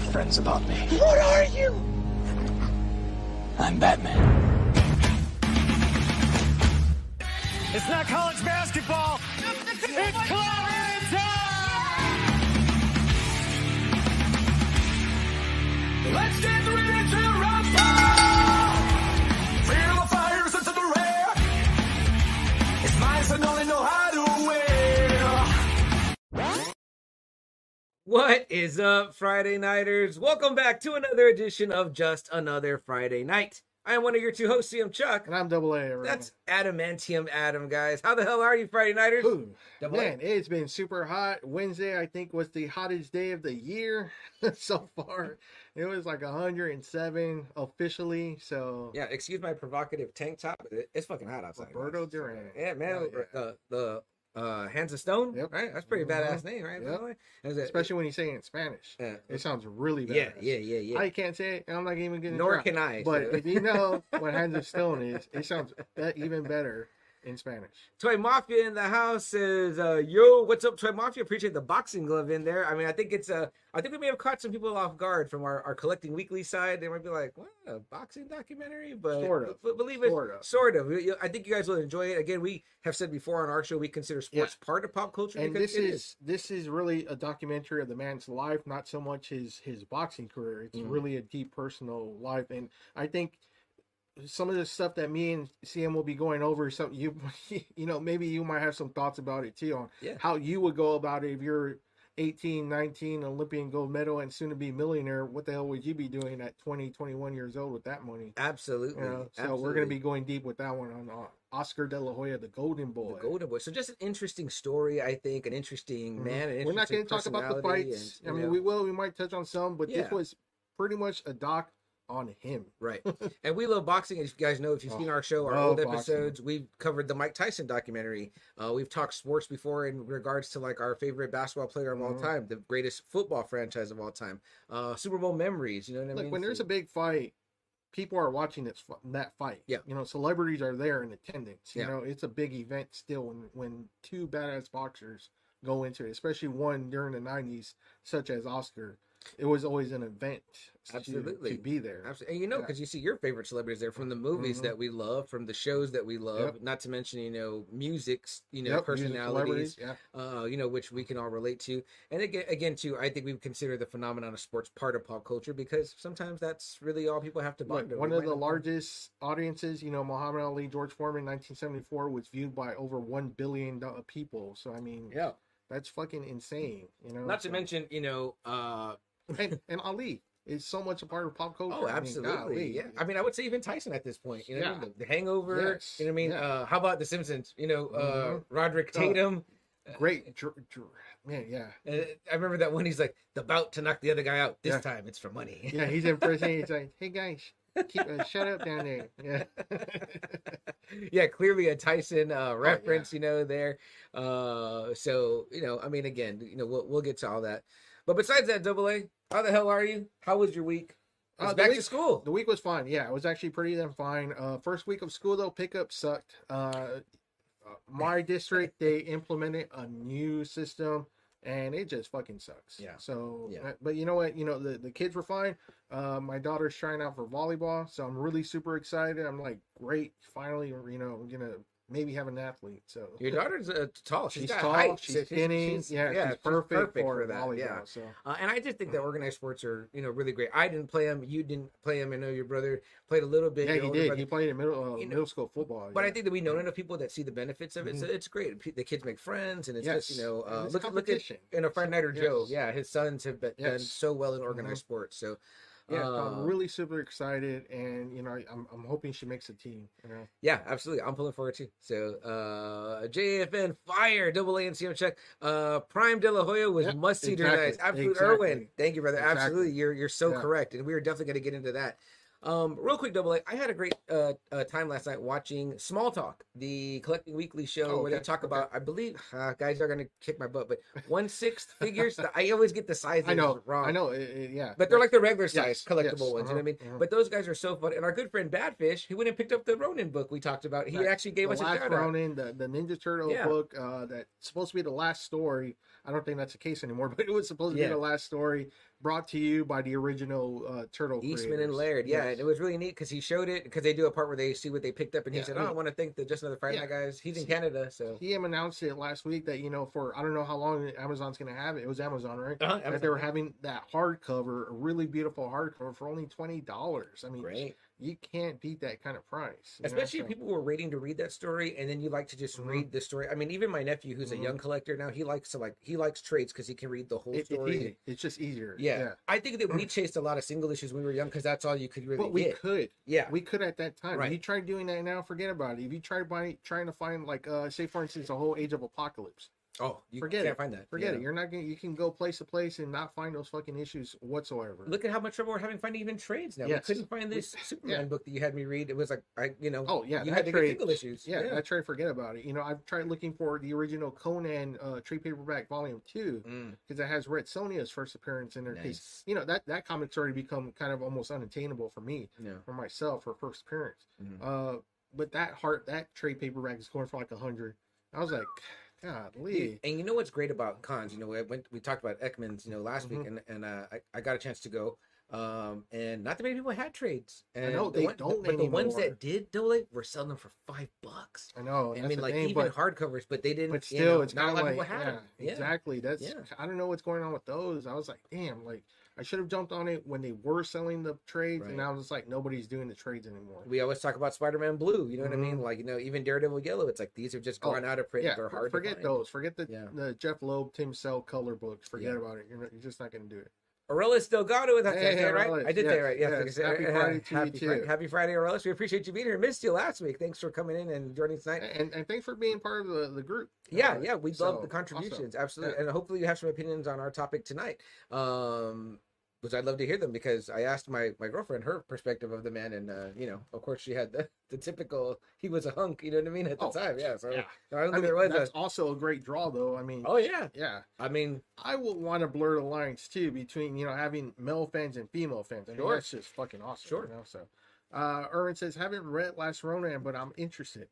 your friends about me. What are you? I'm Batman. It's not college basketball. What is up, Friday Nighters? Welcome back to another edition of Just Another Friday Night. I am one of your two hosts, CM Chuck. And I'm double A. everyone. That's Adamantium Adam, guys. How the hell are you, Friday Nighters? Ooh, Double A. man, it's been super hot. Wednesday, I think, was the hottest day of the year so far. It was like 107 officially. So Yeah, excuse my provocative tank top. It's fucking hot outside. Roberto guys. Duran. Yeah, man. Oh, yeah. The the uh, Hands of Stone. Yep. Right. That's a pretty Mhm. badass name, right? by Yep. the way? Is it- especially when you say it in Spanish, Yeah. it sounds really bad. Yeah, yeah, yeah, yeah. I can't say it, and I'm not even getting. Nor can I, But so- if you know what Hands of Stone is, it sounds even better in Spanish. Toy Mafia in the house says, uh, "Yo, what's up, Toy Mafia? Appreciate the boxing glove in there. I mean, I think it's uh, I think we may have caught some people off guard from our, our collecting weekly side. They might be like, "What a boxing documentary?" But Sort of. but believe it, Sort of. sort of. I think you guys will enjoy it. Again, we have said before on our show we consider sports part of pop culture and this is, this is really a documentary of the man's life not so much his his boxing career it's Mhm. really a deep personal life and i think some of the stuff that me and cm will be going over some you you know maybe you might have some thoughts about it too on Yeah. how you would go about it if you're 18 19 olympian gold medal and soon to be millionaire what the hell would you be doing at 20 21 years old with that money absolutely. you know so we're going to be going deep with that one on uh, oscar de la hoya the golden boy the Golden Boy. So just an interesting story, I think, an interesting Mhm. man. An We're not going to talk about the fights. I mean, we will. We might touch on some, but Yeah. this was pretty much a doc on him. Right. and we love boxing. As you guys know, if you've Oh, seen our show, our old boxing. episodes, we've covered the Mike Tyson documentary. Uh, we've talked sports before in regards to like our favorite basketball player of all Mhm. time, the greatest football franchise of all time, uh, Super Bowl memories. You know what I Look, mean? when there's a big fight, people are watching this that fight. Yeah. you know, celebrities are there in attendance. You Yeah. know, it's a big event still when when two badass boxers go into it, especially one during the '90s, such as Oscar. It was always an event Absolutely. to, be there. Absolutely. And you know, Yeah. because you see your favorite celebrities there from the movies Mhm. that we love, from the shows that we love, Yep. not to mention, you know, music's, you know, Yep, personalities, Yeah, uh, you know, which we can all relate to. And again, again, too, I think we consider the phenomenon of sports part of pop culture because sometimes that's really all people have to Look, bond over. one of the largest audiences, you know, Muhammad Ali, George Foreman, 1974 was viewed by over one billion people. So I mean, Yeah. that's fucking insane. You know, Not to mention, you know, uh, and, and Ali is so much a part of pop culture. oh, I mean, absolutely, golly. yeah. I mean, I would say even Tyson at this point. You know, what I Yeah. mean? the, the Hangover. Yes, You know what I mean? yeah. Uh, how about The Simpsons? You know, uh, Mhm. Drederick Oh. Tatum. great, dr- dr- man. Yeah, Uh, I remember that when he's like about to knock the other guy out. This Yeah. time it's for money. yeah. He's in prison. He's like, hey guys, keep uh, shut up down there. Yeah, yeah, clearly a Tyson Oh, uh, reference, you know, there. Uh, so you know, I mean, again, you know, we'll we'll get to all that. But besides that, Double A, how the hell are you? How was your week? It's Uh, the back to school. the week was fine. Yeah, it was actually pretty damn fine. Uh, first week of school though, pickup sucked. Uh, uh, my district they implemented a new system and it just fucking sucks. Yeah. So, Yeah. uh, but you know what? You know the the kids were fine. Uh, my daughter's trying out for volleyball, so I'm really super excited. I'm like, great, finally, you know, I'm gonna maybe have an athlete. So Your daughter's uh, tall. she's, got tall, height. she's So skinny, yeah, she's perfect, for, that volleyball. Yeah. So Uh, and I just think that organized sports are, you know, really great. I didn't play them. You didn't play them. I know your brother played a little bit. yeah, he did. brother- He played in middle uh, You know, middle school football. But I think that we know enough people that see the benefits of it. So Mhm. it's great. The kids make friends, and it's just you know, and uh, look look at in a friend Nighter Joe. Yes. Yeah, his sons have been, done so well in organized sports. So Yeah, uh, I'm really super excited, and you know, I- I'm I'm hoping she makes a team. You know, yeah, absolutely. I'm pulling forward too. So uh JFN fire double A and CM Chuck. Uh Prime De La Hoya was Yep, must see exactly, tonight. Absolute exactly. Irwin. Thank you, brother. Exactly. Absolutely. You're you're so Yeah. correct. And we are definitely gonna get into that. Um, real quick, double A. I had a great uh, uh, time last night watching Small Talk, the collecting weekly show Oh, where they talk okay. about. I believe uh, guys are gonna kick my butt, but one sixth figures. I always get the sizes I know, wrong. I know, it- it- yeah, But they're like the regular size Yes, collectible yes, ones, you know what I mean? uh-huh, uh-huh. But those guys are so fun. And our good friend Badfish, he went and picked up the Ronin book we talked about. He Right. actually gave the us a shout. Ronin, the, the Ninja Turtle Yeah. book, uh, that's supposed to be the last story. I don't think that's the case anymore, but it was supposed to Yeah. be the last story. Brought to you by the original uh, Turtle Eastman and. Laird, yeah, Yes. and it was really neat because he showed it because they do a part where they see what they picked up, and he Yeah, said, I "Oh, I mean- want to thank the Just Another Friday Yeah. Night guys." He's in Canada, so he announced it last week that you know for I don't know how long Amazon's going to have it. It was Amazon, right? Uh-huh, that they were having that hardcover, a really beautiful hardcover for only twenty dollars. I mean, great. You can't beat that kind of price. Especially if people were waiting to read that story, and then you like to just Mhm. read the story. I mean, even my nephew, who's Mhm. a young collector now, he likes to like he likes trades because he can read the whole It- story. easy. It's just easier. Yeah. I think that we chased a lot of single issues when we were young because that's all you could really But we get. could. Yeah, We could at that time. Right. If you try doing that now, forget about it. If you try buying, trying to find, like, uh, say for instance, the whole Age of Apocalypse, oh, you Forget can't it. find that. forget Yeah. it. You're not gonna. You can go place to place and not find those fucking issues whatsoever. Look at how much trouble we're having finding even trades now. Yes. We couldn't find this Superman yeah. book that you had me read. It was like I, you know, Oh yeah, you had trade- single issues. Yeah, that to Forget about it. You know, I've tried looking for the original Conan uh, trade paperback volume two Mm, because it has Red Sonja's first appearance in there. nice. You know that that comic's already become kind of almost unattainable for me, Yeah. for myself, for first appearance. Mhm. Uh, but that heart, that trade paperback is going for like a hundred. I was like, God, Lee. and you know what's great about cons? You know, we went we talked about Ekman's, you know, last week, Mhm. and and uh, I, I got a chance to go. Um, and not that many people had trades. And know, the they one- don't but the ones that did double were selling them for five bucks. I know. I mean, like thing, even but, hardcovers, but they didn't. but you still, know, it's not a of lot of like, people had yeah, them. Yeah. exactly. That's Yeah. I don't know what's going on with those. I was like, damn, like I should have jumped on it when they were selling the trades, and Right. now it's like nobody's doing the trades anymore. We always talk about Spider-Man Blue. You know what I mean? Mhm. Like you know, even Daredevil Yellow. It's like these are just Oh, out of print. Yeah, They're hard. forget those. Forget the Yeah. the Jeph Loeb, Tim Sale color books. Forget Yeah. about it. You're not, you're just not going to do it. Aurelius Delgado. That's Hey, that right? I did yes, that right. Yes, yes. like I said, Happy uh, Friday to you happy Friday, too. happy Friday, Aurelius. We appreciate you being here. Missed you last week. Thanks for coming in and joining tonight. And and thanks for being part of the, the group. Yeah, Uh, yeah, we so, love the awesome. contributions, absolutely, Yeah. and hopefully you have some opinions on our topic tonight. Um, which I'd love to hear them because I asked my my girlfriend her perspective of the man, and uh, you know, of course, she had the, the typical he was a hunk, you know what I mean at the Oh, time, yeah. So yeah. I don't I think mean, there was that's a. also a great draw, though. I mean, Oh yeah, yeah, I mean, I would want to blur the lines too between you know having male fans and female fans. I mean, Sure. that's just fucking awesome. Sure. You know? So, uh, Erwin says, haven't read Last Ronin, but I'm interested.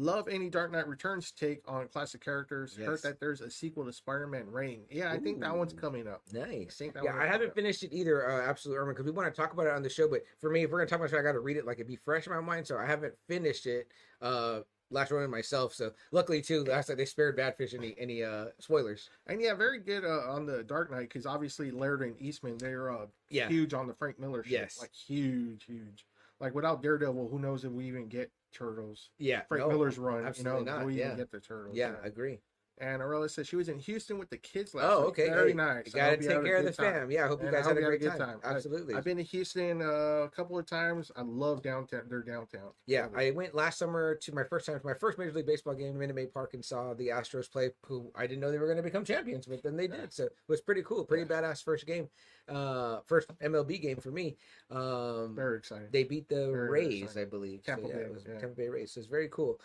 Love any Dark Knight Returns take on classic characters. Yes. Heard that there's a sequel to Spider-Man Reign. Yeah, I think that one's coming up. Nice. that Yeah, I haven't finished it either, uh, Absolute Irma, because we want to talk about it on the show. But for me, if we're gonna talk about it, I got to read it like it be fresh in my mind. So I haven't finished it. Uh, last one myself. So luckily too, last night they spared Badfish any any uh spoilers. And yeah, very good uh, on the Dark Knight because obviously Laird and Eastman they're uh, Yeah. huge on the Frank Miller shit. Yes. like huge, huge. Like without Daredevil, who knows if we even get Turtles? Yeah, Frank no, Miller's run, you know, absolutely not, we yeah. even get the Turtles? Yeah, I agree. And Aurelia says she was in Houston with the kids last Oh, week. okay. Very Hey, nice. You gotta hope you take care of the time. fam. Yeah, I hope you And I guys hope had a great good time. Absolutely. I've been to Houston uh, a couple of times. I love downtown. Their downtown. yeah. I went last summer to my first time, to my first Major League Baseball game in Minute Maid Park and saw the Astros play, who I didn't know they were going to become champions, but then they did. So it was pretty cool. Pretty badass first game, uh, first MLB game for me. Um, very exciting. they beat the Very, very Rays, exciting. I believe. Tampa so, yeah, Bay, it was yeah. Tampa Bay Rays. So it's very cool.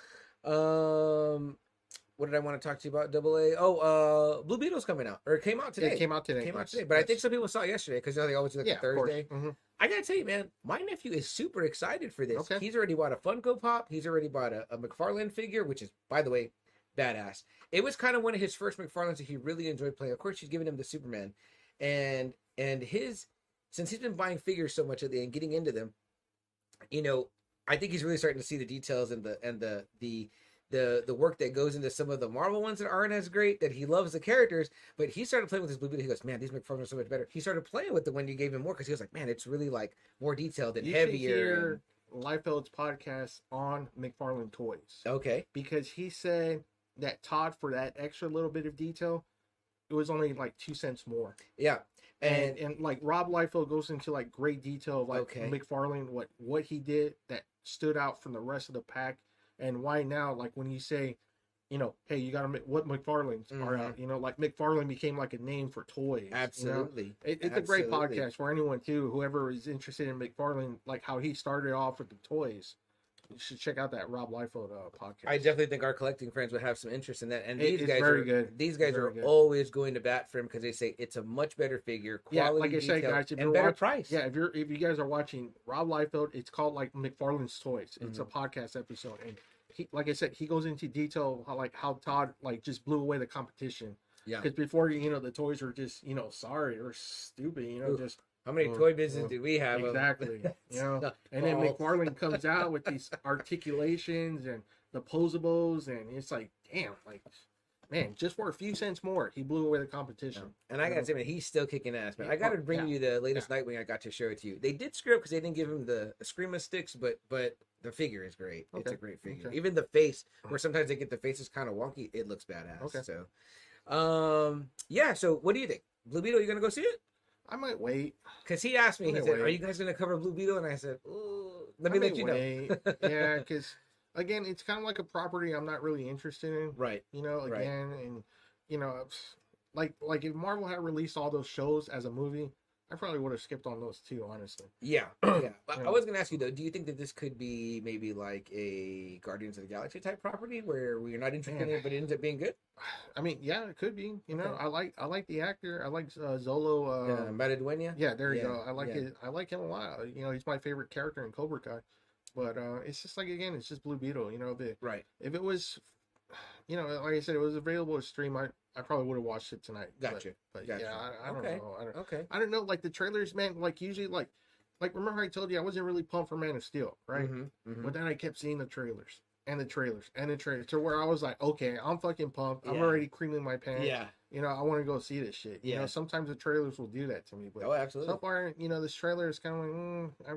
Um, what did I want to talk to you about? Double A. Oh, uh, Blue Beetle's coming out or it came out today. It came out today. Came out today, but I think some people saw it yesterday because you know they always do like yeah, a of course. Thursday. Mhm. I gotta tell you, man, my nephew is super excited for this. Okay. He's already bought a Funko Pop. He's already bought a, a McFarlane figure, which is, by the way, badass. It was kind of one of his first McFarlanes that he really enjoyed playing. Of course, she's giving him the Superman, and and his since he's been buying figures so much lately and getting into them, you know, I think he's really starting to see the details and the and the the the the work that goes into some of the Marvel ones that aren't as great. That he loves the characters, but he started playing with his Blue Beetle. He goes, "Man, these McFarlanes are so much better." He started playing with the one you gave him more because he was like, "Man, it's really like more detailed and You heavier." hear Liefeld's podcast on McFarlane toys Okay, because he said that Todd for that extra little bit of detail, it was only like two cents more. yeah, and and, and like Rob Liefeld goes into like great detail of like Okay. McFarlane what what he did that stood out from the rest of the pack and why now like when you say you know hey you got to make what McFarlane's are Mhm. out you know like McFarlane became like a name for toys you know? absolutely, It, it's a great podcast for anyone too whoever is interested in McFarlane like how he started off with the toys you should check out that Rob Liefeld uh, podcast I definitely think our collecting friends would have some interest in that. And these guys very are good. These guys are good. always going to bat for him because they say it's a much better figure, Yeah, quality, like I said, guys, if and better price. Yeah, if you're if you guys are watching Rob Liefeld, it's called like McFarlane's Toys. It's a Mm-hmm. podcast episode, and he, like I said, he goes into detail how like how Todd like just blew away the competition Yeah. Because before, you know, the toys were just, you know, sorry or stupid, you know, Oof. just How many Oh, toy business oh, did we have? exactly. you know, and then. McFarlane comes out with these articulations and the posables, and it's like, damn, like, man, just for a few cents more, he blew away the competition. And I gotta say, man, he's still kicking ass, man. Yeah, I gotta oh, bring yeah. you the latest Nightwing. I got to show it to you. They did screw up because they didn't give him the escrima sticks, but but the figure is great. It's a great figure. okay. Even the face, where sometimes they get the faces kind of wonky, it looks badass. Okay. So, um, yeah. So, what do you think, Blue Beetle? You gonna go see it? I might wait. Because he asked me, I he said, "Are you guys gonna cover Blue Beetle?" And I said, "Let me may let you know." yeah, because again, it's kind of like a property I'm not really interested in. Right. You know, Right. again, and you know, like like if Marvel had released all those shows as a movie, I probably would have skipped on those too. Honestly, Yeah, yeah. But I was gonna ask you though. Do you think that this could be maybe like a Guardians of the Galaxy type property where we're not interested in it, but it ends up being good? I mean, yeah, it could be. You know, Okay. I like I like the actor. I like uh, Xolo. Uh, Uh, Maridueña? yeah, there you yeah, go. I like yeah. it. I like him a lot. You know, he's my favorite character in Cobra Kai. But uh, it's just like again, it's just Blue Beetle. You know, the Right. if it was, you know, like I said, it was available to stream. I I probably would have watched it tonight. But- Gotcha. But, Gotcha. yeah, I, I don't Okay. know. I don't, Okay. I don't know. Like the trailers, man. Like usually, like like remember I told you I wasn't really pumped for Man of Steel, right? Mhm, mhm. But then I kept seeing the trailers and the trailers and the trailers to where I was like, okay, I'm fucking pumped. I'm already creaming my pants. Yeah. You know, I want to go see this shit. You Yeah. know, sometimes the trailers will do that to me, but Oh, absolutely. so far, you know, this trailer is kind of like,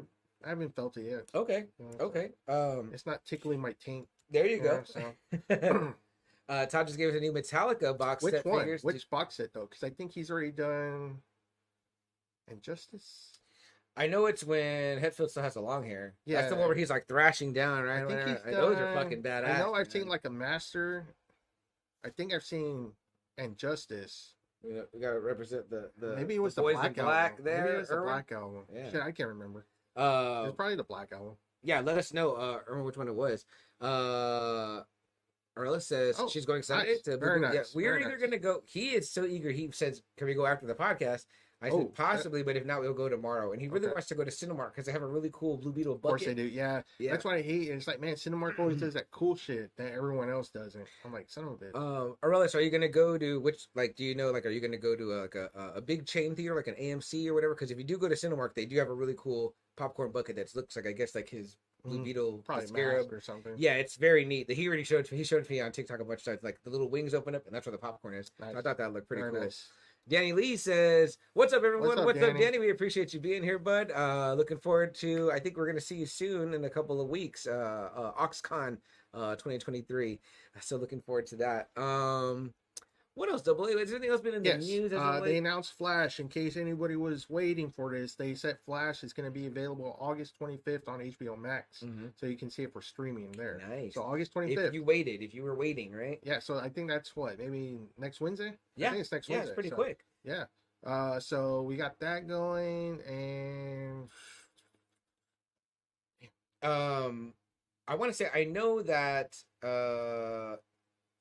mm, I, haven't felt it yet. Okay. you know, Okay. Um. It's not tickling my taint. There you you go. know, so. uh, Todd just gave us a new Metallica box Which set one? figures. Which box set though? Because I think he's already done Injustice. I know it's when Hetfield still has the long hair. Yeah, That's the one where he's like thrashing down, right? I think he's Those are fucking badass. I know I've man. seen like a Master. I think I've seen Injustice. We got- gotta represent the the Maybe it was the, boys in Black black there. Maybe it was the Black album. Yeah. Shit, I can't remember. Uh, it's probably the Black album. yeah, let us know. Uh, remember which one it was. Uh, Arla says Oh, she's going Sunday nice. to Very Yeah, nice. we're Very either gonna go. He is so eager. He says, "Can we go after the podcast?" I Oh, said possibly, but if not, we'll go tomorrow. And he really Okay. wants to go to Cinemark because they have a really cool Blue Beetle bucket. Of course they do. Yeah. Yeah. That's what I hate. It. It's like, man, Cinemark always does that cool shit that everyone else doesn't. I'm like, son of a bitch. Um, Aurelis, are you gonna go to which? Like, do you know? Like, are you gonna go to a, like a, a big chain theater, like an AMC or whatever? Because if you do go to Cinemark, they do have a really cool popcorn bucket that looks like I guess like his Blue Mhm. Beetle Probably Scarab. Or something. Yeah, it's very neat. He already showed he showed me on TikTok a bunch of times. Like the little wings open up, and that's where the popcorn is. So I thought that looked pretty Very cool. nice. Danny Lee says, "What's up, everyone? What's What's up, up, Danny? Danny? We appreciate you being here, bud. Uh, looking forward to. I think we're gonna see you soon in a couple of weeks. Uh, uh OxCon, uh, 2023. So looking forward to that. Um, what else? Double A? Has anything else been in the Yes, news? uh, they announced Flash. In case anybody was waiting for this, they said Flash is going to be available August 25th on HBO Max, Mhm. so you can see it for streaming there. Nice. So August 25th. If you waited, if you were waiting, right? Yeah, so I think that's what maybe next Wednesday. Yeah, I think it's next yeah, Wednesday. Yeah, it's pretty so, quick. Yeah. Uh, so we got that going, and Um, I want to say I know that uh,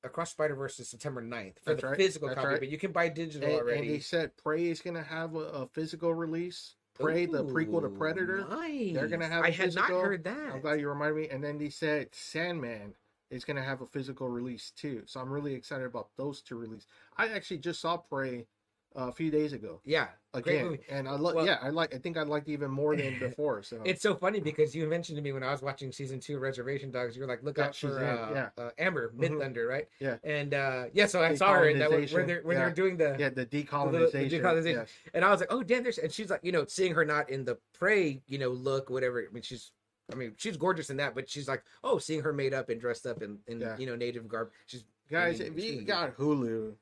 Across Spider Verse is September 9th for That's the right, physical that's copy, right. but you can buy digital and, already. and they said Prey is going to have a, a physical release. Prey, the prequel to Ooh, Predator. Nice. They're gonna have I a had not physical. heard that. I'm glad you reminded me. And then they said Sandman is going to have a physical release too. So I'm really excited about those two releases. I actually just saw Prey a few days ago yeah, great again, movie. and I like. Well- yeah, I like. I think I liked it even more than before. So It's so funny because you mentioned to me when I was watching season two of Reservation Dogs, you were like, "Look Yeah, out for uh, yeah. uh, Amber Mid Mhm. Thunder, right?" Yeah. and uh, yeah, so I saw her in that Decolonization, they're when yeah. they're doing the yeah, the the decolonization. decolonization. yes. And I was like, oh damn, there's and she's like, you know, seeing her not in the prey, you know, look, whatever. I mean, she's I mean, she's gorgeous in that, but she's like, oh, seeing her made up and dressed up in, in Yeah. you know, native garb. She's Guys, mean, if you got Hulu,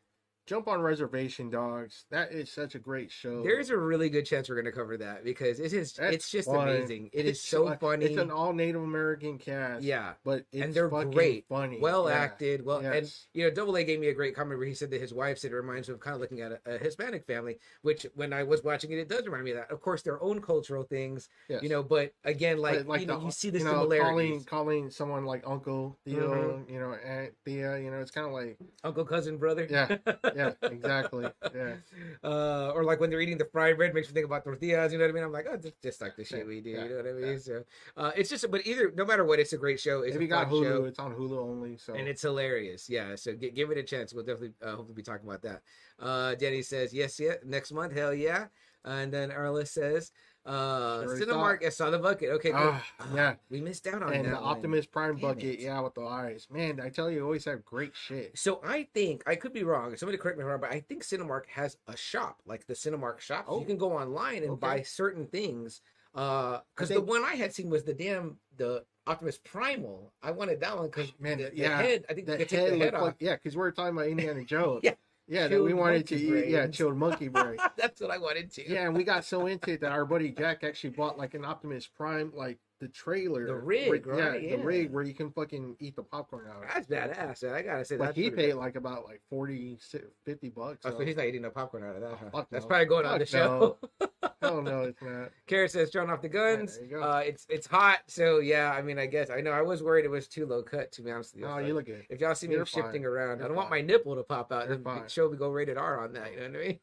jump on Reservation Dogs. That is such a great show. there's a really good chance we're gonna cover that because it is That's it's just fun. amazing. It is It's so fun. funny. It's an all Native American cast. yeah. but it's and they're great, funny, well Yeah. acted, well, and you know, Double A gave me a great comment where he said that his wife said it reminds him of kind of looking at a, a Hispanic family, which when I was watching it, it does remind me of that. Of course, their own cultural things, Yes. you know, but again, like, But, you know, you see the you know, similarities. calling calling someone like Uncle Theo, Mhm. you know, Aunt Thea, you know, it's kind of like Uncle, cousin, brother. Yeah. yeah, exactly. Yeah. Uh, or like when they're eating the fried bread, makes me think about tortillas. You know what I mean? I'm like, oh, just, just like the shit we do. yeah, you know what I mean? yeah. So uh, it's just, but either, no matter what, it's a great show. It's If you got Hulu, show. it's on Hulu only. So and it's hilarious. Yeah, so g- give it a chance. We'll definitely, uh, hopefully, be talking about that. Uh, Danny says yes, yeah, next month, hell yeah. And then Arla says, uh, Cinemark, I saw the bucket. Okay, cool. Ah, yeah. we missed out on and that. the one. Optimus Prime Damn bucket, it. yeah, with the eyes. Man, I tell you, you always have great shit. So I think I could be wrong. Somebody correct me if I'm wrong, but I think Cinemark has a shop, like the Cinemark shop. Oh. you can go online and Okay. buy certain things. Uh, because the one I had seen was the damn the Optimus Primal. I wanted that one because Man, the, the yeah, head. I think The you head, take the head off. like yeah, because we were talking about Indiana Jones. Yeah. Yeah, that we wanted to eat. Yeah, chilled monkey brain. That's what I wanted to. yeah, and we got so into it that our buddy Jack actually bought like an Optimus Prime, like the trailer, The rig, where- right, Yeah, yeah. the rig where you can fucking eat the popcorn out. of. That's badass. Man. I gotta say that's he paid bad. like about like 40, 50 bucks. Oh, so so- he's not eating the popcorn out of that. Oh, huh? fuck That's no. probably going on the Fuck show. Hell no, it's not. Carrot says throwing off the guns. go. uh, it's it's hot, so yeah. I mean, I guess I know I was worried it was too low cut. To be honest with you, No, But you look good. if y'all see me You're shifting fine. around, I You're don't want my nipple to pop out. You're and the fine. show we go rated R on that. You know what I mean?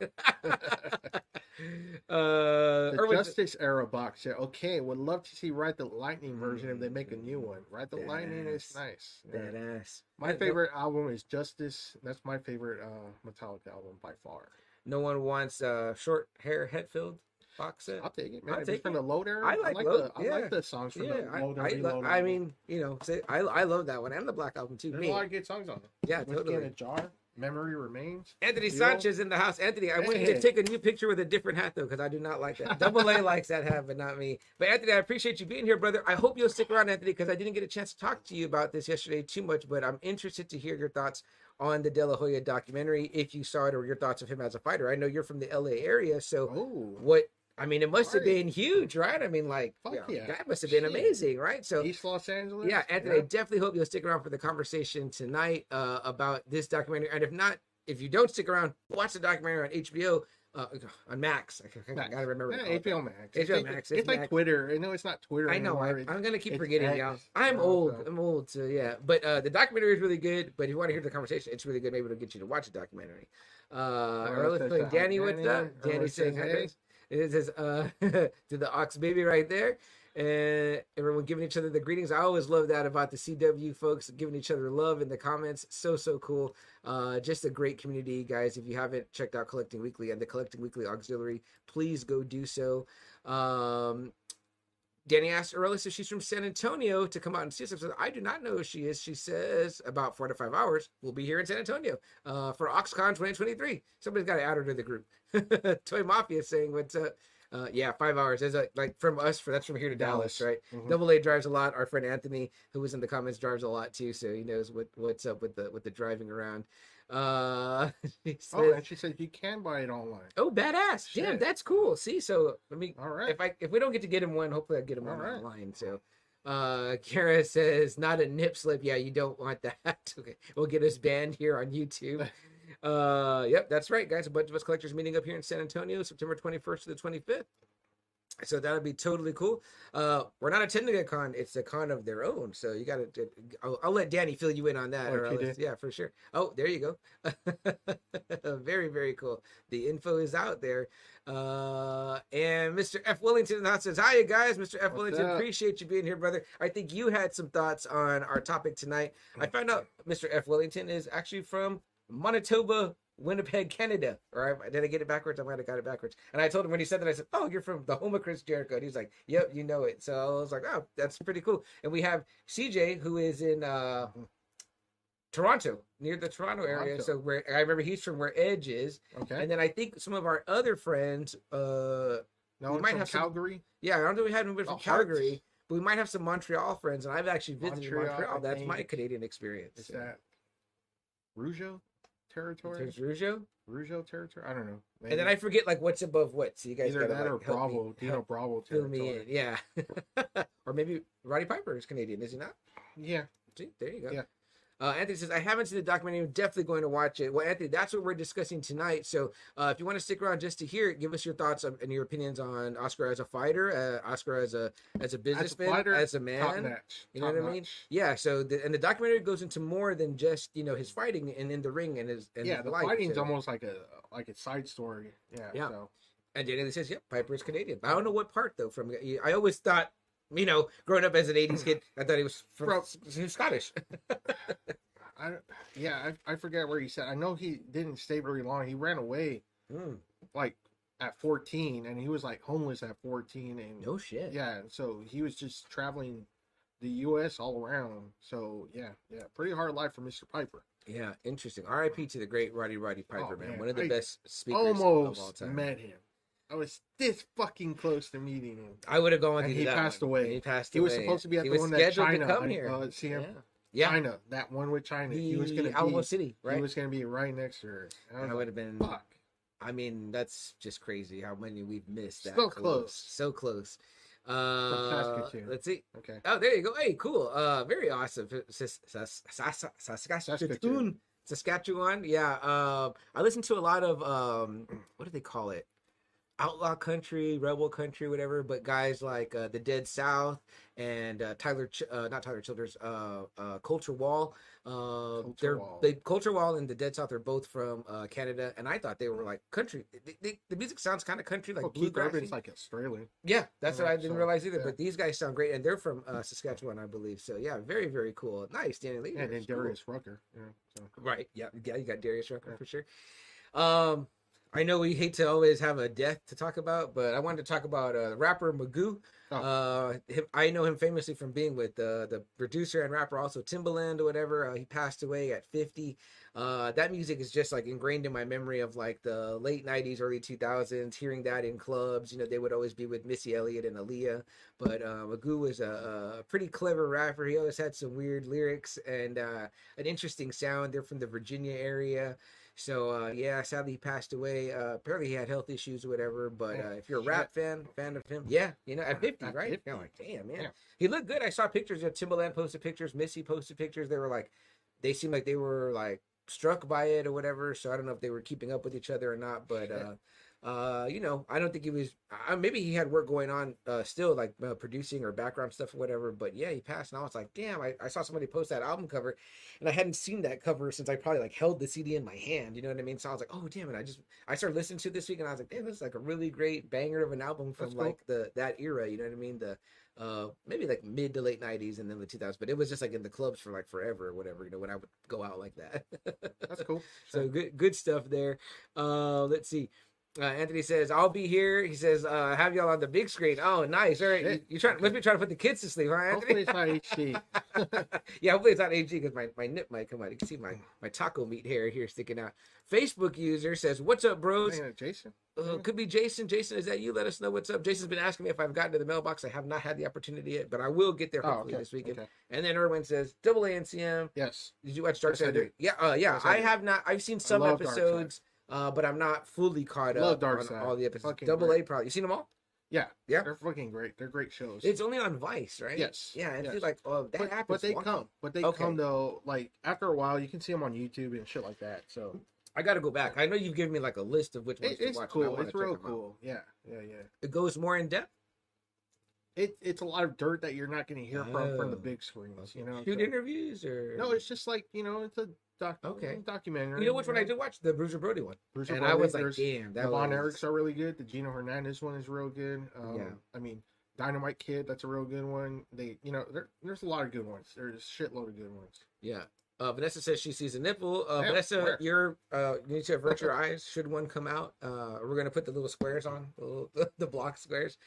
uh, The Justice Era box set. Okay, would love to see Ride the Lightning version if they make a new one. right? the Lightning is Yes. nice. Yeah. badass. My Yeah, no- favorite album is Justice. That's my favorite uh Metallica album by far. No, one wants uh, short hair Hetfield box set. I'll take it, man. I'll take from it. the Load era, I like the Load, I like the songs from Yeah, the I, Load I, lo- I mean, you know, say, I I love that one and the Black Album too. there's Me, a lot of good songs on it. yeah, Whiskey totally. in a jar. Memory remains. Anthony? Sanchez in the house. Anthony, I want you to take a new picture with a different hat though, because I do not like that. Double A likes that hat, but not me. But Anthony, I appreciate you being here, brother. I hope you'll stick around, Anthony, because I didn't get a chance to talk to you about this yesterday too much, but I'm interested to hear your thoughts on the De La Hoya documentary, if you saw it, or your thoughts of him as a fighter. I know you're from the LA area, so Oh, what? I mean, it must have been huge, right? I mean, like, Fuck you yeah. that must have been Shit. amazing, right? So, East Los Angeles. yeah, Anthony, I definitely hope you'll stick around for the conversation tonight uh, about this documentary. And if not, if you don't stick around, watch the documentary on HBO uh, on Max. I, I Max. gotta remember. Yeah, HBO Max. HBO Max, It's, it's like Twitter. I know it's not Twitter. I know. I, I'm gonna keep forgetting, y'all. I'm know, old. so- I'm old, so yeah. But uh, the documentary is really good. But if you want to hear the conversation, it's really good. Maybe it'll get you to watch the documentary. Uh, Well, Earl is playing Danny. Danny. up? Danny saying hi. It says uh, to the Ox baby right there. And everyone giving each other the greetings. I always love that about the CW folks giving each other love in the comments. So so cool. Uh, just a great community, guys. If you haven't checked out Collecting Weekly and the Collecting Weekly Auxiliary, please go do so. Um, Danny asked Aurelis if she's from San Antonio to come out and see us. I said, I do not know who she is. She says about four to five hours. We'll be here in San Antonio uh, for OxCon 2023. Somebody's got to add her to the group. Toy Mafia is saying, "What's up?" Uh, yeah, five hours. Is like from us for that's from here to Dallas, Dallas. right? Mhm. Double A drives a lot. Our friend Anthony, who was in the comments, drives a lot too, so he knows what what's up with the with the driving around. Uh, says, Oh, and she said you can buy it online. Oh, badass! Damn, that's cool. See, so let me All right. if I if we don't get to get him one, hopefully I get him one right. online. So uh Kara says not a nip slip. Yeah, you don't want that. okay. We'll get us banned here on YouTube. uh yep, that's right, guys. A bunch of us collectors meeting up here in San Antonio, September 21st to the 25th. So that'll be totally cool. Uh, we're not attending a con; it's a con of their own. So you got to. I'll, I'll let Danny fill you in on that. Oh, yeah, for sure. Oh, there you go. very, very cool. The info is out there. Uh, and Mr. F. Wellington house says, "Hi, you guys. Mr. F. What's Wellington, up? appreciate you being here, brother. I think you had some thoughts on our topic tonight. I found out Mr. F. Wellington is actually from Manitoba, Winnipeg, Canada. Or did I get it backwards? I might have got it backwards. And I told him when he said that, I said, "Oh, you're from the home of Chris Jericho." And he was like, "Yep, you know it." So I was like, "Oh, that's pretty cool." And we have CJ, who is in uh, Toronto, near the Toronto area. Toronto. So where I remember he's from where Edge is. Okay. And then I think some of our other friends, uh, no, we might have some- Calgary. yeah, I don't think we had anybody from Oh, Harts. Calgary, but we might have some Montreal friends, and I've actually visited Montreal. Montreal, That's my. Canadian experience. Is that Rougeau territory? There's Rougeau, Rougeau territory? I don't know. and then I forget like what's above what. So you guys either gotta that like, or help me- Bravo. Dino help Bravo fill me in, territory. yeah. or maybe Roddy Piper is Canadian, is he not? Yeah. See, there you go. Yeah. Uh, Anthony says, I haven't seen the documentary. I'm definitely going to watch it. Well, Anthony, that's what we're discussing tonight. So uh, if you want to stick around just to hear it, give us your thoughts and your opinions on Oscar as a fighter, uh, Oscar as a as a businessman, as a, fighter, Top man. notch. You know what I mean? Yeah. So the, and the documentary goes into more than just you know his fighting and in the ring and his and Yeah, his the life. fighting's So- almost like a like a side story. Yeah. Yeah. So. And Daniel says, "Yep, Piper is Canadian." I don't know what part though. From I always thought, you know, growing up as an '80s kid, I thought he was from Bro. he was Scottish. I yeah, I, I forget where he said. I know he didn't stay very long. He ran away Mm, like at 14, and he was like homeless at 14, and no shit. yeah, so he was just traveling the U.S. all around. So yeah, yeah, pretty hard life for Mr. Piper. Yeah, interesting. R.I.P. to the great Roddy Roddy Piper, Oh, man. man, One of the I best speakers of all Almost time. met him. I was this fucking close to meeting him. I would have gone with And you. he passed one. away. He passed He away. was supposed to be at He the one that scheduled Chyna. to come here. Uh, see him. yeah. yeah. Chyna, that one with Chyna. The he was gonna Alamo be. City, right? He was gonna be right next to her. And I was That would have been. fuck. I mean, that's just crazy how many we've missed. That So close. so close. Uh, let's see. Okay. Oh, there you go. Hey, cool. Uh, very awesome. Sas- Sas- Sas- Saskatchewan. Saskatchewan. Yeah. Uh, I listen to a lot of um, what do they call it? Outlaw country, rebel country, whatever. But guys like uh, the Dead South and uh, Tyler, Ch- uh, not Tyler Childers, uh, uh, Colter Wall. Uh, Culture they're Wall. they Colter Wall and the Dead South are both from uh, Canada, and I thought they were like country. They, they, the music sounds kind of country, like Well, Keith bluegrassy. Like Australian. Yeah, that's what I didn't so, realize either. yeah. But these guys sound great, and they're from uh, Saskatchewan, I believe. So yeah, very very cool. Nice, Danny Lee. And then That's cool. Darius Rucker. Yeah. So. Right. Yeah. Yeah. You got Darius Rucker Yeah. for sure. Um, I know we hate to always have a death to talk about, but I wanted to talk about uh, rapper Magoo. Oh. Uh, him, I know him famously from being with uh, the producer and rapper, also Timbaland or whatever. Uh, he passed away at 50. Uh, that music is just like ingrained in my memory of like the late 90s, early 2000s, hearing that in clubs. You know, they would always be with Missy Elliott and Aaliyah. But uh, Magoo was a, a pretty clever rapper. He always had some weird lyrics and uh, an interesting sound. They're from the Virginia area. So uh, yeah, sadly he passed away. Uh, apparently he had health issues or whatever. But uh, if you're a rap fan, fan of him, yeah, you know, at 50, At right? 50. You're like, damn, man, Yeah. he looked good. I saw pictures of Timbaland posted pictures, Missy posted pictures. They were like, they seemed like they were like struck by it or whatever. So I don't know if they were keeping up with each other or not. But. Uh, you know, I don't think he was. Uh, maybe he had work going on uh, still, like uh, producing or background stuff or whatever. But yeah, he passed, and I was like, damn. I, I saw somebody post that album cover, and I hadn't seen that cover since I probably like held the CD in my hand. You know what I mean? So I was like, oh damn it! I just I started listening to it this week, and I was like, damn, this is like a really great banger of an album from cool. like the that era. You know what I mean? The uh maybe like mid to late 90s and then the 2000s but it was just like in the clubs for like forever or whatever you know when i would go out like that That's cool. so good good stuff there uh let's see uh, Anthony says, "I'll be here." He says, uh, "Have y'all on the big screen?" Oh, nice. All right, you, you trying? Must be trying to put the kids to sleep, huh, Anthony? Hopefully it's not HD. yeah, hopefully it's not HG because my, my nip might come out. You can see my, my taco meat hair here sticking out. Facebook user says, "What's up, bros?" Man, Jason. Uh, could be Jason. Jason, is that you? Let us know what's up. Jason's been asking me if I've gotten to the mailbox. I have not had the opportunity yet, but I will get there Oh, hopefully okay. this weekend. Okay. And then Erwin says, "Double A NCM." Yes. Did you watch Dark Yes, Side? Yeah, uh, yeah. Yes, I I have not. I've seen some episodes, uh, but I'm not fully caught Love up Dark on Side. all the episodes. Fucking Double A, great. probably. You seen them all? Yeah. Yeah. They're fucking great. They're great shows. It's only on Vice, right? Yes, Yeah, and yes. it's like, oh, that but, happens. but they come. But they Okay. come though. Like after a while, you can see them on YouTube and shit like that. So I got to go back. I know you've given me like a list of which ones it, to it's watch. and I cool. wanna It's check real them out. cool. Yeah. Yeah. Yeah. It goes more in depth. It, it's a lot of dirt that you're not going to hear from from the Oh. big screens. You know. Shoot so- interviews or No, it's just like you know, it's a doc. Okay. Documentary. You know which one I did watch? The Bruiser Brody one. Bruiser Brody, I was like, damn, that the Von was... Erichs are really good. The Gino Hernandez one is real good. Um, Yeah. I mean, Dynamite Kid, that's a real good one. They, you know, there, there's a lot of good ones. There's a shitload of good ones. Yeah. Uh, Vanessa says she sees a nipple. Uh, Yeah, Vanessa, where? you're uh, you need to avert your eyes. Should one come out, uh, we're gonna put the little squares on the, little, the block squares.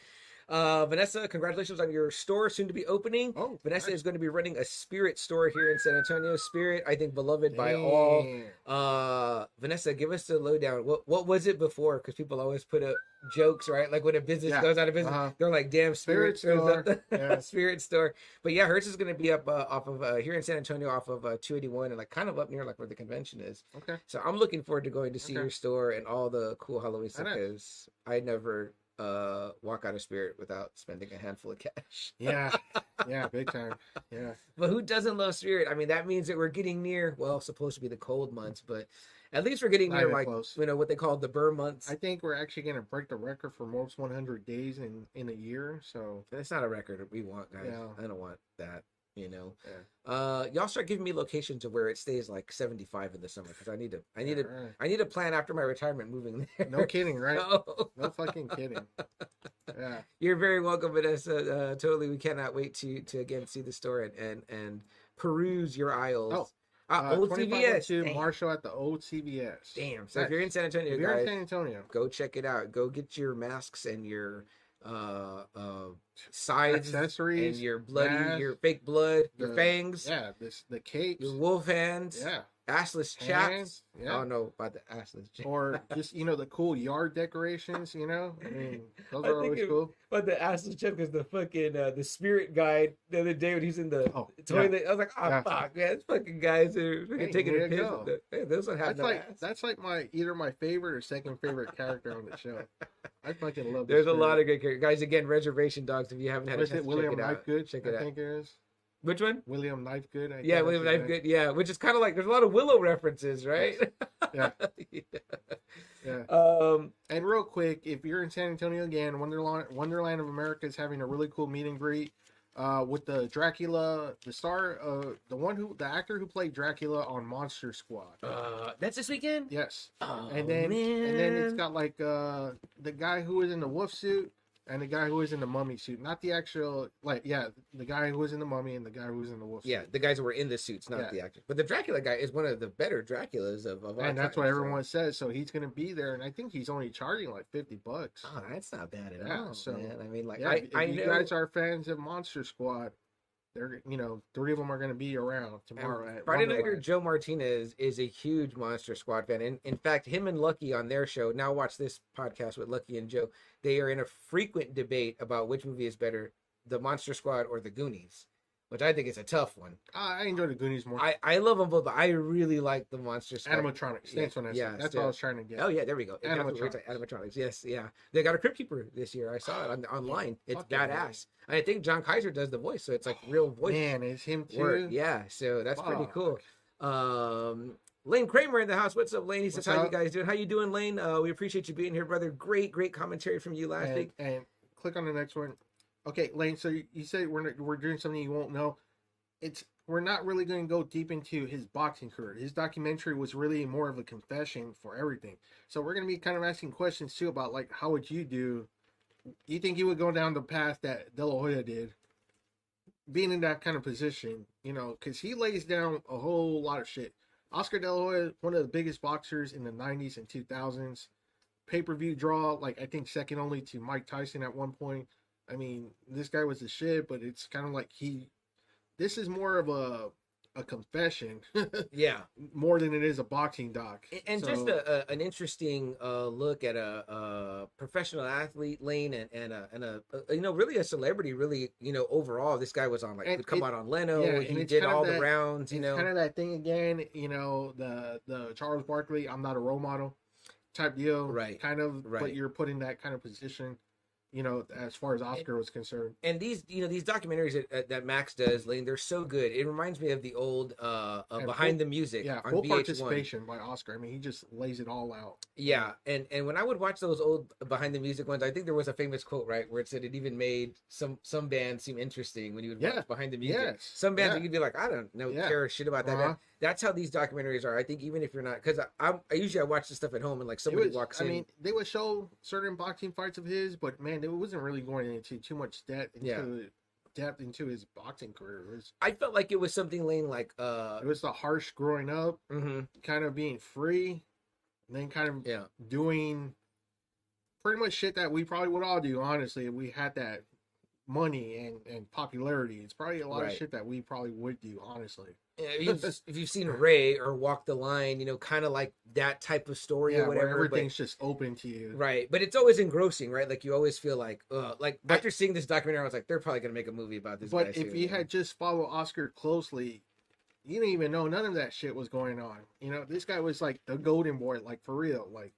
Uh, Vanessa, congratulations on your store soon to be opening. Oh, Vanessa nice. is going to be running a Spirit store here in San Antonio. Spirit, I think, beloved by all. Uh, Vanessa, give us the lowdown. What what was it before? Because people always put up jokes, right? Like when a business Yeah. goes out of business, Uh-huh. they're like, "Damn, Spirit, Spirit store. Yeah. Spirit store." But yeah, hers is going to be up uh, off of uh, here in San Antonio, off of uh, 281, and like kind of up near like where the convention is. Okay. So I'm looking forward to going to see Okay. your store and all the cool Halloween stuff because I never uh walk out of spirit without spending a handful of cash. Yeah, yeah, big time. Yeah, But who doesn't love spirit? I mean, that means that we're getting near. Well, supposed to be the cold months, but at least we're getting Not near like close. you know what they call the burr months. I think we're actually gonna break the record for most 100 days in in a year. So That's not a record we want, guys. I don't want that. You know, Yeah. uh, y'all start giving me locations of where it stays like seventy five in the summer because I need to. I need to. Alright. I need to plan after my retirement moving there. No kidding, right? No. No fucking kidding. Yeah, You're very welcome, Vanessa. Uh, totally, we cannot wait to to again see the store and and, and peruse your aisles. Oh, uh, uh, old 2502 CVS. Damn. Marshall at the old CVS. Damn. So if you're in San Antonio, If you're in guys, San Antonio, go check it out. Go get your masks and your uh uh sides accessories, and your bloody masks, your fake blood, your the- fangs, yeah, this the capes, your wolf hands, yeah, assless chaps. hands, I yeah, don't know about the assless chaps. or just you know the cool yard decorations. You know, I mean those I are always it- cool. But the assless chap because the fucking uh, the spirit guide the other day when he's in the Oh, toilet, I was like, oh Yeah. fuck, man, these fucking guys are fucking Hey, taking a piss. the- Hey, those don't That's no like ass. that's like my either my favorite or second favorite character on the show. I fucking love. There's this a lot of good characters, guys. Again, reservation dogs. If you haven't had What a chance? William check it out, Knifegood. check it I out. think it is Which one? William Knifegood. I Yeah, William that's Knife Good. Yeah, which is kind of like there's a lot of Willow references, right? Yeah. Yeah. Yeah. Um. And real quick, if you're in San Antonio again, Wonderland Wonderland of America is having a really cool meet and greet uh, with the Dracula, the star, uh, the one who, the actor who played Dracula on Monster Squad. Uh, that's this weekend. Yes. Oh, and then and then it's man. got like uh the guy who was in the wolf suit and the guy who was in the mummy suit. Not the actual like yeah, the guy who was in the mummy and the guy who was in the wolf Yeah, suit. the guys who were in the suits, not Yeah. the actors. But the Dracula guy is one of the better Draculas of, of our And that's time, what so- everyone says. So he's gonna be there, and I think he's only charging like fifty bucks. Oh, that's not bad at Yeah, all, so- man. I mean, like, yeah, I, I you know. guys are fans of Monster Squad, they're you know three of them are gonna be around tomorrow. And At Friday Nighter Joe Martinez is a huge Monster Squad fan. And in fact, him and Lucky on their show, now watch this podcast with Lucky and Joe, they are in a frequent debate about which movie is better, the Monster Squad or the Goonies, which I think is a tough one. I I enjoy the Goonies more. I, I love them both, but I really like the Monster Squad. Animatronics. Yeah, Thanks, Vanessa. yeah, That's what I was trying to get. Oh yeah, there we go. That's what Animatronics. Animatronics. Yes, yeah. They got a Crypt Keeper this year. I saw it on online. It's badass. And I think John Kassir does the voice, so it's like real voice Man, it's him too. work. Yeah, so that's pretty cool. Um, Lane Kramer in the house. What's up, Lane? He says, What's "How you guys doing? How you doing, Lane? Uh, we appreciate you being here, brother. Great, great commentary from you last and, week. and click on the next one. Okay, Lane. So you, said we're we're doing something you won't know. It's we're not really going to go deep into his boxing career. His documentary was really more of a confession for everything. So we're going to be kind of asking questions too about like how would you do? You think you would go down the path that De La Hoya did, being in that kind of position? You know, because he lays down a whole lot of shit. Oscar De La Hoya, one of the biggest boxers in the '90s and 2000s pay per view draw, like I think second only to Mike Tyson at one point. I mean, this guy was the shit, but it's kind of like he. This is more of a a confession Yeah, more than it is a boxing doc. and, and just a, a, an interesting uh, look at a, a professional athlete, Lane, and and a, and a, you know really a celebrity. Really, you know, overall, this guy was on like would come it- out on Leno. yeah, he did all the rounds. You know, kind of that thing again. You know, the the Charles Barkley, I'm not a role model type deal. Right. Kind of, Right. but you're put in that kind of position. You know, as far as Oscar was concerned. and these you know these documentaries that, that Max does, Lane, they're so good. It reminds me of the old uh, uh behind full- the music Yeah, on full VH1. participation by Oscar. I mean, he just lays it all out. Yeah, and and when I would watch those old behind the music ones, I think there was a famous quote right where it said it even made some some bands seem interesting when you would watch Yeah, behind the music. yes, Some bands yeah. you'd be like, I don't know, Yeah. care shit about that. Uh-huh. That's how these documentaries are. I think even if you're not, because I, I I usually I watch this stuff at home and like somebody was- walks I in. I mean, they would show certain boxing fights of his, but man, it wasn't really going into too much depth into Yeah. depth into his boxing career. It was I felt like it was something Lane like uh it was the harsh growing up, mhm, kind of being free, and then kind of yeah doing pretty much shit that we probably would all do. Honestly, if we had that money and and popularity. It's probably a lot Right. of shit that we probably would do. Honestly, Yeah, if you've, if you've seen Ray or Walk the Line, you know, kind of like that type of story yeah, or whatever. but- everything's just open to you. Right, but it's always engrossing, right? Like you always feel like, uh, like after seeing this documentary, I was like, they're probably gonna make a movie about this. But if you had just followed Oscar closely, you didn't even know none of that shit was going on. You know, this guy was like the golden boy, like for real. Like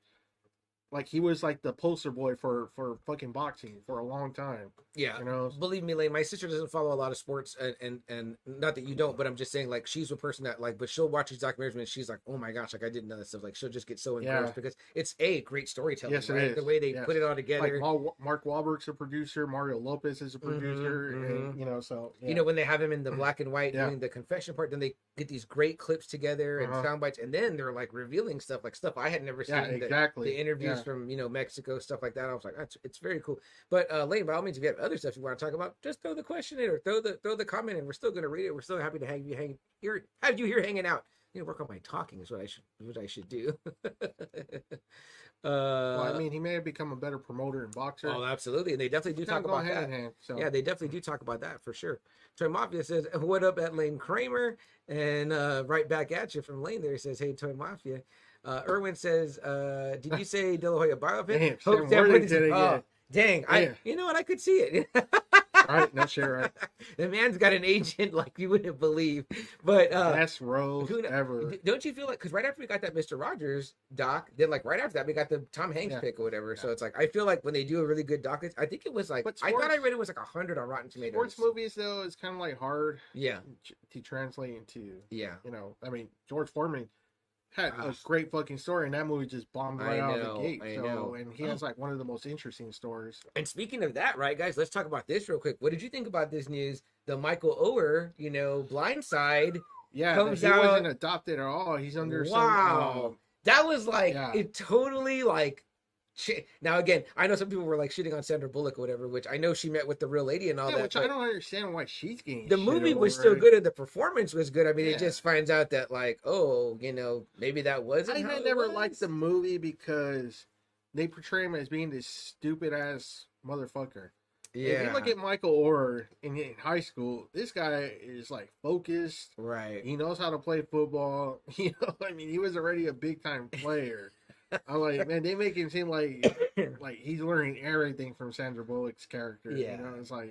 like he was like the poster boy for for fucking boxing for a long time. Yeah. You know, Believe me, Lane, my sister doesn't follow a lot of sports and, and and not that you don't, but I'm just saying like she's a person that like but she'll watch these documentaries and she's like, Oh my gosh, like I didn't know this stuff. Like she'll just get so engrossed Yeah. because it's a great storytelling, Yes, it right? The way they Yes. put it all together. Mal- Mark Wahlberg's a producer, Mario Lopez is a Mhm, producer, and mhm. you know, so yeah. You know, when they have him in the black and white Yeah. doing the confession part, then they get these great clips together and Uh-huh. sound bites, and then they're like revealing stuff like stuff I had never seen. yeah, the- exactly. the interviews Yeah. from you know Mexico, stuff like that. I was like, that's it's very cool. But uh, Lane, by all means, if you have other stuff you want to talk about, just throw the question in or throw the throw the comment in. We're still gonna read it. We're still happy to have you hang here, have you here hanging out. You know, work on my talking is what I should what I should do. uh, well, I mean, he may have become a better promoter and boxer. oh, absolutely, and they definitely do talk about hand that. in hand. So Yeah, they definitely do talk about that for sure. Toy Mafia says, "What up, at Lane Kramer?" And uh, right back at you from Lane there he says, "Hey, Toy Mafia." Uh, Erwin says, uh, "Did you say De La Hoya biopic?" Damn, Hope Sam Sam Worthington Worthington- again. oh, dang, I you know what? I could see it. all right, no shit, right? the man's got an agent like you wouldn't believe. But uh, Best roles who ever. don't you feel like because right after we got that Mister Rogers doc, then like right after that we got the Tom Hanks Yeah. pick or whatever. So it's like I feel like when they do a really good doc, I think it was like But I thought I read it was like hundred on Rotten Tomatoes. Sports movies though is kind of like hard Yeah, to- to translate into. yeah. You know, I mean, George Foreman had a great fucking story, and that movie just bombed I right out of the gate. I so, know. and he has like one of the most interesting stories. And speaking of that, right, guys, let's talk about this real quick. What did you think about this news? The Michael Oher, you know, Blindside. Yeah, Comes he out- wasn't adopted at all. He's under Wow. some. um, That was like Yeah. it totally like. Shit. Now again, I know some people were like shitting on Sandra Bullock or whatever, which I know she met with the real lady and all yeah, that. which I don't understand why she's getting. the movie was still good and the performance was good. I mean, it just finds out that like, oh, you know, maybe that wasn't. I never was. liked the movie because they portray him as being this stupid ass motherfucker. Yeah. If you look at Michael Oher in, in high school, this guy is like focused. right. He knows how to play football. You know, I mean, he was already a big time player. I'm like, man, they make him seem like like he's learning everything from Sandra Bullock's character. Yeah. You know, it's like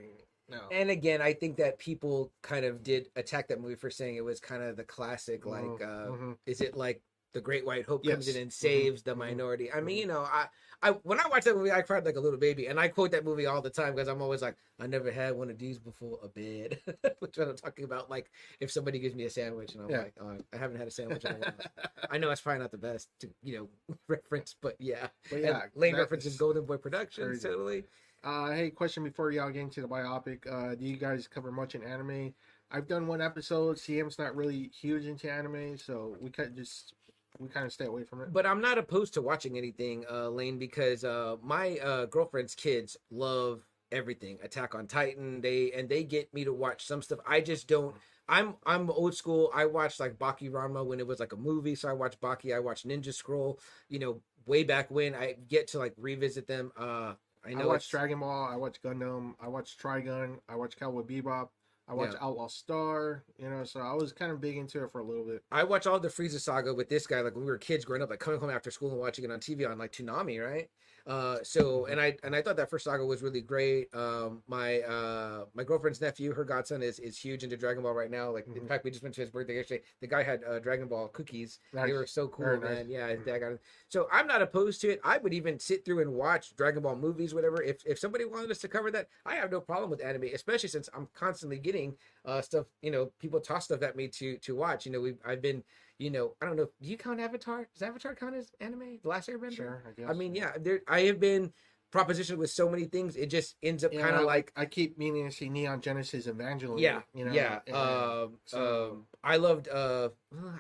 no. And again, I think that people kind of did attack that movie for saying it was kind of the classic, like, Mhm, uh, mhm. is it like the Great White Hope comes Yes. in and saves the mhm, minority? I mean, mhm. you know, I, I when I watch that movie, I cried like a little baby, and I quote that movie all the time because I'm always like, I never had one of these before, a bed, which I'm talking about, like if somebody gives me a sandwich and I'm Yeah. like, oh, I haven't had a sandwich in a while. I know it's probably not the best to you know reference, but yeah, but and yeah, Lane that references Golden Boy Productions, crazy. totally. Uh, hey, question before y'all get into the biopic. Uh, do you guys cover much in anime? I've done one episode. CM's not really huge into anime, so we of just we kind of stay away from it. but I'm not opposed to watching anything, uh, Lane, because uh, my uh, girlfriend's kids love everything. Attack on Titan, they and they get me to watch some stuff. I just don't. I'm I'm old school. I watched like Baki Hanma when it was like a movie, so I watched Baki. I watched Ninja Scroll. You know, way back when. I get to like revisit them. Uh, I know I, watched Dragon Ball. I watched Gundam. I watched Trigun. I watched Cowboy Bebop. I watched Yeah. Outlaw Star. You know, so I was kind of big into it for a little bit. I watch all the Frieza saga with this guy, like when we were kids growing up, like coming home after school and watching it on TV on like Toonami, right? Uh, so and I and I thought that first saga was really great. Um, my uh, my girlfriend's nephew, her godson, is is huge into Dragon Ball right now. Like in Mhm. fact, we just went to his birthday yesterday. The guy had uh, Dragon Ball cookies. Nice. They were so cool, Very man. nice. Yeah, his dad got it. So I'm not opposed to it. I would even sit through and watch Dragon Ball movies, whatever. If if somebody wanted us to cover that, I have no problem with anime, especially since I'm constantly getting uh stuff. You know, people toss stuff at me to to watch. You know, we I've been. You know, I don't know. Do you count Avatar? Does Avatar count as anime? The Last Airbender? Sure, I guess. I mean, yeah. There, I have been propositioned with so many things. It just ends up Yeah, kind of like I keep meaning to see Neon Genesis Evangelion. yeah, you know, yeah. Um, so- um, I loved. Uh.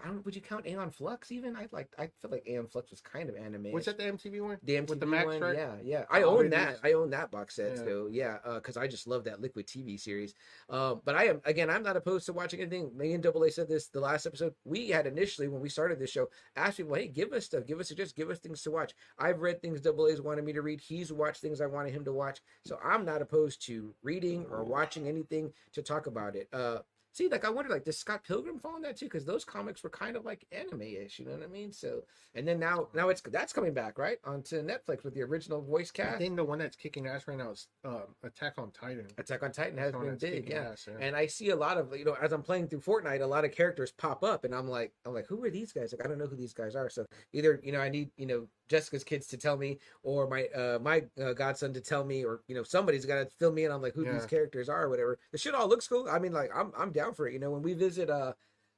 I don't would you count Aeon Flux even? I like. I feel like Aeon Flux was kind of anime. was that the MTV one? the MTV with the Max one? Strike? Yeah, yeah. I Oh, own that. I own that box set Yeah. though. Yeah, because I just love that Liquid TV series. Um, but I am again. I'm not opposed to watching anything. Me and Double A said this the last episode. We had initially when we started this show asked people, "Hey, give us stuff. Give us just give us things to watch." I've read things Double A's wanted me to read. He's watched things I wanted him to watch. So I'm not opposed to reading or watching anything to talk about it. Uh, see, like I wonder, like does Scott Pilgrim fall in that too? Because those comics were kind of like anime-ish. You know what I mean? So and then now now it's that's coming back right onto Netflix with the original voice cast. I think the one that's kicking ass right now is um, Attack on Titan. Attack on Titan has been big, yeah. ass, And I see a lot of you know as I'm playing through Fortnite, a lot of characters pop up, and I'm like, I'm like, who are these guys? Like I don't know who these guys are. So either you know I need you know Jessica's kids to tell me, or my uh my uh, godson to tell me, or you know somebody's got to fill me in on like who these characters are or whatever. The shit all looks cool. I mean, like I'm I'm down for it. You know, when we visit uh.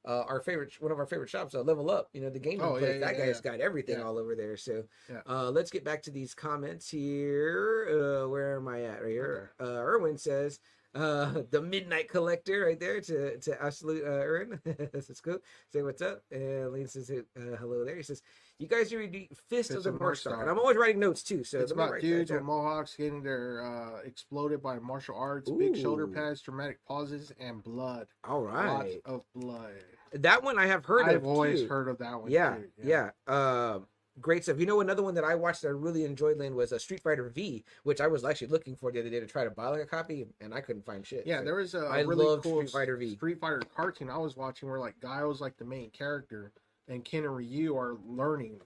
Uh, our favorite, one of our favorite shops, uh, Level Up. You know the game Oh, yeah, yeah, that yeah, guy's got everything Yeah. all over there. So, Yeah. uh, let's get back to these comments here. Uh, where am I at? Right here. Uh, Erwin says, uh, the Midnight Collector right there to to absolute uh, Erwin. this is cool. Say what's up. And Lane says uh, hello there. He says, "You guys are reading Fist, of the North Star. and I'm always writing notes too. So it's about dudes with mohawks getting their uh, exploded by martial arts, big shoulder pads, dramatic pauses, and blood. All right, Lots of blood. that one I have heard of. I've of. always too. heard of that one. yeah, too. yeah. Um, great stuff. You know, another one that I watched that I really enjoyed, Lane, was a Street Fighter V, which I was actually looking for the other day to try to buy like a copy, and I couldn't find shit. Yeah, So- there was a really cool Street Fighter V. Street Fighter cartoon I was watching where like Guy was like the main character and Ken and Ryu are learning.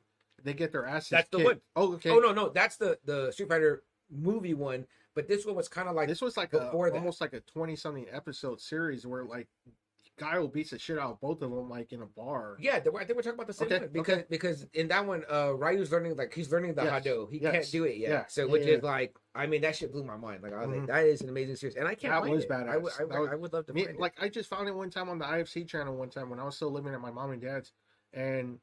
They get their asses That's the one. Oh, okay. Oh no, no, that's the the Street Fighter movie one, but this one was kind of like this was like a, that. almost like a twenty something episode series where like Guy will beats the shit out of both of them like in a bar. Yeah, they were, I think we're talking about the same Okay, one because okay. because in that one, uh, Ryu's learning like he's learning the Yes, Hado. He yes, can't do it yet. yeah, so yeah, which yeah. is like, I mean, that shit blew my mind. Like I was Mhm. like, that is an amazing series, and I can't. That was it. I badass. would, That was- I would love to Me, like I just found it one time on the IFC channel one time when I was still living at my mom and dad's, and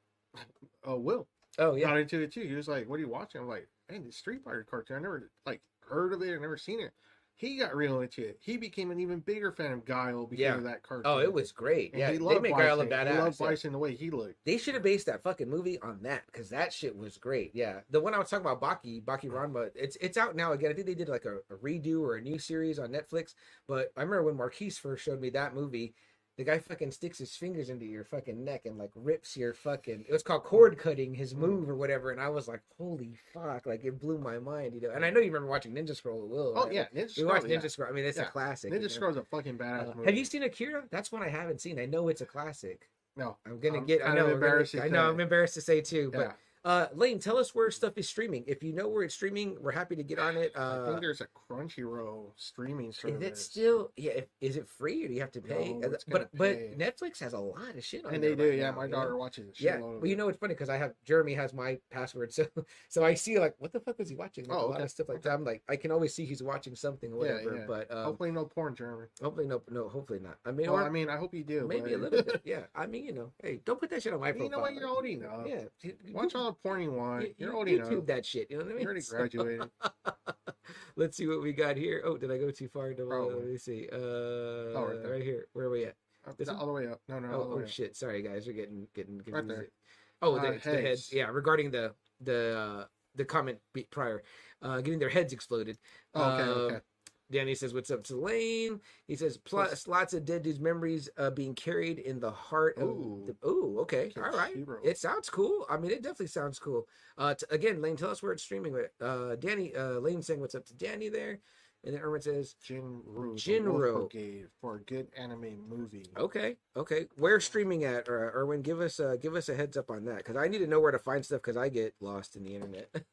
uh, Will. Oh yeah, got into it too. He was like, "What are you watching?" I'm like, "Man, this Street Fighter cartoon. I never like heard of it. I never seen it." He got real into it. He became an even bigger fan of Guile because Yeah. of that cartoon. oh, it was great. And yeah, he they loved made Bison. Guile a He badass. loved yeah. Bison the way he looked. They should have based that fucking movie on that because that shit was great. Yeah, the one I was talking about, Baki, Baki Hanma, it's it's out now again. I think they did like a, a redo or a new series on Netflix. But I remember when Marquise first showed me that movie, the guy fucking sticks his fingers into your fucking neck and like rips your fucking. It was called cord cutting, his Mm. move or whatever, and I was like, holy fuck! Like it blew my mind, you know. And I know you remember watching Ninja Scroll, Will. Oh right? yeah, Ninja we Scroll. watched yeah. Ninja Scroll. I mean, it's a Yeah. classic. you know. Ninja Scroll's a fucking badass Uh, movie. have you seen Akira? That's one I haven't seen. I know it's a classic. No, I'm gonna I'm get. I know. we're gonna- I know. I'm embarrassed to say too. But Yeah. Uh, Lane, tell us where stuff is streaming. If you know where it's streaming, we're happy to get on it. I Uh, think there's a Crunchyroll streaming service. is it still? Yeah. If, is it free or do you have to pay? No, Uh, it's gonna but but. Netflix has a lot of shit on And they do, right yeah. now, My daughter know? watches Yeah, well, you know it's funny because I have Jeremy has my password, so so I see like what the fuck is he watching? Like, Oh, a lot okay, of stuff like that. I'm like I can always see he's watching something or Yeah, whatever. yeah. But um, Hopefully no porn, Jeremy. hopefully no no hopefully not. I mean, Well, or I mean, I hope you do. maybe a little bit. Yeah, I mean you know, hey, don't put that shit on my You profile. know what? You're old enough. Yeah, Watch all porn you want. You- You're you- old YouTube enough. that shit. You know what I mean? You already graduated. Let's see what we got here. Oh, did I go too far? Uh, let me see. Uh, right there. right here. Where are we at? Up- This one? all the way up. No, no, Oh, oh up. shit. Sorry, guys. We're getting getting Right confused. there. Oh, Uh, the, the heads. Yeah, regarding the the uh, the comment prior, uh, getting their heads exploded. Oh, okay, Um, okay. Danny says, "What's up to Lane?" He says, "Plus lots of dead dudes' memories uh, being carried in the heart of Ooh. the." Ooh, okay, all right. It sounds cool. I mean, it definitely sounds cool. Uh, t- again, Lane, tell us where it's streaming. With uh, Danny, uh, Lane saying, "What's up to Danny?" There, and then Erwin says, Jin-Roh. the Jin-Roh. Wolf Brigade for a good anime movie. "Okay, okay, Where streaming at?" Uh, Erwin, give us uh, give us a heads up on that because I need to know where to find stuff because I get lost in the internet.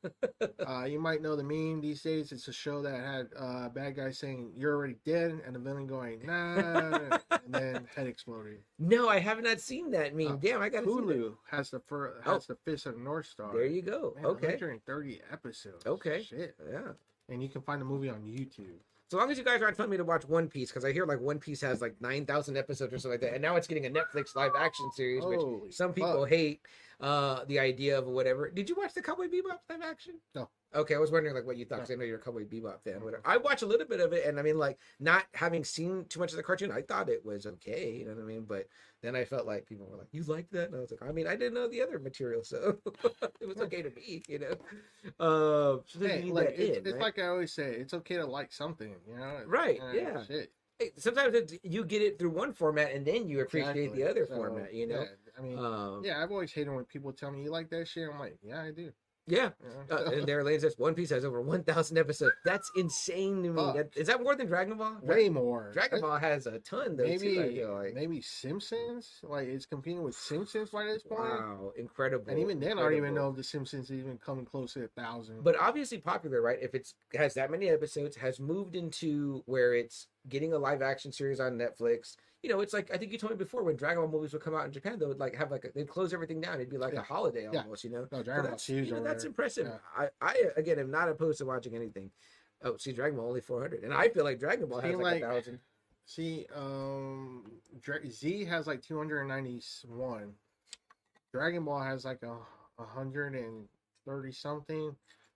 Uh, you might know the meme these days. It's a show that had uh, bad guys saying "You're already dead" and the villain going "Nah," and then head exploding. no, I have not seen that meme. Uh, Damn, I that. Hulu has the fir- has the fist of the North Star. There you go. Man, okay, 130 episodes. Okay. Shit. yeah. And you can find the movie on YouTube. So long as you guys aren't telling me to watch One Piece, because I hear like One Piece has like nine thousand episodes or something like that, and now it's getting a Netflix live action series, which Holy some people hate uh the idea of whatever. Did you watch the Cowboy Bebop live action? No. Okay, I was wondering like what you thought because I know you're a Cowboy Bebop fan. Whatever. I watched a little bit of it, and I mean, like not having seen too much of the cartoon, I thought it was okay. You know what I mean? But then I felt like people were like, "You liked that?" And I was like, "I mean, I didn't know the other material, so it was okay to me." You know. Uh, so Hey, like, it's, in, it's right? like I always say, it's okay to like something, you know? Right, Uh, yeah. Shit. Sometimes it's, you get it through one format and then you appreciate Exactly. the other So, format you know Yeah, I mean, um yeah, yeah, I've always hated when people tell me you like that shit. I'm like, yeah, I do. yeah. know? Uh, and there Lane says one piece has over 1000 episodes that's insane to me that, is that more than dragon ball Way more. dragon ball has a ton though maybe too, like maybe Simpsons. Like it's competing with Simpsons by this point. wow incredible And even then, I don't even know if the Simpsons is even coming close to a thousand. but obviously popular right if it's has that many episodes has moved into where it's getting a live action series on Netflix. You know, it's like I think you told me before when Dragon Ball movies would come out in Japan, they would like have like a, they'd close everything down. It'd be like Yeah. a holiday Yeah. almost. You know, No, Dragon Ball that's, Z's you know, that's impressive. Yeah. I, I again am not opposed to watching anything. Oh, see, Dragon Ball only four hundred, and I feel like Dragon Ball See, has like, like- a thousand. See, um, Dra- Z has like 291. Dragon Ball has like a 130 something.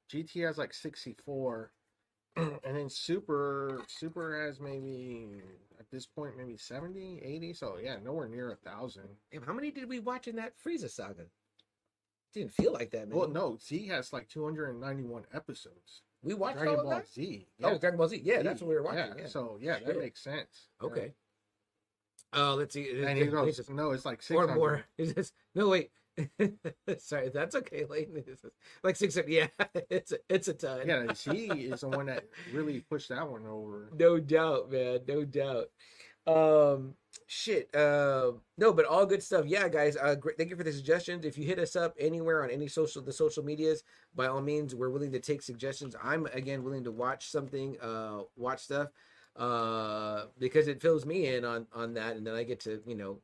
GT has like 64. and then Super Super has maybe at this point maybe 70, 80. So yeah, nowhere near a thousand. Damn, how many did we watch in that Frieza saga? Didn't feel like that, man. Well, no, Z has like 291 episodes. we watched Dragon all Ball that. Z. Oh, Dragon Ball Z. Yeah, Z, that's what we were watching. Yeah. So yeah, that Shit. makes sense. Yeah. Okay. Uh, let's see. And he goes, no, it's like or more. Is this no wait? Sorry, that's okay, Layton. Like six. Yeah, it's a, it's a ton. Yeah, she is the one that really pushed that one over. no doubt, man. No doubt. Um, shit. Uh, no, but all good stuff. Yeah, guys. Uh, great. Thank you for the suggestions. If you hit us up anywhere on any social the social medias, by all means, we're willing to take suggestions. I'm again willing to watch something. Uh, watch stuff. Uh, because it fills me in on on that, and then I get to you know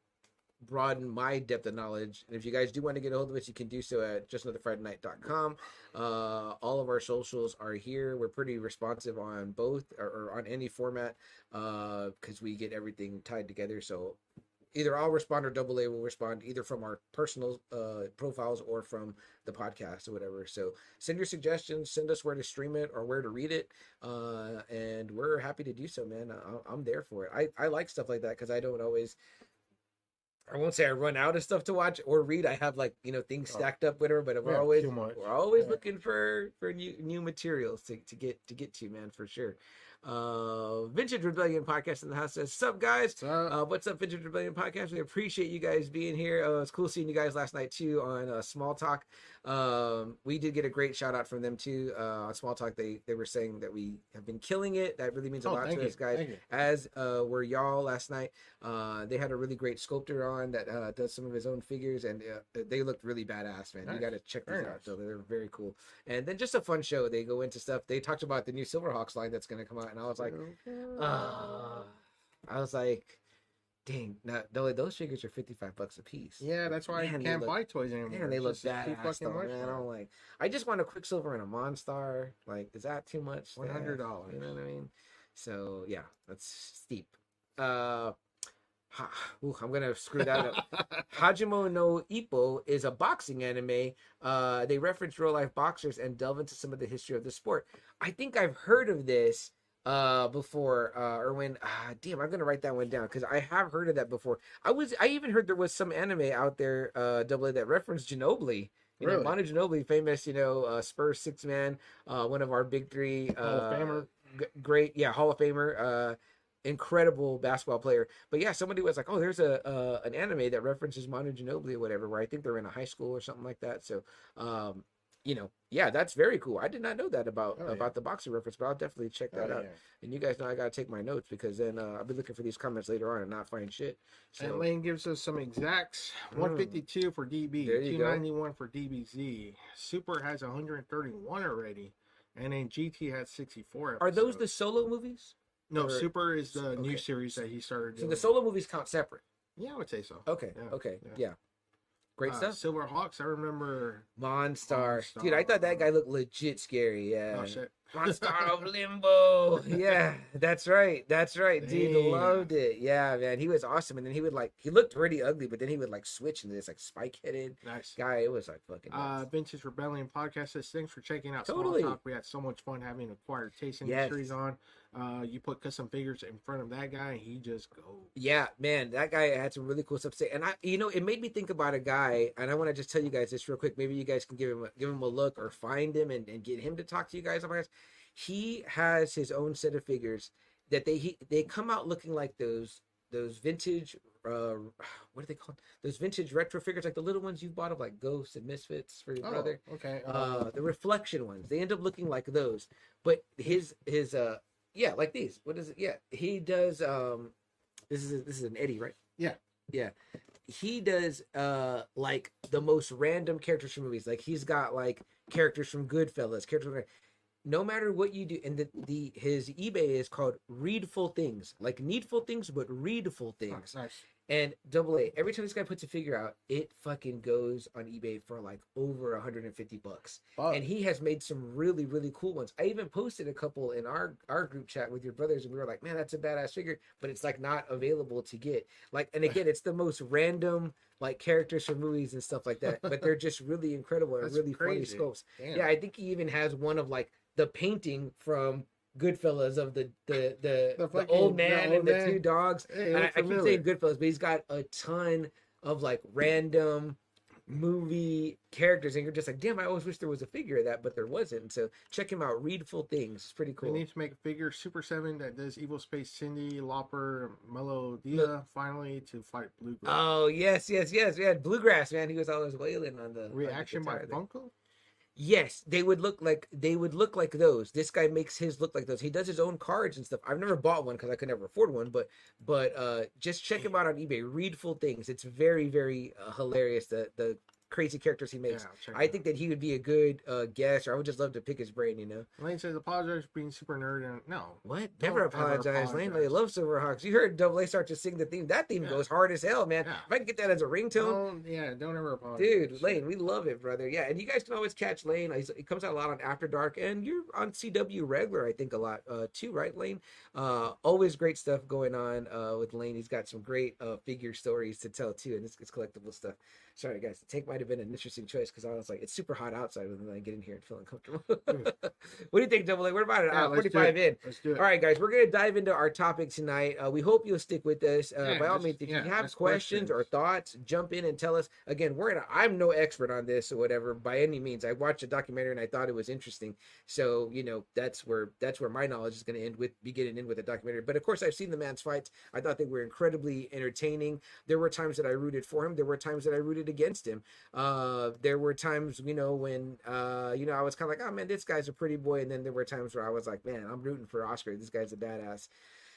broaden my depth of knowledge. And if you guys do want to get a hold of us, you can do so at justanotherfridaynight.com. Uh, all of our socials are here. We're pretty responsive on both or, or on any format because we get everything tied together. So either I'll respond or Double A will respond either from our personal uh, profiles or from the podcast or whatever. So send your suggestions, send us where to stream it or where to read it, uh, and we're happy to do so, man. I, I'm there for it. I, I like stuff like that because I don't always. I won't say I run out of stuff to watch or read. I have like you know things Oh. stacked up, whatever. But we're Yeah, always we're always Yeah. looking for for new new materials to, to get to get to, man, for sure. Uh, Vintage Rebellion podcast in the house says, "Sup guys? So, Uh, what's up, Vintage Rebellion podcast? We appreciate you guys being here. Uh, it's cool seeing you guys last night too on uh, Small Talk. Um, we did get a great shout out from them too uh, on Small Talk. They they were saying that we have been killing it. That really means a oh, lot to you, us, guys as uh, were y'all last night. Uh, they had a really great sculptor on that uh, does some of his own figures, and uh, they looked really badass, man. You got to check these out. nice. So they're very cool. And then just a fun show. They go into stuff. They talked about the new Silverhawks line that's going to come out, and I was like, ah. I was like, dang, now those figures are fifty five bucks a piece. yeah, that's why Man, I can't look- buy toys anymore. Man, they look badass fucking though, man. I'm like, I just want a Quicksilver and a Monstar. Like, is that too much? $100. You know what I mean? So yeah, that's steep. Uh, ha, ooh, I'm gonna screw that up. Hajime no Ippo is a boxing anime. Uh, they reference real life boxers and delve into some of the history of the sport. I think I've heard of this uh before uh or when ah damn i'm gonna write that one down because i have heard of that before i was i even heard there was some anime out there uh double A that referenced ginobili you know Really? Manu Ginobili famous you know uh spurs six man uh one of our big three uh Hall of Famer. g- great yeah hall of famer uh incredible basketball player but yeah somebody was like oh there's a uh, an anime that references Manu Ginobili or whatever where i think they're in a high school or something like that so um you know yeah that's very cool i did not know that about Oh, yeah. about the boxing reference but i'll definitely check that Oh, out yeah. and you guys know I gotta take my notes because then uh, I'll be looking for these comments later on and not find shit. And So Lane gives us some exacts. 152 for DB, you go. 291 for DBZ. Super has 131 already, and then GT has 64. are those the solo movies? No, or- Super is the Okay. new series that he started. So the solo movies count separate. Yeah, I would say so. Okay. Yeah, Okay. Yeah. yeah. Great Uh, stuff. Silver Hawks. I remember. Monstar. Dude, I thought that guy looked legit scary. Yeah. Oh shit. Monstar of Limbo. Yeah, that's right. That's right. Dude, loved it. Yeah, man. He was awesome. And then he would like he looked pretty ugly, but then he would like switch into this like spike headed Nice. guy. It was like fucking Uh, nuts. Vintage Rebellion podcast says thanks for checking out Totally. Small Talk. We had so much fun having acquired taste Yes. industries on. Uh, you put custom figures in front of that guy, and he just goes. Yeah, man, that guy had some really cool stuff to say, and I, you know, it made me think about a guy, and I want to just tell you guys this real quick. Maybe you guys can give him a, give him a look or find him and, and get him to talk to you guys about this. He has his own set of figures that they he, they come out looking like those those vintage uh what are they called those vintage retro figures like the little ones you bought of like ghosts and misfits for your Oh, brother okay. uh the reflection ones they end up looking like those but his his uh yeah like these. What is it? Yeah he does um this is this is an eddie right? Yeah. yeah. He does uh like the most random characters from movies. Like he's got like characters from goodfellas characters from no matter what you do, and the, the his eBay is called Readful Things, like needful things, but readful things. Nice. And double A, every time this guy puts a figure out, it fucking goes on eBay for like over 150 bucks. Fuck. And he has made some really, really cool ones. I even posted a couple in our our group chat with your brothers, and we were like, "Man, that's a badass figure," but it's like not available to get. Like, and again, it's the most random like characters from movies and stuff like that, but they're just really incredible and really crazy. funny sculpts. Damn. Yeah, I think he even has one of like the painting from Goodfellas of the the the, The the, fucking- old the man old and the two dogs. Hey, And I, I keep saying Goodfellas, but he's got a ton of like random movie characters, and you're just like, damn, I always wish there was a figure of that, but there wasn't. So check him out. Readful Things. It's pretty cool. We need to make a figure Super Seven that does Evil Space Cindy, Lauper, Melodia finally to fight Bluegrass. Oh yes, yes, yes. We had Bluegrass, man. He was always wailing on the on the Reaction by. Funko. Yes, they would look like they would look like those. This guy makes his look like those. He does his own cards and stuff. I've never bought one because I could never afford one, but but uh just check him out on eBay. Readful things. It's very very uh, hilarious. The the crazy characters he makes. check I think that he would be a good uh guest, or I would just love to pick his brain. You know. Lane says apologize for being super nerd and no. what? Never ever apologize, Lane. They apologize. love Silverhawks. You heard Double A start to sing the theme. That theme Yeah. goes hard as hell, man. Yeah. If I can get that as a ringtone, Don't, yeah, don't ever apologize. Dude, Lane, we love it, brother. Yeah, and you guys can always catch Lane. He's, he comes out a lot on After Dark, and you're on CW regular, I think, a lot uh, too, right, Lane? Uh, always great stuff going on uh, with Lane. He's got some great uh, figure stories to tell too, and it's, it's collectible stuff. Sorry, guys, the take might have been an interesting choice because I was like, it's super hot outside, and then I get in here and feel uncomfortable. what do you think, Double A? What about it? Yeah, uh, let's do 45 in. Let's do it. All right, guys, we're gonna dive into our topic tonight. Uh, we hope you'll stick with us. Uh, Yeah, by all means, if yeah, you have ask questions, or thoughts, jump in and tell us. Again, we're in. A, I'm no expert on this or whatever by any means. I watched a documentary and I thought it was interesting. So you know, that's where that's where my knowledge is going to end with beginning in with a documentary. But of course, I've seen the man's fights. I thought they were incredibly entertaining. There were times that I rooted for him. There were times that I rooted against him. Uh, there were times, you know, when uh, you know, I was kind of like, oh man, this guy's a pretty boy, and then there were times where I was like, man, I'm rooting for Oscar. This guy's a badass.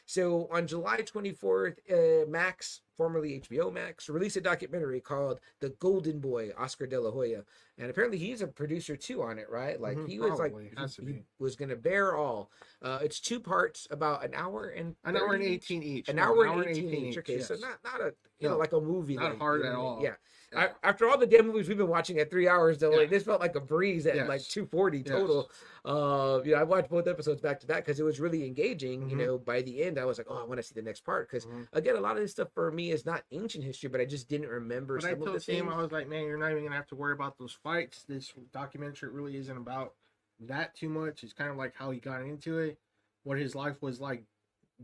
So on July 24th, uh, Max, formerly HBO Max, released a documentary called "The Golden Boy," Oscar De La Hoya, and apparently he's a producer too on it, right? Like Mhm, he was like probably. He, he was going to bear all. Uh, it's two parts, about an hour and An hour and 30 eighteen each. an No, hour, and 18, each. Okay, yes. so not not a you know like a movie, not hard you know at what I mean? all. Yeah. Yeah. I, after all the damn movies we've been watching at three hours, though, Yeah. like this felt like a breeze at Yes. like two forty Yes. total. Uh, you know, I watched both episodes back to back because it was really engaging. You Mhm. know, by the end, I was like, oh, I want to see the next part because Mhm. again, a lot of this stuff for me is not ancient history, but I just didn't remember But I some of the told Sam. I was like, man, you're not even gonna have to worry about those fights. This documentary really isn't about that too much. It's kind of like how he got into it, what his life was like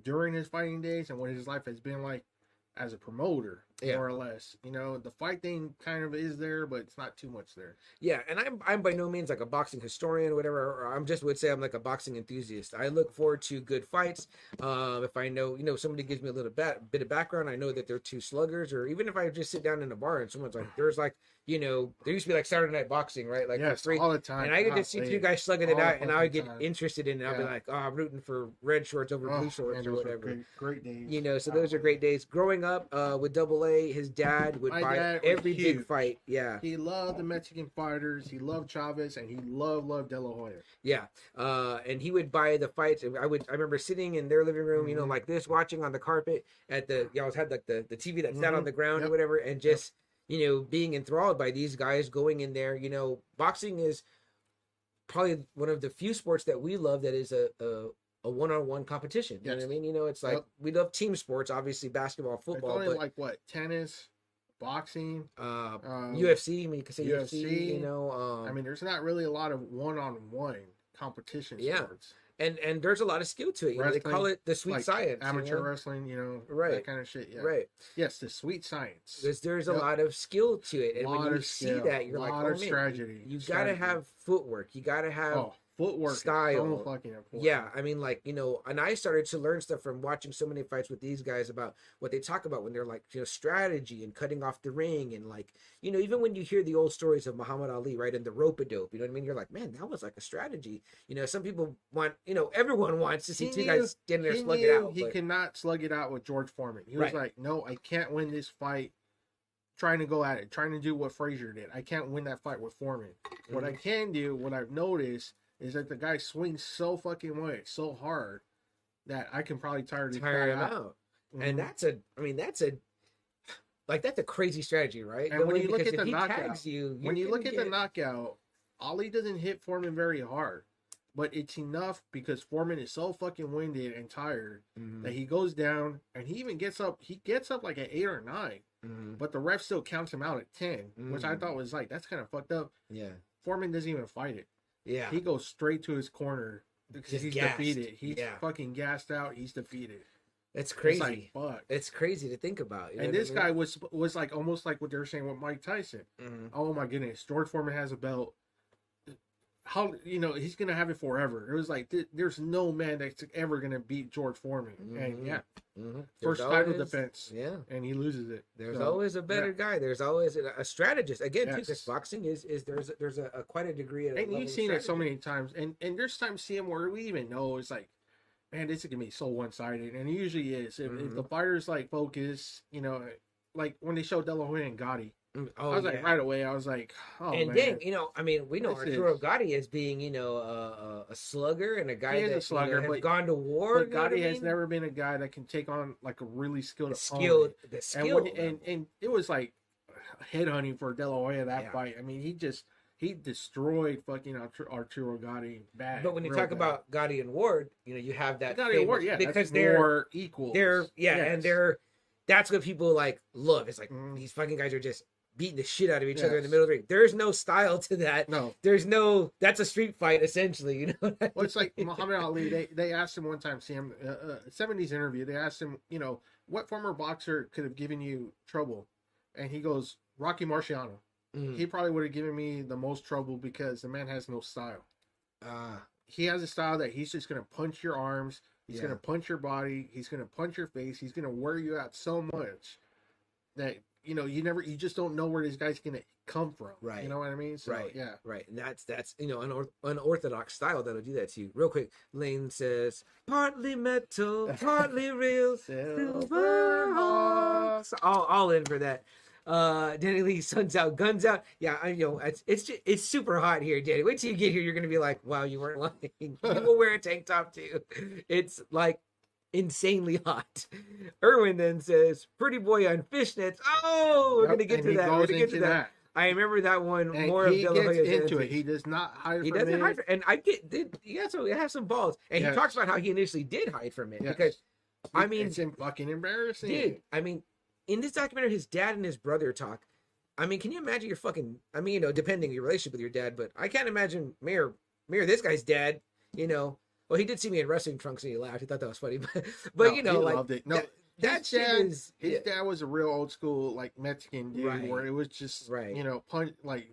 during his fighting days, and what his life has been like as a promoter, Yeah. more or less. You know, the fight thing kind of is there, but it's not too much there. Yeah, and I'm I'm by no means like a boxing historian or whatever. Or I'm just would say I'm like a boxing enthusiast. I look forward to good fights. Um, if I know, you know, somebody gives me a little bit bit of background, I know that they're two sluggers. Or even if I just sit down in a bar and someone's like, "There's like, you know, there used to be like Saturday Night Boxing, right? Like yes, three, all the time. and I could just see two guys slugging it All the out, and I would get time. interested in it. I'll be like, "Oh, I'm rooting for red shorts over Oh, blue shorts or whatever." Great, great days. You know, so those are great days. Growing up uh, with Double A, his dad would buy dad every big fight. Yeah, He loved the Mexican fighters. He loved Chavez, and he loved loved De La Hoya. Yeah, uh, and he would buy the fights. and I would. I remember sitting in their living room, you know, Mhm. like this, watching on the carpet at the. You always had like the the TV that sat on Mhm. the ground or whatever, and just you know being enthralled by these guys going in there. You know, boxing is probably one of the few sports that we love that is a. a a one-on-one competition. You know what I mean? You know, it's like Yep. we love team sports, obviously basketball, football, but like what tennis, boxing, uh, um, UFC. I mean, you could say UFC. UFC, You know, um, I mean, there's not really a lot of one-on-one competition Yeah. sports. And and there's a lot of skill to it. You know, they call it the sweet like science. you amateur know? wrestling, you know, Right. that kind of shit. Yeah. right? Yes, the sweet science. There's there's a lot of skill to it, and when you see skill, that, you're like, oh of man, strategy, you, you gotta have footwork. You gotta have. oh, footwork, style. so. Yeah, I mean, like you know, and I started to learn stuff from watching so many fights with these guys about what they talk about when they're like, you know, strategy and cutting off the ring, and like, you know, even when you hear the old stories of Muhammad Ali, right, and the rope a dope, you know what I mean? You're like, man, that was like a strategy. You know, some people want, you know, everyone wants to see He two knew- guys getting there he slug it out. he but- cannot slug it out with George Foreman. He was Right. like, "No, I can't win this fight." Trying to go at it, trying to do what Frazier did. I can't win that fight with Foreman. What I Mhm. can do, what I've noticed, is that the guy swings so fucking way, so hard that I can probably tire the tire him out. Mhm. And that's a, I mean, that's a, like that's a crazy strategy, right? And when you look at the knockout- you, when you're look at the knockout, Ali doesn't hit Foreman very hard, but it's enough because Foreman is so fucking winded and tired Mhm, that he goes down and he even gets up. He gets up like an eight or nine, mhm, but the ref still counts him out at ten, which I Mm. thought was like that's kind of fucked up. yeah, Foreman doesn't even fight it. Yeah, He goes straight to his corner because Just he's gassed. defeated. He's Yeah. fucking gassed out. He's defeated. it's It's crazy. like fuck. it's crazy to think about. you know and what I this mean? guy was was like almost like what they were saying with Mike Tyson. Mhm. Oh my goodness, George Foreman has a belt. How you know he's gonna have it forever? It was like th- there's no man that's ever gonna beat George Foreman, and Mhm. yeah, Mhm. first There's title defense, Yeah, and he loses it. there's So, always a better yeah. guy. There's always a, a strategist. Again, too, because boxing is is there's a, there's a, a quite a degree of And you've seen it so many times, and and there's times see him where we even know it's like, man, this is gonna be so one sided, and it usually is. If, if Mhm. the fighters like focus, you know, like when they show De La Hoya and Gatti, Oh, I was yeah. like right away, I was like, oh and man, dang, you know, I mean, we know This Arturo is- Gatti as being, you know, a, a, slugger and a guy is a that slugger, you know, has but- gone to war. but you know I Gatti has mean? never been a guy that can take on like a really skilled The opponent. skilled, the and when, and and it was like headhunting for De La Hoya that Yeah. fight. I mean, he just he destroyed fucking Arturo, Arturo Gatti bad. but when you talk bad. about Gatti and Ward, you know, you have that Gatti Ward, yeah, because they're equal. they're yeah, Yes. and they're that's what people like love. It's like Mhm. these fucking guys are just beating the shit out of each other in the middle of the ring. There's no style to that. no. There's no that's a street fight essentially. You know. Well, it's like Muhammad Ali. They they asked him one time, see him, uh, uh, 70s interview. They asked him, you know, what former boxer could have given you trouble, and he goes, Rocky Marciano. Mm. He probably would have given me the most trouble because the man has no style. Ah, he has a style that he's just gonna punch your arms, he's Yeah. gonna punch your body, he's gonna punch your face, he's gonna wear you out so much that you know you never you just don't know where these guy's gonna come from. Right. You know what I mean? So right. yeah. Right. And that's that's you know an unorthodox style that'll do that to you. Real quick, Lane says partly metal, partly real, silver hawks. All all in for that. Uh, Danny Lee, suns out, guns out. Yeah, I you know it's it's just, it's super hot here, Danny. Wait till you get here, you're gonna be like, wow, you weren't lying. You will wear a tank top too. It's like insanely hot. Erwin then says, "Pretty boy on fishnets." Oh, we're Yep, gonna get to that. We're gonna get to into that. I remember that one And more he of De La gets Hoya's into it. He does not hide He from doesn't it. hide, from, and I get did he has some, he has some balls, and he talks about how he initially did hide from it Yes. because I mean, it's in fucking embarrassing. dude, I mean, in this documentary, his dad and his brother talk. I mean, can you imagine your fucking? I mean, you know, depending on your relationship with your dad, but I can't imagine Mayor Mayor this guy's dad. You know, well, he did see me in wrestling trunks and he laughed. He thought that was funny, but but No, you know, he like loved it. No, that, that shit dad- is his yeah, dad was a real old school like Mexican dude, Right. where it was just Right. you know punch like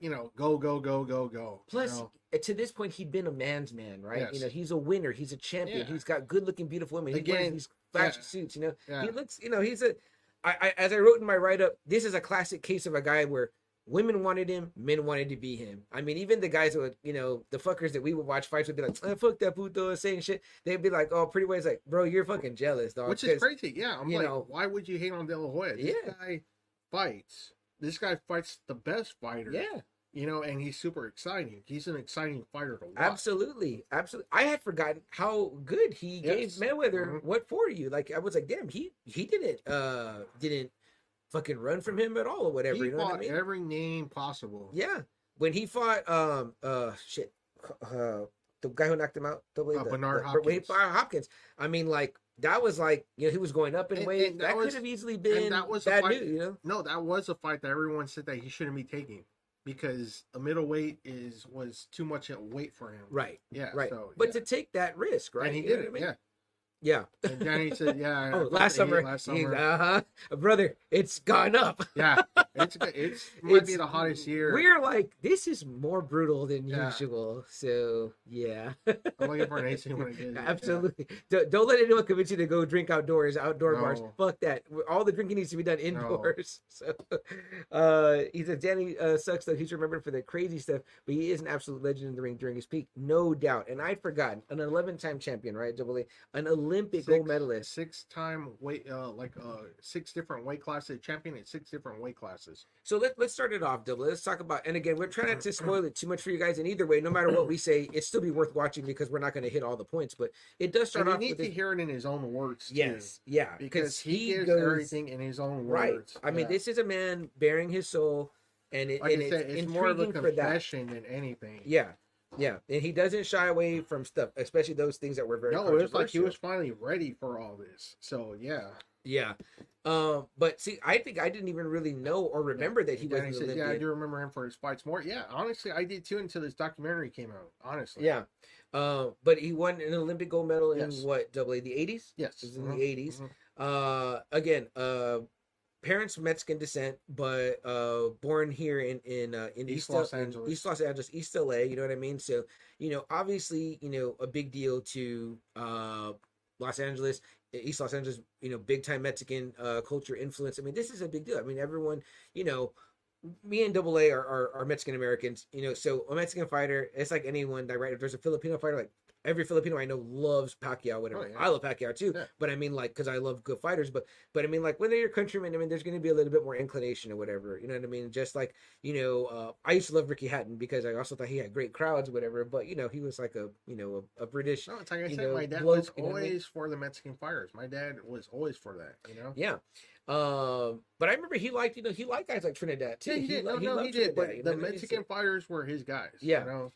you know go go go go go. you Plus, know? to this point, he'd been a man's man, right? You know, he's a winner. He's a champion. Yeah. He's got good-looking, beautiful women. He wears Again, these flashy yeah. suits. You know, he looks. You know, he's a. I, I as I wrote in my write-up, this is a classic case of a guy where women wanted him, men wanted to be him. I mean, even the guys that would, you know, the fuckers that we would watch fights would be like, oh, "Fuck that puto," saying shit. They'd be like, "Oh, pretty ways like, bro, you're fucking jealous, dog." Which is crazy. Yeah, I'm like, know- why would you hate on De La Hoya? This Yeah. guy fights. This guy fights the best fighter. Yeah, you know, and he's super exciting. He's an exciting fighter to watch. absolutely, absolutely. I had forgotten how good he Yes. gave Mayweather. Mhm. What for you? Like I was like, damn, he he didn't uh didn't fucking run from him at all or whatever. He you know what I fought mean? every name possible. Yeah, when he fought um uh shit uh the guy who knocked him out the way Uh, the, Bernard the, Hopkins. fought Hopkins. I mean, like that was like you know he was going up in And- weight. and that that could was- have easily been that was a bad fight- news. You know. No, that was a fight that everyone said that he shouldn't be taking because a middleweight is was too much weight for him. Right, Yeah. right. So, but yeah. to take that risk, right? and he You did it. I mean? Yeah. Yeah. And Danny said, "Yeah." Oh, last summer, Last uh summer. huh, brother, it's gone up. yeah. It's. It's might be the hottest year. We're like, this is more brutal than Yeah. usual. So yeah, I'm looking for an AC when it. yeah. absolutely. Don't, don't let anyone convince you to go drink outdoors, outdoor bars. Fuck that. All the drinking needs to be done indoors. So, uh, he said Danny uh, sucks though. He's remembered for the crazy stuff, but he is an absolute legend in the ring during his peak, no doubt. And I'd forgotten an 11-time champion, right? Double A, an Olympic Six- gold medalist. six-time weight, uh, like uh, six different weight classes, champion in six different weight classes. So let, let's start it off, Double. Let's talk about, and again, we're trying not to spoil it too much for you guys. And either way, no matter what we say, it still be worth watching because we're not going to hit all the points. But it does start And you need to hear it in his own words, too, yes, yeah, because he, gives goes everything in his own words. right. I mean, this is a man bearing his soul, and it like and said, it's, it's more of a intriguing for that. confession than anything. Yeah, yeah, and he doesn't shy away from stuff, especially those things that were very. No, it was like he was finally ready for all this. So yeah, Yeah. Um, but see, I think I didn't even really know or remember that he was he an "Yeah, I do remember him for his fights more." Yeah, honestly, I did too until this documentary came out. Honestly, Yeah. Uh, but he won an Olympic gold medal in Yes. what double A the eighties? yes, It was in Mhm, the 80s. mhm. Uh, again, uh, parents of Mexican descent, but uh, born here in in uh, in East East, Los Angeles. East Los Angeles, East LA. You know what I mean? So you know, obviously, you know, a big deal to uh, Los Angeles, East Los Angeles. You know, big time Mexican uh, culture influence. I mean, this is a big deal. I mean, everyone, you know. Me and Double A are, are, are Mexican Americans, you know. So a Mexican fighter, it's like anyone that right. If there's a Filipino fighter, like every Filipino I know loves Pacquiao, whatever. Oh, yeah. I love Pacquiao too, Yeah. but I mean like because I love good fighters. But but I mean like when they're your countrymen, I mean there's going to be a little bit more inclination or whatever. You know what I mean? Just like you know, uh, I used to love Ricky Hatton because I also thought he had great crowds, whatever. But you know, he was like a you know a, a British. No, it's like I said, know, my dad bloke, was you know I mean? always for the Mexican fighters. My dad was always for that. You know. Yeah. Um, but I remember he liked, you know, he liked guys like Trinidad too. Yeah, he did. No, li- no, he did. But Trinidad, you the know I mean? Mexican fighters were his guys. Yeah. You know?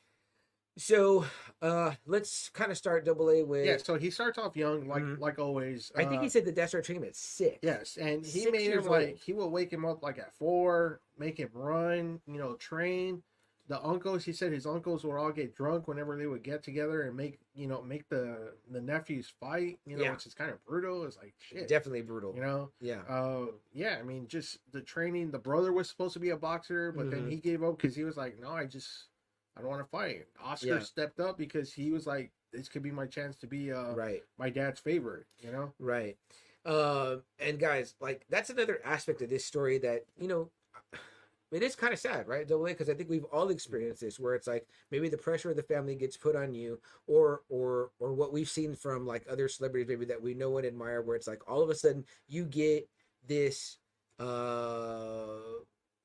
So, uh, let's kind of start double A with. Yeah. So he starts off young, like Mhm. like always. I think Uh, he said the started training him at six. Yes, and he Six made him like old. he would wake him up like at four, make him run, you know, train. The uncles, he said his uncles would all get drunk whenever they would get together and make you know make the the nephews fight, you know, Yeah. which is kind of brutal. It's like shit, Definitely brutal. you know. Yeah. Uh, yeah, I mean, just the training. The brother was supposed to be a boxer, but Mhm. then he gave up because he was like, no, I just I don't want to fight. Oscar Yeah. stepped up because he was like, this could be my chance to be uh right. my dad's favorite, you know. Right. Um, and guys, like that's another aspect of this story that, you know, it is kind of sad, right? Double A, because I think we've all experienced this where it's like maybe the pressure of the family gets put on you, or or or what we've seen from like other celebrities maybe that we know and admire, where it's like all of a sudden you get this uh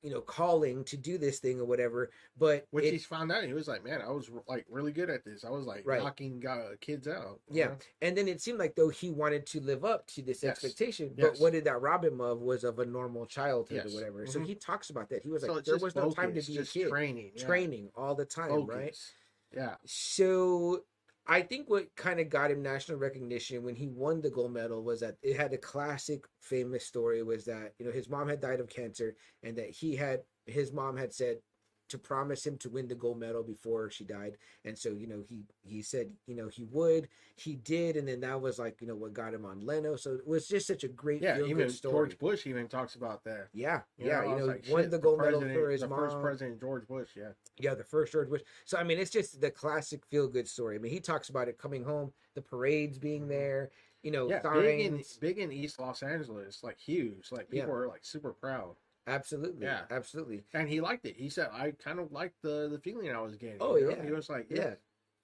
you know calling to do this thing or whatever but Which it- he's found out. He was like, man, I was like really good at this. I was like Right. knocking uh, kids out. Yeah, know? and then it seemed like though he wanted to live up to this Yes. expectation, but Yes. what did that rob him of was of a normal childhood Yes. or whatever. So Mhm. he talks about that. He was So like, there was no time to be just a kid, training, yeah. training all the time, right? Yeah. So I think what kind of got him national recognition when he won the gold medal was that it had a classic famous story was that you know his mom had died of cancer and that he had his mom had said to promise him to win the gold medal before she died and so you know he he said you know he would he did and then that was like you know what got him on Leno so it was just such a great Yeah. feel Even good story George Bush even talks about that. yeah You yeah know, you know like, won shit, the gold medal president- for his the mom first president, George Bush. Yeah. yeah, the first George Bush. So I mean, it's just the classic feel good story. I mean, he talks about it coming home, the parades being there, you know, Mm-hmm. Yeah. Big in, big in East Los Angeles, like huge. Like Yeah. people are like super proud. Absolutely, Yeah. absolutely. And he liked it. He said, I kind of liked the, the feeling I was getting. Oh, you know? yeah. He was like, Yeah. yeah.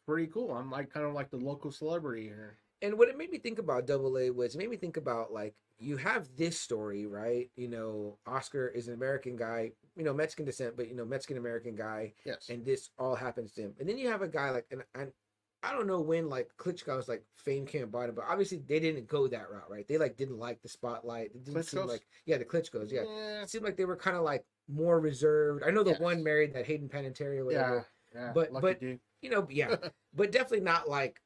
Pretty cool. I'm like kind of like the local celebrity here. And what it made me think about Double A was it made me think about like you have this story, right? You know, Oscar is an American guy, you know, Mexican descent, but you know, Mexican American guy, Yes. and this all happens to him. And then you have a guy like, and, and I don't know when like Klitschko's like fame came about him, but obviously they didn't go that route, right? They like didn't like the spotlight. It didn't seem Klitschko's? like yeah, the Klitschko's, yeah. Yeah. It seemed like they were kind of like more reserved. I know the Yes. one married that Hayden Panettiere whatever. Yeah. yeah. But- Lucky but- dude. You know, yeah, but definitely not like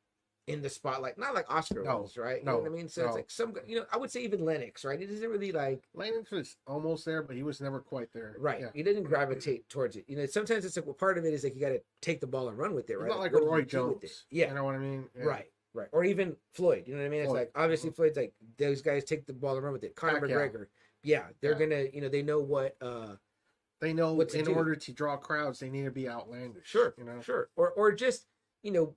in the spotlight. Not like Oscar No, was, right? You know what I mean? So it's like some, you know, I would say even Lennox, right? It isn't really like Lennox was almost there, but he was never quite there. right. Yeah. He didn't gravitate towards it. You know, sometimes it's like well, part of it is like you got to take the ball and run with it, right? not like what a Roy do with it? Jones. Yeah, You know what I mean? Yeah. right, right. Or even Floyd. You know what I mean? It's like obviously Floyd's like those guys take the ball and run with it. Conor Pacquiao. McGregor, yeah, they're Yeah. gonna, you know, they know what. uh They know in do. order to draw crowds, they need to be outlandish. Sure, You know? sure, or or just you know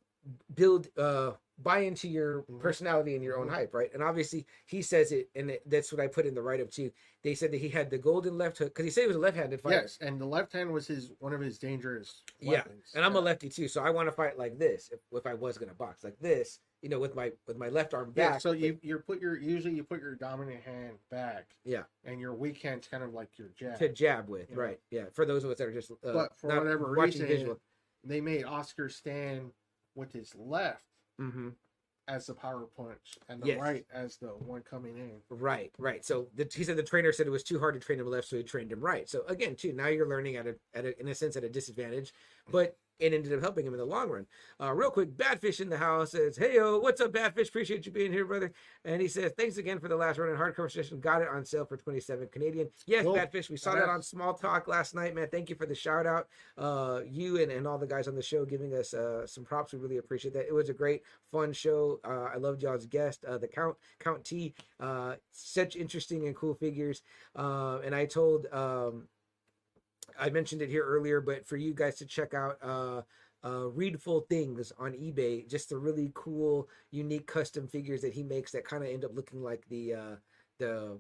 build uh buy into your Mhm. personality and your own Mhm. hype, right? And obviously he says it, and it, that's what I put in the write up too. They said that he had the golden left hook because he said he was a left-handed fighter. Yes, and the left hand was his one of his dangerous Weapons. Yeah, and I'm a lefty too, so I want to fight like this. If, if I was gonna box like this, you know, with my with my left arm Yeah, back. so you you put your usually you put your dominant hand back. Yeah. And your weak hand's kind of like your jab. to jab with, Yeah. right? Yeah, for those of us that are just uh, but for whatever watching reason, visual. they made Oscar stand with his left hmm as the power punch and the Yes. right as the one coming in. Right, right. So the, he said the trainer said it was too hard to train him left, so he trained him right. So again, too, now you're learning at a, at a in a sense at a disadvantage, but it ended up helping him in the long run. Uh, real quick, Badfish in the house says, "Hey yo, what's up, Badfish? Appreciate you being here, brother." And he says, "Thanks again for the Last Ronin hardcover session. Got it on sale for 27 Canadian. Yes, Cool. Badfish, we saw that on Small Talk last night, man. Thank you for the shout out. Uh, you and, and all the guys on the show giving us uh, some props. We really appreciate that. It was a great, fun show. Uh, I loved y'all's guest, uh, the Count Count T. Uh, such interesting and cool figures. Uh, and I told, um, I mentioned it here earlier, but for you guys to check out uh, uh, Readful Things on eBay, just the really cool, unique custom figures that he makes that kind of end up looking like the uh, the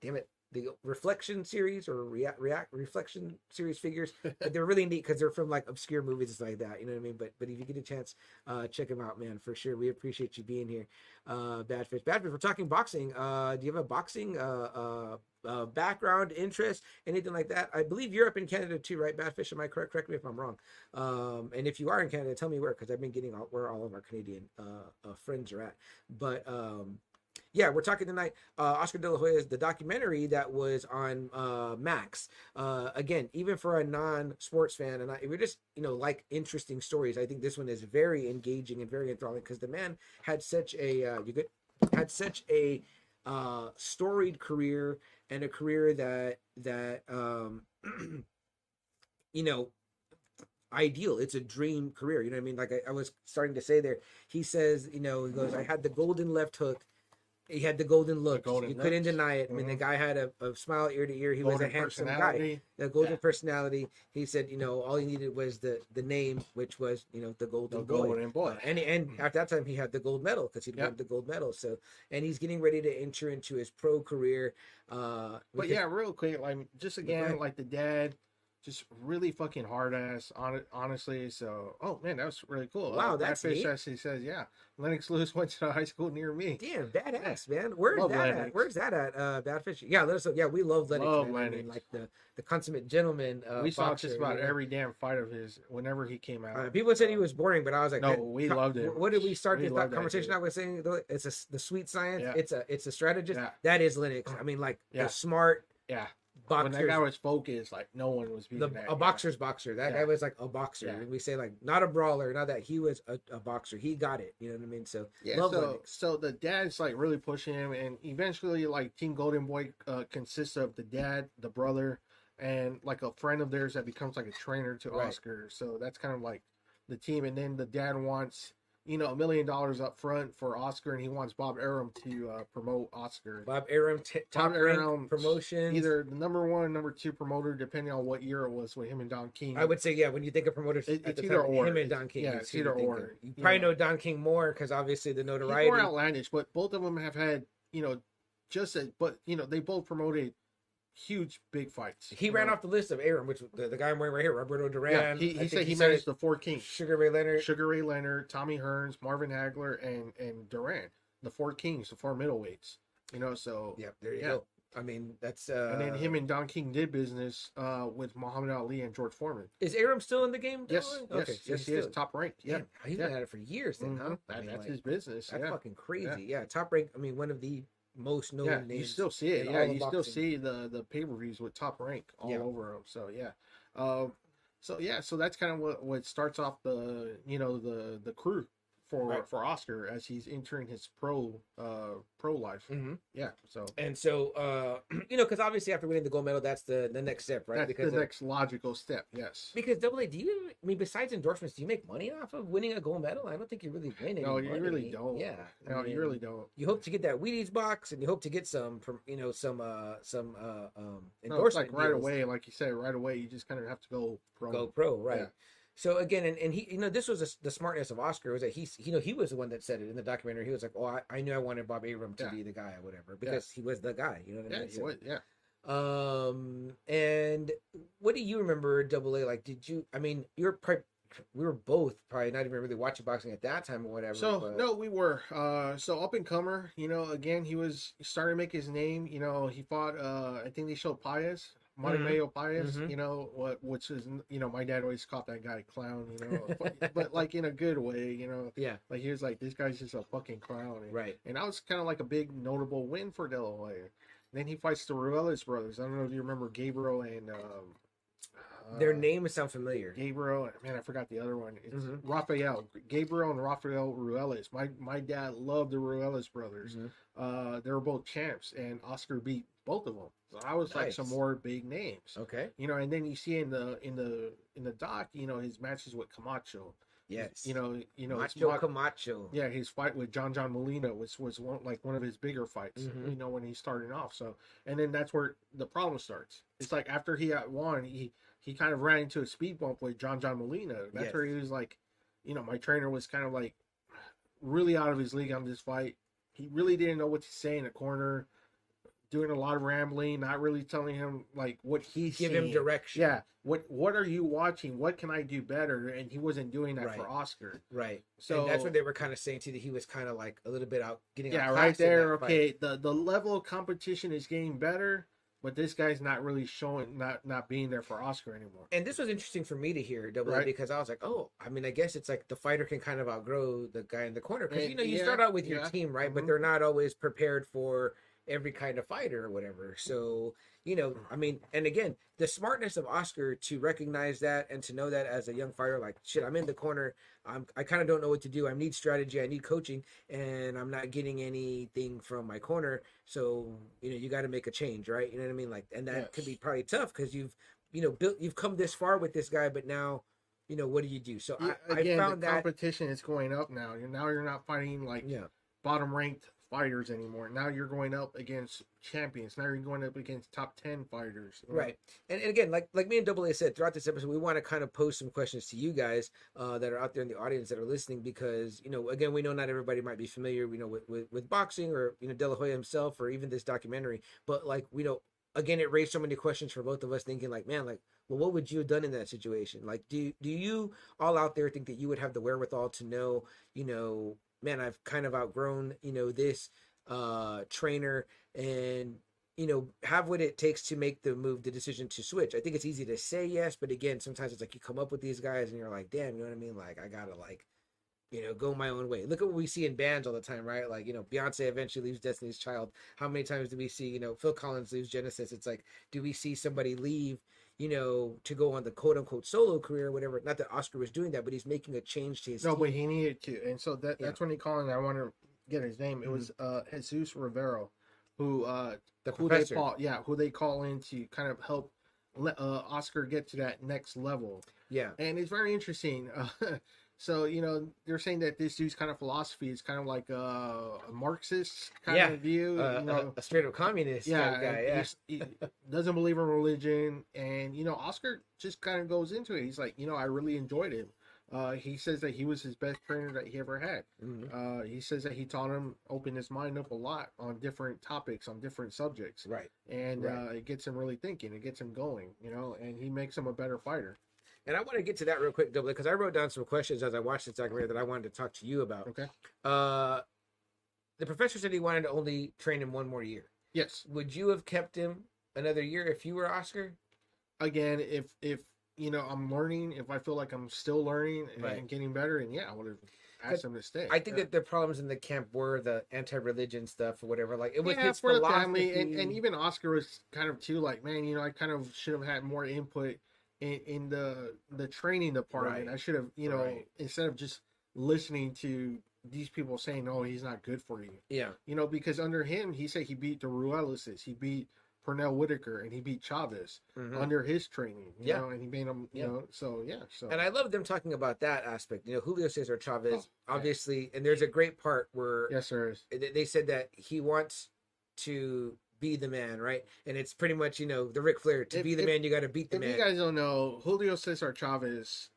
damn it the reflection series or react react reflection series figures but they're really neat because they're from like obscure movies like that you know what i mean? But but if you get a chance uh check them out man for sure. We appreciate you being here uh badfish. Badfish we're talking boxing uh do you have a boxing uh uh uh, background interest anything like that i believe europe and canada too right badfish am i correct correct me if i'm wrong um and if you are in canada tell me where because i've been getting all, where all of our canadian uh, uh friends are at but um yeah, we're talking tonight. Uh, Oscar De La Hoya's the documentary that was on uh, Max. Uh, again, even for a non-sports fan, and I, we just you know like interesting stories. I think this one is very engaging and very enthralling because the man had such a uh, you could had such a uh, storied career and a career that that um, you know ideal. It's a dream career. You know what I mean? Like I, I was starting to say there. He says, you know, he goes, I had the golden left hook. He had the golden look. golden you couldn't deny it. I mean, the guy had a, a smile ear to ear. He was a handsome guy. The golden Yeah. personality. He said, you know, all he needed was the the name, which was, you know, the golden The boy. golden boy. And and at that time he had the gold medal because he'd Yeah. won the gold medal. So and he's getting ready to enter into his pro career. Uh, But yeah, real quick, like just again, like the dad, just really fucking hard ass on it, honestly. So, oh man, that was really cool. Wow, uh, that's Fish actually says, yeah, Lennox Lewis went to a high school near me. Damn, badass, man. Where's Love that at? Lennox. Where's that at? Uh, Badfish. Yeah, let us know. Yeah, we love Lennox. Love man. I mean, like the the consummate gentleman. Uh, we saw boxer, just about you know? every damn fight of his whenever he came out. Uh, people said he was boring, but I was like, No, we co- loved it. What did we start We that conversation out with saying? It's a the sweet science. Yeah. It's a it's a strategist. Yeah. That is Lennox. I mean, like Yeah. the smart yeah, when that guy was focused, like no one was beating The, that. a guy. boxer's boxer. That Yeah. guy was like a boxer. Yeah. And we say like not a brawler, not that he was a, a boxer. He got it. You know what I mean? So Yeah, so Lennox. so the dad's like really pushing him, and eventually, like Team Golden Boy uh, consists of the dad, the brother, and like a friend of theirs that becomes like a trainer to Right. Oscar. So that's kind of like the team, and then the dad wants you know a million dollars up front for Oscar, and he wants Bob Arum to uh, promote Oscar. Bob Arum, t- top Bob Arum, promotions. Either the number one, number two promoter, depending on what year it was with him and Don King. I would say, yeah, when you think of promoters, It- it's either time, or. him and Don King. yeah, it's either or. You You probably know. know Don King more because obviously the He's notoriety. more outlandish, but both of them have had, you know, just a, but you know, they both promoted huge big fights. He ran know. off the list of Arum, which the, the guy I'm wearing right here, Roberto Duran. Yeah, he, he said he managed the four kings: Sugar Ray Leonard. Sugar Ray Leonard, Tommy Hearns, Marvin Hagler, and and Duran, the four kings, the four middleweights. You know, so yeah, there you Yeah. go. I mean, that's uh. and then him and Don King did business uh, with Muhammad Ali and George Foreman. is Arum still in the game? Yes, yes, Okay, yes, he's he is top ranked. Yeah, Damn, he's yeah. been at it for years then, huh? Mhm. I That- mean, that's like, his business. That's yeah. fucking crazy. Yeah. top rank. I mean, one of the most known yeah, names. you still see it. Yeah, you still boxing. see the the pay per views with top rank all Yeah. over them. So yeah, um, so yeah, so that's kind of what what starts off the you know the the crew for Right. for Oscar as he's entering his pro uh pro life. Mhm. Yeah, so And so, uh, you know, because obviously after winning the gold medal, that's the the next step, right? that's because the of- next logical step. Yes. Because Double A, do you? I mean, besides endorsements, do you make money off of winning a gold medal? I don't think you really win any No, you money. really don't. Yeah, I No, mean, you really don't. You hope to get that Wheaties box, and you hope to get some from you know some uh some uh um No, it's like right deals. away, like you said, right away. You just kind of have to go pro. Go pro, right? Yeah. So again, and, and he, you know, this was a, the smartness of Oscar was that he's, you know, he was the one that said it in the documentary. He was like, "Oh, I, I knew I wanted Bob Arum to Yeah. be the guy or whatever because he was the guy." You know what I Yeah, mean? he So- was, yeah. Um, and what do you remember, Double A? Like, did you? I mean, you're probably, we were both probably not even really watching boxing at that time or whatever. So but- no, we were. Uh, so up and comer, you know. Again, he was starting to make his name. You know, he fought. Uh, I think they showed Paez, Mario Paez. Mhm. You know what? Which is, you know, my dad always called that guy a clown. You know, but, but like in a good way. You know, yeah, like he was like, this guy's just a fucking clown. And, right. and that was kind of like a big notable win for De La Then he fights the Ruelas brothers. I don't know if you remember Gabriel and um, Their name names sound familiar. Gabriel, man, I forgot the other one. It's Mhm. Raphael, Gabriel and Raphael Ruelas. My my dad loved the Ruelas brothers. Mhm. Uh, they were both champs, and Oscar beat both of them. So I was like some more big names, Okay. you know. And then you see in the in the in the doc, you know, his matches with Camacho. Yes. you know, you know, Macho Ma- Camacho. yeah, his fight with John John Molina was was one like one of his bigger fights. Mhm. You know, when he's starting off. So, and then that's where the problem starts. It's like after he had won, he he kind of ran into a speed bump with John John Molina. That's Yes. where he was like, you know, my trainer was kind of like really out of his league on this fight. He really didn't know what to say in the corner, doing a lot of rambling, not really telling him like what he's Give him direction. Yeah, what what are you watching? What can I do better? And he wasn't doing that for Oscar. Right. So and that's what they were kind of saying too that he was kind of like a little bit out getting yeah, outclassed right there. that fight. Okay, the the level of competition is getting better, but this guy's not really showing, not not being there for Oscar anymore. And this was interesting for me to hear, Double A, Right. because I was like, oh, I mean, I guess it's like the fighter can kind of outgrow the guy in the corner because you know you yeah, start out with your yeah, team, right? But mhm. they're not always prepared for every kind of fighter or whatever. So you know, hmm. I mean, and again, the smartness of Oscar to recognize that and to know that as a young fighter, like shit, I'm in the corner. I'm I kind of don't know what to do. I need strategy. I need coaching, and I'm not getting anything from my corner. So you know, you got to make a change, right? You know what I mean? Like, and that could be probably tough because you've you know built you've come this far with this guy, but now you know what do you do? So Yeah, I, I found the that competition is going up now. You're now you're not fighting like yeah, bottom ranked fighters anymore. Now you're going up against champions. Now you're going up against top ten fighters. know? right. And, and again, like like me and Double A said throughout this episode, we want to kind of pose some questions to you guys uh, that are out there in the audience that are listening because you know again we know not everybody might be familiar you know with with, with boxing or you know De La Hoya himself or even this documentary, but like we know again it raised so many questions for both of us thinking like man like well what would you have done in that situation like do do you all out there think that you would have the wherewithal to know you know man i've kind of outgrown you know this uh trainer and you know have what it takes to make the move the decision to switch i think it's easy to say yes but again sometimes it's like you come up with these guys and you're like damn you know what i mean like i gotta like you know, go my own way. Look at what we see in bands all the time, right? Like, you know, Beyonce eventually leaves Destiny's Child. How many times do we see, you know, Phil Collins leaves Genesis? It's like, do we see somebody leave, you know, to go on the quote unquote solo career or whatever? Not that Oscar was doing that, but he's making a change to his No, team. but he needed to, and so that Yeah. that's when he called. And I want to get his name. It Mhm. was uh Jesus Rivero, who uh the who professor. they call yeah who they call in to kind of help let uh, Oscar get to that next level. Yeah. and it's very interesting. Uh, so you know they're saying that this dude's kind of philosophy is kind of like a, a Marxist kind Yeah. of view. Uh, you know, a, a straight up communist yeah, guy. Yeah. he doesn't believe in religion, and you know Oscar just kind of goes into it. He's like, you know, I really enjoyed him. Uh, he says that he was his best trainer that he ever had. Mhm. Uh, he says that he taught him open his mind up a lot on different topics, on different subjects, Right. and Right. uh, it gets him really thinking. It gets him going, you know, and he makes him a better fighter. And I want to get to that real quick, Double, because I wrote down some questions as I watched this documentary that I wanted to talk to you about. Okay. Uh, the professor said he wanted to only train him one more year. Yes. Would you have kept him another year if you were Oscar? Again, if if you know I'm learning, if I feel like I'm still learning and Right. getting better, and yeah, I would have asked him to stay. I think Yeah. that the problems in the camp were the anti-religion stuff or whatever. Like it was yeah, his for the philosophy. family, and, and even Oscar was kind of too like, man, you know, I kind of should have had more input in, in the the training department. Right. I should have, you know, Right. instead of just listening to these people saying, "Oh, he's not good for you," yeah, you know, because under him, he said he beat the Ruelises, he beat Pernell Whitaker, and he beat Chavez Mhm. under his training, you Yeah. know, and he made him, you Yeah. know, so yeah, so and I love them talking about that aspect. You know, Julio Cesar Chavez, Oh, yeah. obviously, and there's a great part where yes, there is. they said that he wants to be the man, right? And it's pretty much you know the Ric Flair to If- be the if- man, you got to beat the If man. you guys don't know, Julio Cesar Chavez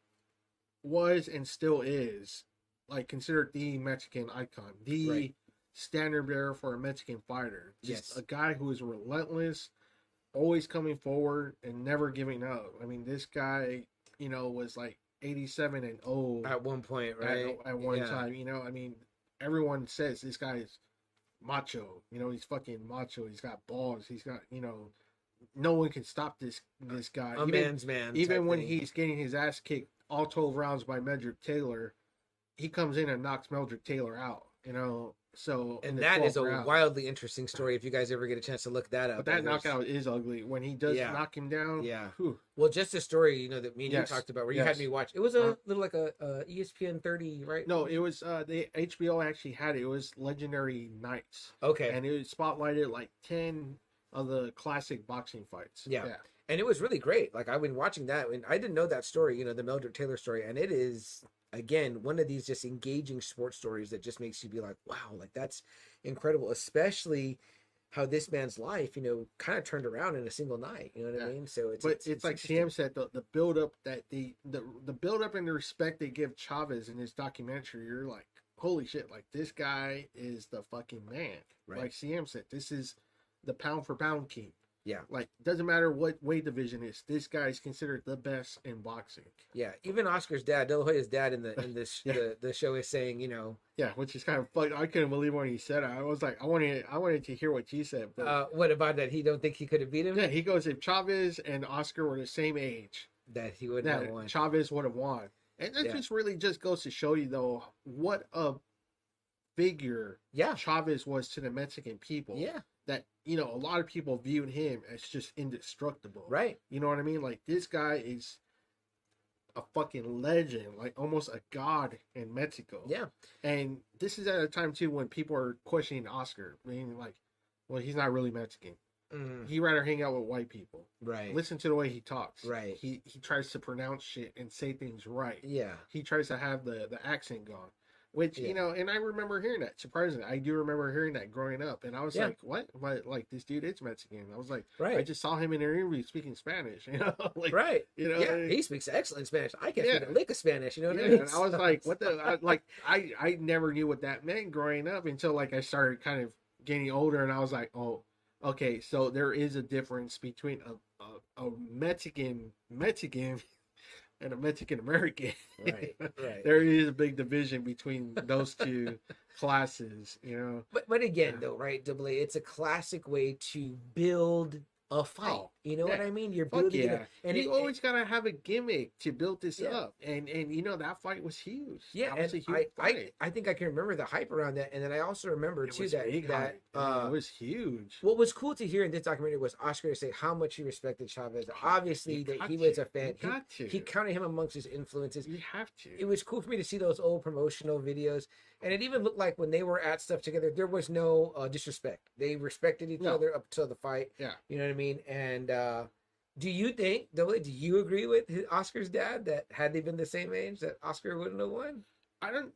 was and still is like considered the Mexican icon, the Right. standard bearer for a Mexican fighter. Just Yes. a guy who is relentless, always coming forward and never giving up. I mean, this guy, you know, was like 87 and old At one point, at, right? at one Yeah. time. You know, I mean, everyone says this guy is macho. You know, he's fucking macho. He's got balls. He's got, you know, no one can stop this this guy. A even man's man. even when thing. he's getting his ass kicked all 12 rounds by Meldrick Taylor, he comes in and knocks Meldrick Taylor out. You know, so and that is a round. wildly interesting story. If you guys ever get a chance to look that up, But that knockout is ugly when he does Yeah. knock him down. Yeah. whew, Well, just a story, you know, that me and Yes. you talked about, where you Yes. had me watch. It was a Uh-huh. little like a ESPN 30, right? No, it was uh the HBO actually had it. It was Legendary Nights. Okay. and it spotlighted like 10 of the classic boxing fights. Yeah. and it was really great. Like I've been watching that, and I didn't know that story, you know, the Meldrick Taylor story, and it is again one of these just engaging sports stories that just makes you be like, wow, like that's incredible, especially how this man's life, you know, kind of turned around in a single night. You know what I mean? So it's But it's, like. Sam said, the, the build up that the, the the build up and the respect they give Chavez in his documentary, you're like, holy shit, like this guy is the fucking man. Right. Like Sam said, this is the pound for pound king. Yeah. Like doesn't matter what weight division is, this guy is considered the best in boxing. Yeah, even Oscar's dad, De La Hoya's dad in the in this Yeah. the, the show is saying, you know, Yeah, which is kind of fun. I couldn't believe when he said it. I was like, I wanted I wanted to hear what you said. But uh, what about that? He don't think he could have beat him. yeah, he goes, if Chavez and Oscar were the same age, That he would not won. Chavez would have won. And that Yeah. just really just goes to show you though what a figure Yeah, Chavez was to the Mexican people. yeah, you know, a lot of people viewed him as just indestructible. right. You know what I mean? Like this guy is a fucking legend, like almost a god in Mexico. Yeah, And this is at a time too when people are questioning Oscar, meaning like, well, he's not really Mexican. Mhm. He rather hang out with white people. right. Listen to the way he talks. Right. He he tries to pronounce shit and say things right. Yeah, He tries to have the the accent gone. Which Yeah. you know, and I remember hearing that. Surprisingly, I do remember hearing that growing up, and I was Yeah. like, "What? But like this dude is Mexican." I was like, right. I just saw him in an interview speaking Spanish. You know, like right. you know, yeah, and- he speaks excellent Spanish. I can't Yeah. speak a lick of Spanish. You know what yeah, I mean? and I was like, what the? I, like, I I never knew what that meant growing up until like I started kind of getting older, and I was like, oh, okay, so there is a difference between a a, a Mexican Mexican and a Mexican American. right, right. there is a big division between those two classes, you know. But but again, Yeah. though, right, Double A, it's a classic way to build a fight. Oh, you know what. I mean? You're Fuck building it, yeah. and you it, always gotta have a gimmick to build this Yeah. up, and and you know that fight was huge. yeah, was a huge I, I fight. I think I can remember the hype around that, and then I also remember It too that that hype. I mean, uh, it was huge. What was cool to hear in this documentary was Oscar to say how much he respected Chavez. Obviously, You that he was a fan. He, got to. he counted him amongst his influences. You have to. It was cool for me to see those old promotional videos, and it even looked like when they were at stuff together, there was no uh, disrespect. They respected each No. other up till the fight. Yeah. you know what I mean. And uh, do you think, Double do you agree with his, Oscar's dad that had they been the same age, that Oscar wouldn't have won? I don't.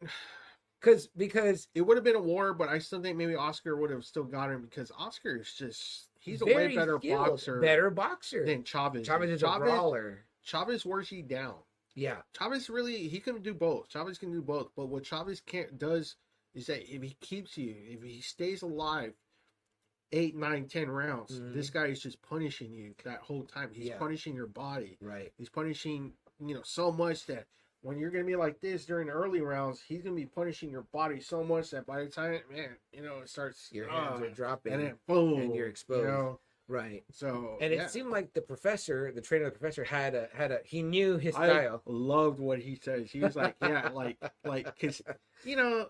Because because It would have been a war, but I still think maybe Oscar would have still got him because Oscar is just he's a way better skilled, boxer better boxer. than Chavez. Chavez is a brawler. Chavez wears you down. Yeah, Chavez really he can do both. Chavez can do both, but what Chavez can't does is that if he keeps you, if he stays alive, eight, nine, ten rounds, Mhm. this guy is just punishing you that whole time. He's Yeah. punishing your body. right. He's punishing you know so much that when you're gonna be like this during the early rounds, he's gonna be punishing your body so much that by the time man, you know, it starts Your hands ah, are dropping, and then boom, and you're exposed. You know? Right? So And it yeah. seemed like the professor, the trainer, the professor had a had a he knew his I style. loved what he says. He was like, yeah, like, like, because, you know,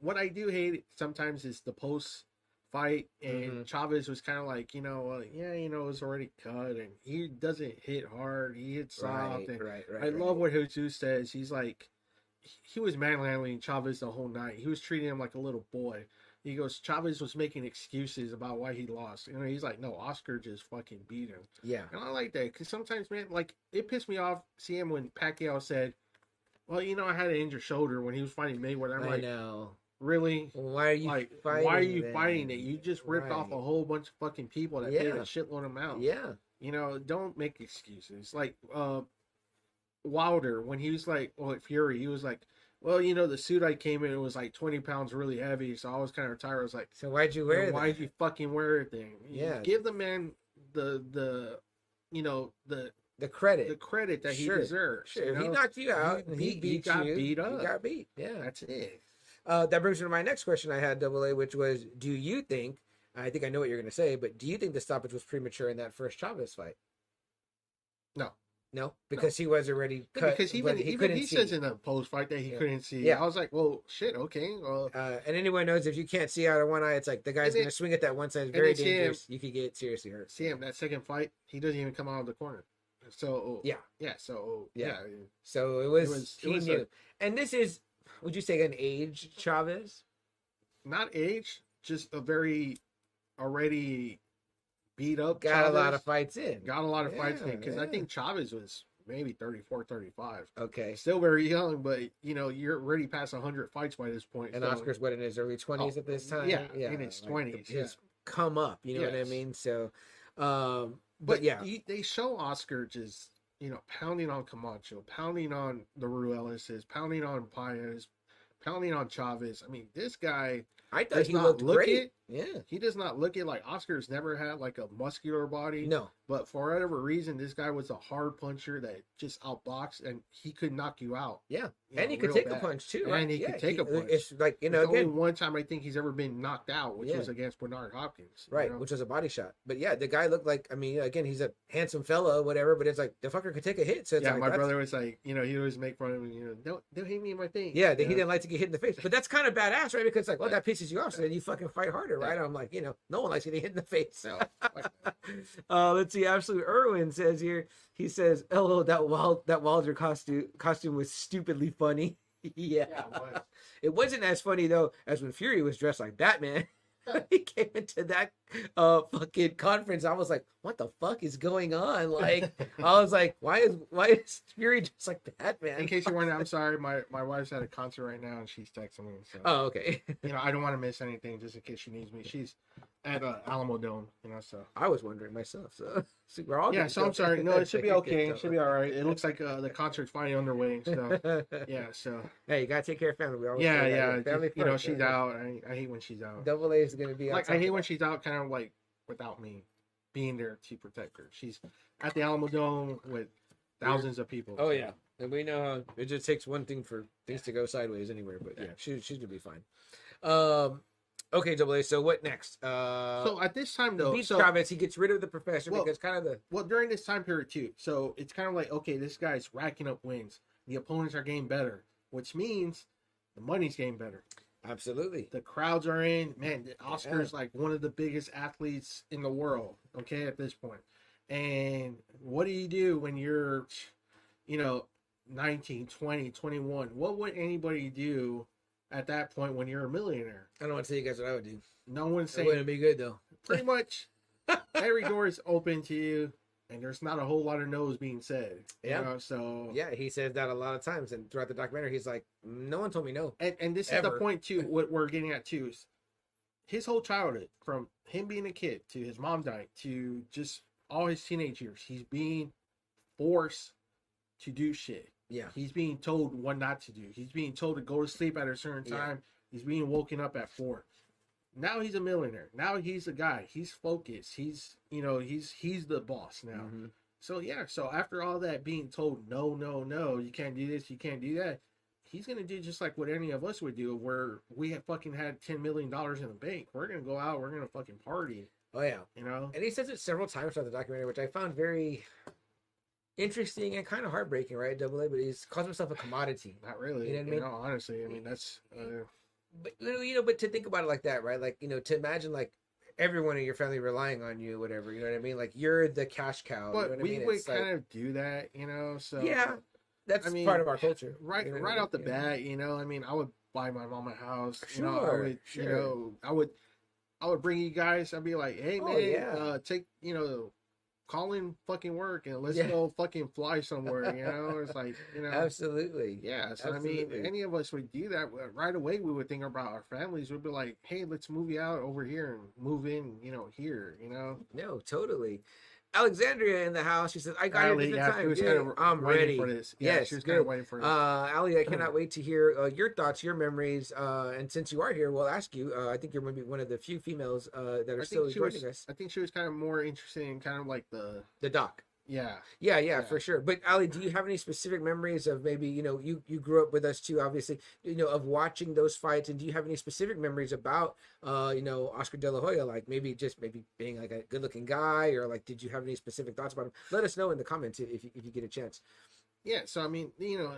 what I do hate sometimes is the post fight, and Mhm. Chavez was kind of like, you know, well, yeah, you know, it was already cut, and he doesn't hit hard, he hits soft. Right, and right, right. I right. love what Jesus says. He's like, he was manhandling Chavez the whole night. He was treating him like a little boy. He goes, Chavez was making excuses about why he lost. You know, he's like, no, Oscar just fucking beat him. Yeah, And I like that because sometimes, man, like it pissed me off seeing when Pacquiao said, "Well, you know, I had an injured shoulder when he was fighting Mayweather." I'm I like, know. really? Why are you Like, fighting? why are you fighting it? You just ripped off a whole bunch of fucking people that paid Yeah. a shitload amount. Yeah, You know, don't make excuses. Like, uh, Wilder when he was like, well, Fury, he was like, well, you know, the suit I came in it was like twenty pounds really heavy, so I was kind of tired. I was like, So why'd you "Then wear why that? did you fucking wear it then? Yeah. give the man the the you know the the credit? the credit that Sure, he deserves. Sure, you if he knocked you out. He and he beat- he got you. beat up. He got beat. Yeah. That's it. Uh, that brings me to my next question I had, Double A, which was, do you think? I think I know what you're going to say, but do you think the stoppage was premature in that first Chavez fight? No. No, because he was already Yeah, because even he even couldn't he see. says in the post fight that he Yeah. couldn't see. Yeah. I was like, well, shit, okay, well, Uh, and anyone knows if you can't see out of one eye, it's like the guy's going to swing at that one side. It's very see him- dangerous. You could get seriously hurt. see him that second fight, he doesn't even come out of the corner. So Yeah. yeah, so Yeah. yeah, So it was, was- it he was knew. a- and this is, would you say, an age Chavez? not age, just a very already beat up. Got a lot of fights in. got a lot of fights in because I think Chavez was maybe 34, 35. Okay. Still very young, but you know you're already past hundred fights by this point. And so- Oscar's what in his early twenties Oh, at this time. yeah, in his like, 20s, yeah. His come up, you know what I mean? So, um, but, But yeah, you- they show Oscar just you know pounding on Camacho, pounding on the Ruelas, pounding on Paez, pounding on Chavez. I mean, this guy I thought he looked look great. it. Yeah. he does not look it like Oscar's never had like a muscular body. No. But for whatever reason, this guy was a hard puncher that just outboxed and he could knock you out. Yeah. you and know, he could take a punch too. And right? he could Yeah, take a uh, punch. It's like you know It's only one time I think he's ever been knocked out, which Yeah. was against Bernard Hopkins. you right, know? which was a body shot. But yeah, the guy looked like I mean, again, he's a handsome fella, whatever. But it's like the fucker could take a hit. So it's yeah, like, my that's- brother was like, you know, he always make fun of me. You know, don't don't hit me in my thing. Yeah, he know? didn't like to get hit in the face. But that's kind of badass, right? Because like, well, that pisses you off, so then you fucking fight harder, right? I'm like, you know, no one likes getting hit in the face. No, uh, let's see. Absolute Irwin says here. He says, "Oh, that Wild that Wilder costume costume was stupidly funny." yeah, Yeah, it was. it wasn't as funny though as when Fury was dressed like Batman. he came into that uh fucking conference. I was like, "What the fuck is going on?" Like, I was like, "Why is why is Fury just like Batman?" In case you're wondering, I'm sorry. My my wife's at a concert right now and she's texting me. So Oh, okay. you know, I don't want to miss anything just in case she needs me. She's at uh, Alamo Dome. You know, so I was wondering myself. So, so we're all yeah. So I'm sorry. No, it should be okay. It should be all right. It looks like uh, the concert's finally underway. So yeah. So hey, you gotta take care of family. We always yeah, yeah. Family just, you know, she's right? out. I, I hate when she's out. Double A is gonna be like I hate when she's out, kind of like without me being there to protect her. She's at the Alamo Dome with thousands of people. Oh yeah, and we know how it just takes one thing for things to go sideways anywhere. But yeah, Yeah. she, she's gonna be fine. Um, okay, Double A. So what next? Uh, So at this time though, so. He gets rid of the professor Well- because kind of the well during this time period too. So it's kind of like okay, this guy's racking up wins. The opponents are getting better, which means the money's getting better. Absolutely. The crowds are in. Man, the Oscar's like one of the biggest athletes in the world. Okay, at this point. And what do you do when you're, you know, 19, 20, 21? What would anybody do at that point when you're a millionaire? I don't want to tell you guys what I would do. No one's It wouldn't be good though. pretty much every door is open to you, and there's not a whole lot of no's being said. you Yeah. know, so Yeah, he says that a lot of times, and throughout the documentary, he's like, "No one told me no." and and this is the point too. What we're getting at too is his whole childhood, from him being a kid to his mom dying to just all his teenage years, he's being forced to do shit. Yeah, He's being told what not to do. He's being told to go to sleep at a certain Yeah. time. He's being woken up at four. Now he's a millionaire. Now he's a guy. He's focused. He's you know he's he's the boss now. Mhm. So yeah, so after all that being told no, no, no, you can't do this, you can't do that, he's gonna do just like what any of us would do, where we have fucking had ten million dollars in the bank. We're gonna go out, we're gonna fucking party, Oh yeah, you know? and he says it several times throughout the documentary, which I found very interesting and kind of heartbreaking, right? Double A, but he's calls himself a commodity. Not really, You know know, what I mean? honestly. I mean that's uh, But you know, but to think about it like that, right? Like you know, to imagine like everyone in your family relying on you, whatever. You know what I mean? Like you're the cash cow. you know but what I we mean? would It's like- kind of do that, you know. So yeah, that's I mean, part of our culture. right you know what I right mean? out the Yeah. bat, you know. I mean, I would buy my mom a house. you know, I Sure, would, sure. you know, I would, I would bring you guys. I'd be like, hey Oh, man, yeah. uh, take you know, call in fucking work and let's Yeah. go fucking fly somewhere. You know, it's like you know, Absolutely. yeah. So I mean, any of us would do that right away. We would think about our families. We'd be like, hey, let's move you out over here and move in. You know, here. You know, No, totally. Alexandria in the house. She says, "I got Ali, here in yeah, time. Yeah, kind of I'm ready." for this. Yeah, Yes, she was kind of good. waiting for this. Uh, Ali, I cannot wait to hear uh, your thoughts, your memories, uh, and since you are here, we'll ask you. Uh, I think you're maybe one of the few females uh, that are still joining us. I think she was kind of more interested in kind of like the The doc. Yeah. Yeah, yeah, Yeah. for sure. But Ali, do you have any specific memories of maybe you know you you grew up with us too, obviously, you know, of watching those fights, and do you have any specific memories about uh you know Oscar De La Hoya, like maybe just maybe being like a good looking guy, or like did you have any specific thoughts about him? Let us know in the comments if you, if you get a chance. Yeah, so I mean, you know,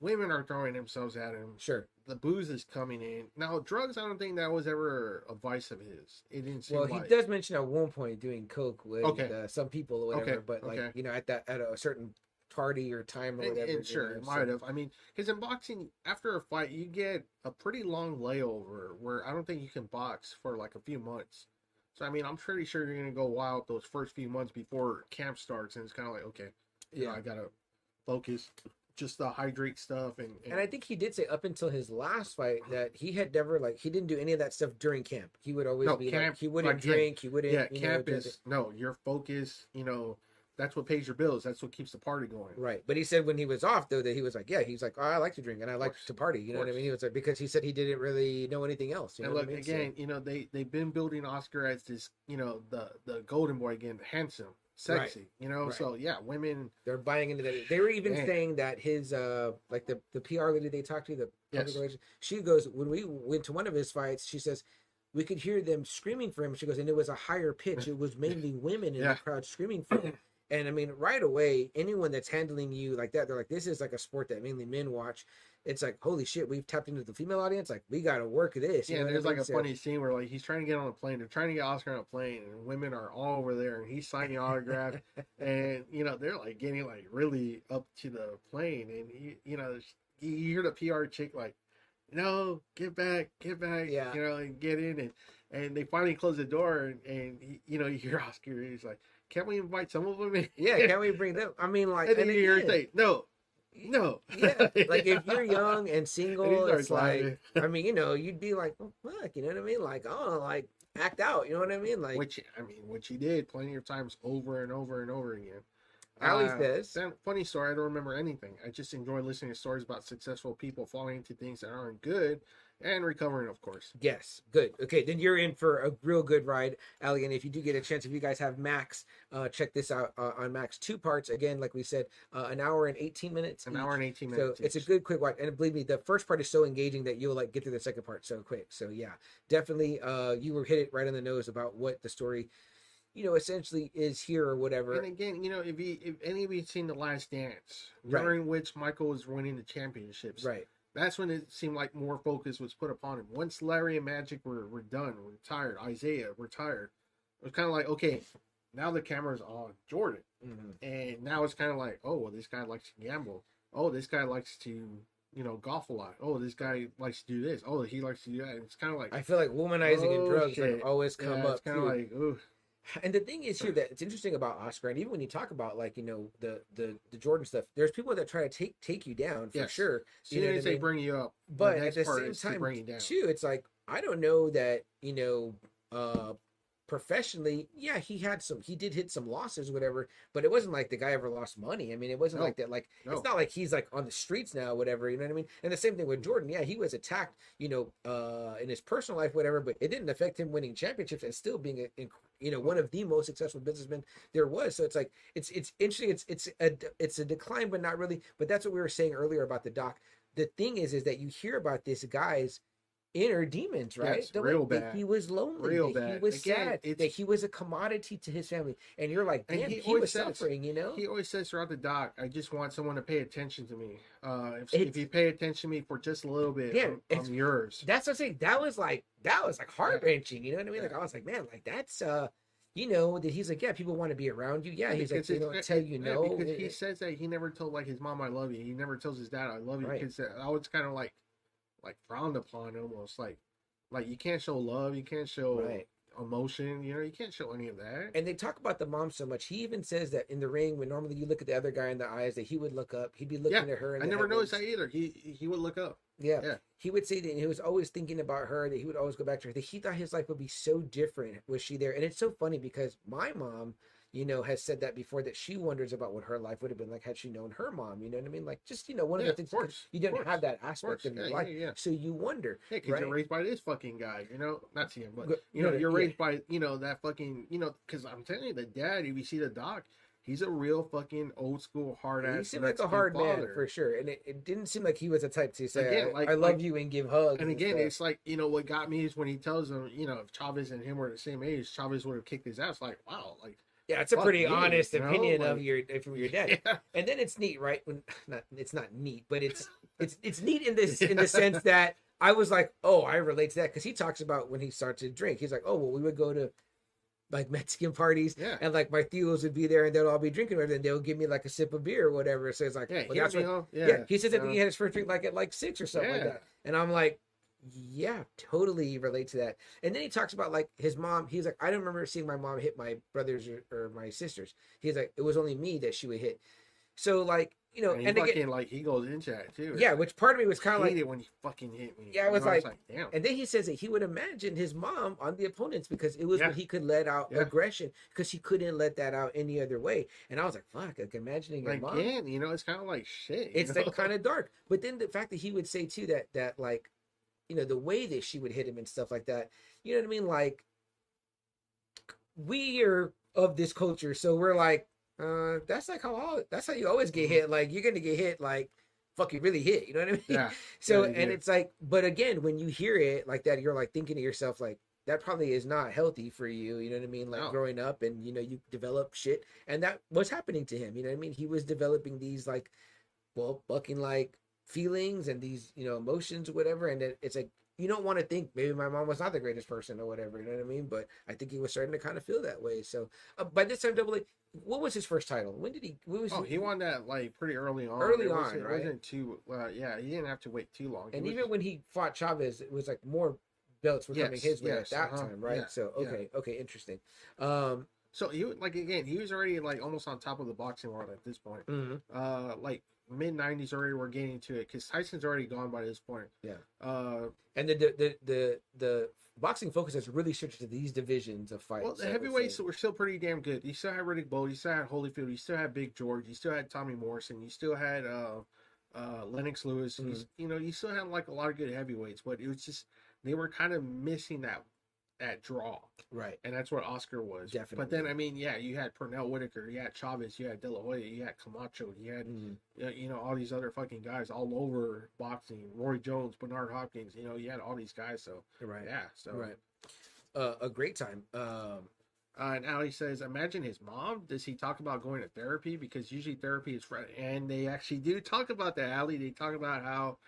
women are throwing themselves at him. Sure. The booze is coming in. Now, drugs, I don't think that was ever a vice of his. It didn't seem Well, like. he does mention at one point doing coke with Okay. uh, some people or whatever, Okay, but like okay. you know at that at a certain party or time or And, whatever. and sure, know, it so- might have. I mean, because in boxing, after a fight, you get a pretty long layover where I don't think you can box for like a few months. So I mean, I'm pretty sure you're gonna go wild those first few months before camp starts, and it's kind of like, okay, you know, Yeah. I gotta focus, just the hydrate stuff, and And I think he did say up until his last fight that he had never like he didn't do any of that stuff during camp. He would always No, be camp, like he wouldn't like, drink, he wouldn't yeah, you know, camp is no, your focus. You know, that's what pays your bills. That's what keeps the party going. right. But he said when he was off though that he was like, yeah, he's like, oh, I like to drink and I like to party. You know what I mean? He was like because he said he didn't really know anything else. You know and what look I mean? So- again, you know they they've been building Oscar as this, you know, the the golden boy again, the handsome, sexy, you know. Right. So yeah, women. they're buying into that. They were even Man. saying that his uh like the the PR lady they talked to the Yes. relations, she goes when we went to one of his fights, she says. We could hear them screaming for him. She goes, and it was a higher pitch. It was mainly women in Yeah. the crowd screaming for him. And I mean, right away, anyone that's handling you like that, they're like, this is like a sport that mainly men watch. It's like, holy shit, we've tapped into the female audience. Like, we got to work this. you Yeah, I there's like a So- funny scene where like he's trying to get on a plane. They're trying to get Oscar on a plane, and women are all over there, and he's signing autographs, and you know they're like getting like really up to the plane, and he, you know you hear the PR chick like, no, get back, get back, Yeah. you know, and get in, and and they finally close the door, and, and you know you hear Oscar, he's like, can't we invite some of them in? Yeah, can we bring them? I mean, like, and then and you hear her no, no, yeah, like if you're young and single, it's like. I mean, you know, you'd be like, oh, fuck, you know what I mean? Like, oh, like act out, you know what I mean? Like, which I mean, which he did plenty of times over and over and over again. Ali Uh, says, funny story, I don't remember anything. I just enjoy listening to stories about successful people falling into things that aren't good and recovering, of course. Yes, good. Okay, then you're in for a real good ride, Ali. And if you do get a chance, if you guys have Max, uh, check this out uh, on Max. Two parts, again, like we said, uh, an hour and 18 minutes. An each. hour and 18 minutes. So minutes. it's a good quick watch, and believe me, the first part is so engaging that you'll like get through the second part so quick. So yeah, definitely, uh, you were hit it right on the nose about what the story, you know, essentially is here or whatever. And again, you know, if you if any of you seen The Last Dance, Right. during which Michael was winning the championships, Right. That's when it seemed like more focus was put upon him. Once Larry and Magic were, were done, retired, Isaiah retired, it was kind of like, okay, now the camera's on Jordan. Mhm. And now it's kind of like, oh, well, this guy likes to gamble. Oh, this guy likes to, you know, golf a lot. Oh, this guy likes to do this. Oh, he likes to do that. It's kind of like, I feel like womanizing and Oh, drugs shit. like always come yeah, up. it's kind of like, ooh, And the thing is here that it's interesting about Oscar, and even when you talk about like you know the the the Jordan stuff, there's people that try to take take you down for Yes. sure. You know as they mean? bring you up, but at the same to time down. too, it's like I don't know that you know uh professionally, yeah, he had some, he did hit some losses, whatever. But it wasn't like the guy ever lost money. I mean, it wasn't No. like that. Like No. it's not like he's like on the streets now, whatever. You know what I mean? And the same thing with Jordan. Yeah, he was attacked, you know, uh in his personal life, whatever. But it didn't affect him winning championships and still being a, inc- you know, one of the most successful businessmen there was. So it's like it's it's interesting. It's it's a it's a decline, but not really. But that's what we were saying earlier about the doc. The thing is, is that you hear about this guy's inner demons, right? Yes, real that. He was lonely. Real that He was Again, sad. it's- That he was a commodity to his family, and you're like, And damn, he he, was says- suffering. You know, He always says throughout the doc, I just want someone to pay attention to me. Uh, if, if you pay attention to me for just a little bit, Yeah, I'm, I'm yours. that's what I'm saying. That was like that was like heart wrenching. You know what I mean? Like I was like, man, like that's uh, you know, that he's like, yeah, people want to be around you. Yeah, he's like, they don't tell you yeah, no. because he It- says that he never told like his mom I love you. He never tells his dad I love you Right. because I was kind of like like frowned upon almost like like you can't show love, you can't show Right. emotion, you know, you can't show any of that. And they talk about the mom so much. He even says that in the ring, when normally you look at the other guy in the eyes, that he would look up. He'd be looking Yeah, at her. I never noticed that either. He he would look up. Yeah. Yeah. He would say that he was always thinking about her, that he would always go back to her, that he thought his life would be so different was she there. And it's so funny because my mom you know, has said that before that she wonders about what her life would have been like had she known her mom. You know what I mean? Like just you know, one Yeah, of of the things course, you of didn't course, have that aspect of your Yeah, life, yeah, so you wonder. Yeah, because right? you're raised by this fucking guy, you know. Not to him, but you know, you're raised by you know that fucking you know. Because I'm telling you, the dad, if you see the doc, he's a real fucking old school hard ass. He seemed like a hard man for sure, and it, it didn't seem like he was a type to say, Again, "I, like- I love like- you" and give hugs. And again, stuff. it's like you know what got me is when he tells him, you know, if Chavez and him were the same age, Chavez would have kicked his ass. Like, wow, like yeah, it's a fuck pretty me, honest you know, opinion of your from your dad. yeah, and then it's neat, right? When not it's not neat, but it's it's it's neat in this in the sense that I was like, oh, I relate to that because he talks about when he starts to drink. He's like, oh, well, we would go to like Mexican parties, yeah. and like my theos would be there, and they'll all be drinking, and then they'll give me like a sip of beer or whatever. So it's like, Yeah, well, he that's what, yeah. yeah. He says that he had his first drink like at like six or something like that, and I'm like. Yeah, totally relate to that. And then he talks about like his mom. He's like, I don't remember seeing my mom hit my brothers or, or my sisters. He's like, it was only me that she would hit. So like, you know, and he and fucking again, like he goes into that too. yeah, which part of me was kind of like, it when he fucking hit me. Yeah, I You was know, it's like- damn. and then he says that he would imagine his mom on the opponents because it was Yeah. when he could let out Yeah. aggression because he couldn't let that out any other way. And I was like, fuck, like imagining your mom. Again, you know, it's kind of like shit. It's know? like kind of dark. But then the fact that he would say too that that like, you know, the way that she would hit him and stuff like that. You know what I mean? Like, we are of this culture, so we're like, uh, that's like how all, that's how you always get hit. Like you're gonna get hit like fucking really hit. You know what I mean? Mm-hmm. yeah, So Yeah, and it's like, but again, when you hear it like that, you're like thinking to yourself like. That probably is not healthy for you, you know what I mean? Like No. growing up and you know, you develop shit and that was happening to him, you know what I mean? He was developing these like well, fucking like feelings and these, you know, emotions or whatever. And it, it's like, you don't want to think maybe my mom was not the greatest person or whatever, you know what I mean? But I think he was starting to kind of feel that way. So uh, by this time, Double A, what was his first title? When did he, what was Oh, he won that like pretty early on. Early It on, wasn't, right? It wasn't too. Uh, yeah, he didn't have to wait too long. He And was- even when he fought Chavez, it was like more belts were coming his way yes, at that uh-huh, time, right? yeah, so, yeah. okay, okay, interesting. Um, so he like again, he was already like almost on top of the boxing world at this point. mhm. Uh, like mid '90s already. We're getting to it because Tyson's already gone by this point. Yeah. Uh, and the, the, the, the, the boxing focus has really shifted to these divisions of fights. well, the heavyweights were still pretty damn good. You still had Riddick Bowe. You still had Holyfield. You still had Big George. You still had Tommy Morrison. You still had uh, uh, Lennox Lewis. You, Mhm. s- you know, you still had like a lot of good heavyweights, but it was just they were kind of missing that that draw. right. and that's what Oscar was. But then, I mean, yeah, you had Pernell Whitaker, you had Chavez, you had De La Hoya, you had Camacho, you had Mhm. uh, you know all these other fucking guys all over boxing. Roy Jones, Bernard Hopkins, you know, you had all these guys. So Right. yeah, so Right. Uh, a great time. Um, Uh, and Ali says, imagine his mom. Does he talk about going to therapy? Because usually therapy is for, and they actually do talk about that. Ali, they talk about how,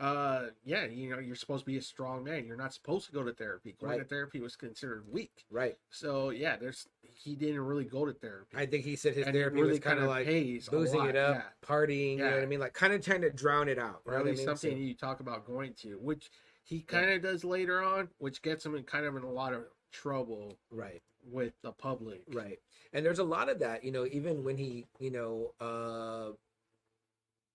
uh, yeah, you know, you're supposed to be a strong man. You're not supposed to go to therapy. Going to therapy was considered weak. right. So yeah, there's he didn't really go to therapy. I think he said his And therapy really was kind of like boozing it up, yeah. partying. You know what I mean? Like kind of trying to drown it out. or at least something So- you talk about going to, which he kind of does later on, which gets him in kind of in a lot of trouble right. with the public. Right. And there's a lot of that, you know, even when he, you know, uh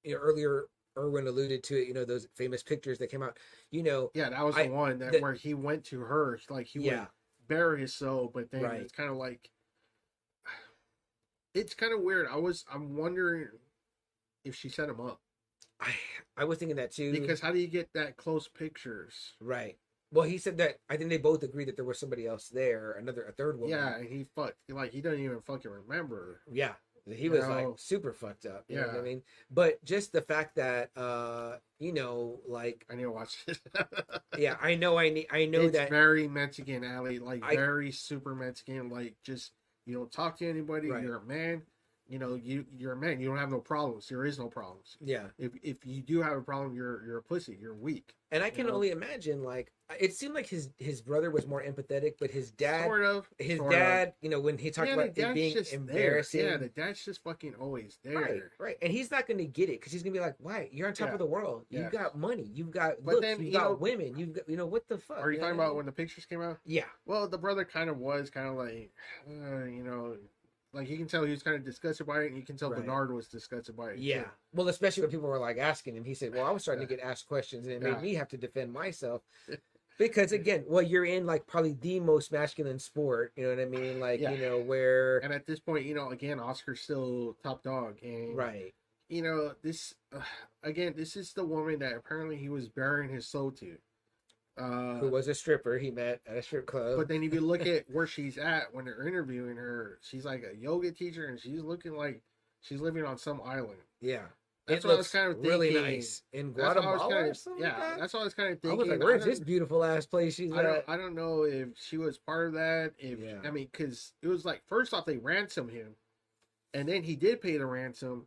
you know, earlier Erwin alluded to it, you know, those famous pictures that came out, you know, Yeah, that was I- the one that the- where he went to her, like he yeah, would bare his soul, but then Right. it's kind of like it's kind of weird. I was I'm wondering if she set him up I I was thinking that too. because how do you get that close pictures? right. Well, he said that I think they both agreed that there was somebody else there, another a third woman. Yeah, and he fuck like he doesn't even fucking remember. Yeah. He You was know? like super fucked up. You know what I mean? But just the fact that uh, you know, like I need to watch it. yeah, I know I need I know it's that very Mexican, Ali. Like I- very super Mexican. Like just you don't talk to anybody. Right. You're a man. You know you you're a man. You don't have no problems. There is no problems. yeah. If if you do have a problem, you're you're a pussy. You're weak. And I can know? only imagine like it seemed like his his brother was more empathetic, but his dad sort of. his sort of. dad, you know, when he talked Yeah, about it being just there. embarrassing. Yeah, the dad's just fucking always there. Right, right, and he's not going to get it because he's going to be like, "Why? You're on top Yeah. of the world. Yeah. You've got money. You've got But looks. then, you've you got know- women. You've got, you know, what the fuck? Are you know talking what I about mean? when the pictures came out? Yeah, Well, the brother kind of was kind of like, uh, you know, like you can tell he was kind of disgusted by it, and you can tell Right. Bernard was disgusted by it. yeah. too. Well, especially when people were like asking him, he said, "Well, I was starting to get asked questions, and it Yeah. made me have to defend myself." because again, well, you're in like probably the most masculine sport. You know what I mean? Like Yeah. you know where and at this point, you know, again, Oscar's still top dog, and right. you know, this uh, again, this is the woman that apparently he was bearing his soul to. Uh, Who was a stripper he met at a strip club? but then if you look at where she's at when they're interviewing her, she's like a yoga teacher, and she's looking like she's living on some island. yeah, That's it what I was kind of really nice in That's what I was Guatemala. kind of, yeah, like that? that's what I was kind of I thinking. was like, where's this beautiful ass place she's I don't, at? I don't know if she was part of that. If Yeah. I mean, because it was like first off they ransomed him, and then he did pay the ransom,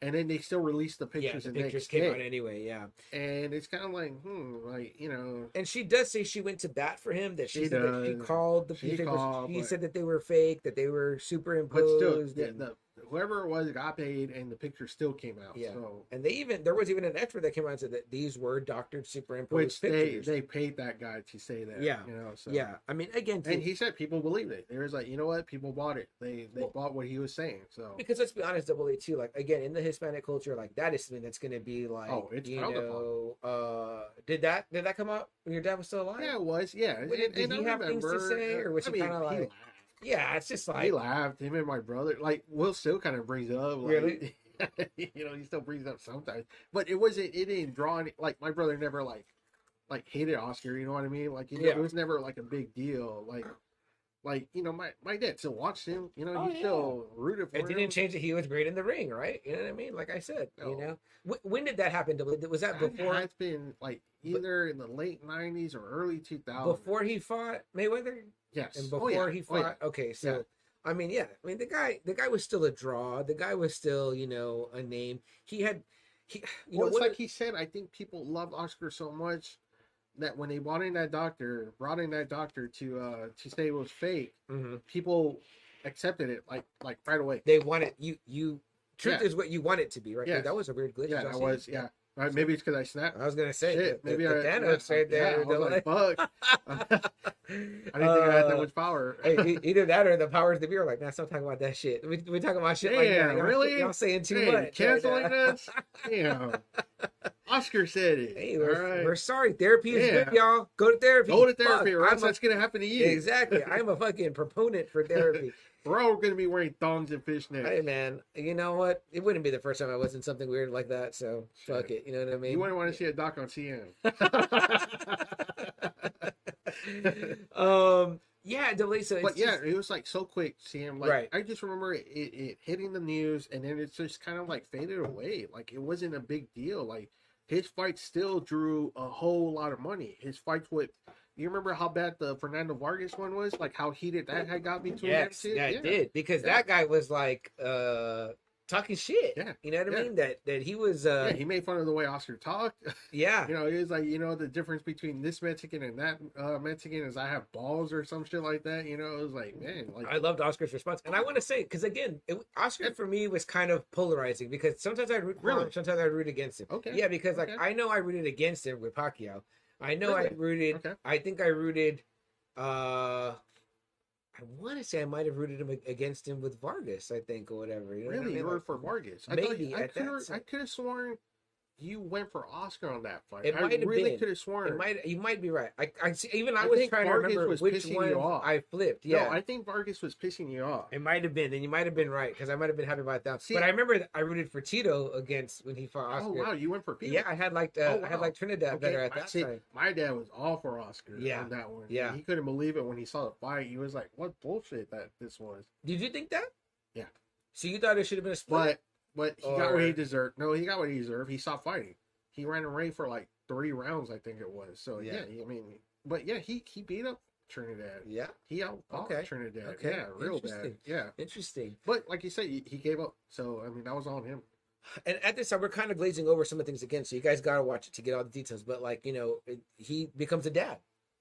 and then they still released the yeah, pictures the the, pictures came day. out anyway. Yeah, And it's kind of like, hmm, like you know, and she does say she went to bat for him. That she, She said that she called the She called, She but- said that they were fake, that they were but superimposed. still, yeah, and, the, whoever it was got paid, and the picture still came out. Yeah. So, and they even there was even an expert that came out and said that these were doctored superimposed which they pictures. they paid that guy to say that. Yeah. you know. So yeah, I mean, again, And he said people believed it. They was like, you know what? People bought it. They they Well- bought what he was saying. So because let's be honest, double A too. Like again, in the Hispanic culture, like that is something that's going to be like, Oh, it's you know, uh, did that did that come up when your dad was still alive? yeah, it was. Yeah, did- did I he have things to say, or was I he kinda like- laughed. Yeah, it's just like he laughed. Him and my brother, like Will, still kind of brings it up. Like, Really? you know, he still brings it up sometimes. But it wasn't. It didn't draw any. Like my brother never like, like hated Oscar. You know what I mean? Like, you know, Yeah. it was never like a big deal. Like, like you know, my my dad still watched him. You know, Oh, he yeah. still rooted for it him. didn't change that he was great in the ring, right? You know what I mean? Like I said, you know, Wh- when did that happen? Was that before It's been like either in the late '90s or early 2000s. before he fought Mayweather? Yes, and Oh, before yeah. he Oh, yeah. okay so Yeah. i mean yeah i mean the guy the guy was still a draw the guy was still you know a name he had he you well, know it's like he said. I think people loved Oscar so much that when they brought in that doctor, brought in that doctor to uh to say it was fake, Mhm. people accepted it like like right away. they wanted you you truth Yeah. is what you want it to be right Yes. that was a weird glitch Yeah, that was it? Yeah. Right, maybe it's because I snapped. i was gonna say Shit, the, maybe the, I the Thanos right yeah, I was like, fuck. I didn't think I had that Uh, much power. hey, either that or the powers that be are like, nah, stop talking about that shit. We we talking about shit like that. Y'all, really? Y'all saying too Hey, much. canceling now. this? Damn. Oscar said it. Hey, we're, right. we're sorry. Therapy is Yeah. good, y'all. Go to therapy. Go to therapy, else a- that's gonna happen to you. Exactly. I'm a fucking proponent for therapy. We're all gonna be wearing thongs and fishnets. hey man, you know what? It wouldn't be the first time I was in something weird like that. So fuck it. You know what I mean? You wouldn't want to see a doc on CN. um. Yeah, delay. So but yeah, just- it was like so quick, Sam. Like Right. I just remember it, it, it hitting the news, and then it's just kind of like faded away. Like it wasn't a big deal. Like his fight still drew a whole lot of money. His fights with. You remember how bad the Fernando Vargas one was? Like how heated that had got between them yes, two? yeah, it did because Yeah. that guy was like uh talking shit. Yeah, You know what I mean? That that he was. uh Yeah, he made fun of the way Oscar talked. Yeah. you know, he was like, you know, the difference between this Mexican and that uh, Mexican is I have balls or some shit like that. You know, it was like, man, like I loved Oscar's response, and I want to say because again, it, Oscar for me was kind of polarizing because sometimes I root for him, Really? sometimes I root against him. Okay. Yeah, because like Okay. I know I rooted against him with Pacquiao. I know I rooted. Okay. I think I rooted. uh I want to say I might have rooted him against him with Vargas. I think or whatever. You know what I Really, mean? you were Like, for Vargas? I maybe you, I at that could time. I could have sworn you went for Oscar on that fight. It I might really could have sworn. It might. You might be right. I. I see, even I, I was think trying Vargas to remember was which one. I flipped. Yeah. No, I think Vargas was pissing you off. It might have been, and you might have been right because I might have been happy about that. See- but I remember I rooted for Tito against when he fought Oscar. Oh wow, you went for Peter. Yeah, I had like uh, Oh, I had like Trinidad Okay, better at my- that see, time. My dad was all for Oscar Yeah. on that one. Yeah. he couldn't believe it when he saw the fight. He was like, "What bullshit that this was." Did you think that? Yeah. So you thought it should have been a split? But but he got what he deserved. No, he got what he deserved. He stopped fighting. He ran a ring for like three rounds, I think it was. So Yeah. yeah, I mean, but yeah, he he beat up Trinidad. yeah. He out Okay. Trinidad. Okay. Yeah, real bad. Interesting. Yeah, Interesting. but like you said, he, he gave up. So I mean, that was on him. And at this time, we're kind of glazing over some of the things again, so you guys gotta watch it to get all the details. But like you know, it, he becomes a dad.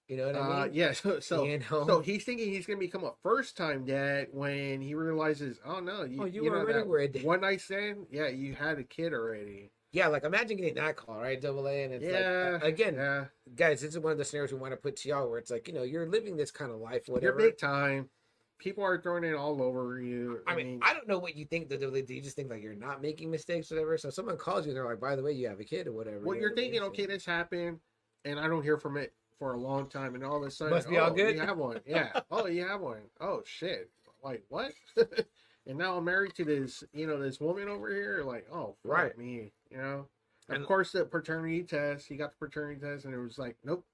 You know what I Uh, mean? yeah. So so, You know? so he's thinking he's gonna become a first time dad when he realizes, oh no, you, Oh, you know already were a dad. one night stand. Yeah, you had a kid already. Yeah, like imagine getting that call, right? Double A, and it's yeah. like uh, again, yeah. guys, this is one of the scenarios we want to put to y'all where it's like you know you're living this kind of life, You're whatever. big time. People are throwing it all over you. I mean, I don't know what you think. Do you just think like you're not making mistakes, or whatever? So someone calls you, and they're like, "By the way, you have a kid or whatever." what you you're I thinking, mean? okay, this happened, and I don't hear from it for a long time, and all of a sudden, Must be all oh, good? You have one, yeah. oh, you have one. Oh shit! Like what? and now I'm married to this, you know, this woman over here. Like, oh, fuck Right. me, you know. Of And- course, the paternity test. He got the paternity test, and it was like, nope,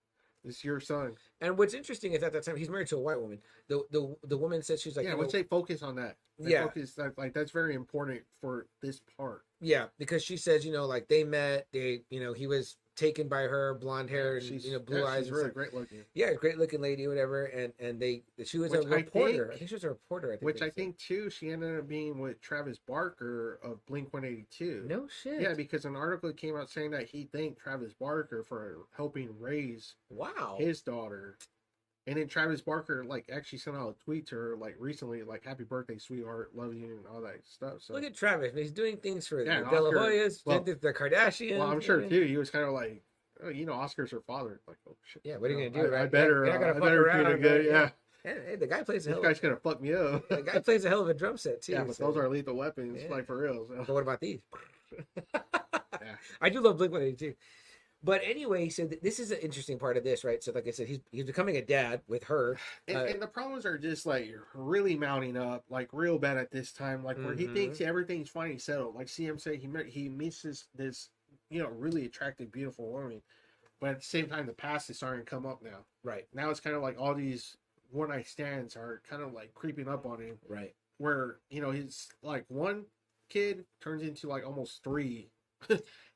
this is your son. And what's interesting is at that time he's married to a white woman. The the the woman said she's like, yeah, you know- they focus on that, they Yeah. focus that, like that's very important for this part. yeah, because she says you know like they met, they you know he was taken by her, blonde hair, and, She's you know blue yeah, eyes, She's really great looking. Yeah, great looking lady, whatever. And and they she was Which a I reporter. I think- think, she was a reporter. I think Which I think too, she ended up being with Travis Barker of Blink One Eighty Two. no shit. Yeah, because an article came out saying that he thanked Travis Barker for helping raise wow. his daughter. And then Travis Barker like actually sent out a tweet to her like recently, like "Happy birthday, sweetheart, love you" and all that stuff. So, Look at Travis. He's doing things for Yeah, the De La Hoyas, well- the, the Kardashians. well, I'm sure too. He was kind of like, oh, you know, Oscar's her father. Like, oh shit. Yeah, what are you know, gonna do, I, I better, not uh, I better around, her good. right? Yeah, Hey, the guy plays a this hell. guy's gonna fuck me up. the guy plays a hell of a drum set too. yeah, but so- those are lethal weapons, Yeah. like for real. So. But what about these? Yeah. I do love Blink One Eighty Two. But anyway, so th- this is an interesting part of this, right? So, like I said, he's he's becoming a dad with her. And, Uh, and the problems are just like really mounting up, like real bad at this time. Like where he Mhm. thinks everything's finally settled. Like CM said, he met, he meets this this you know really attractive, beautiful woman, but at the same time, the past is starting to come up now. Right, Now it's kind of like all these one night stands are kind of like creeping up on him. right. Where you know he's like one kid turns into like almost three.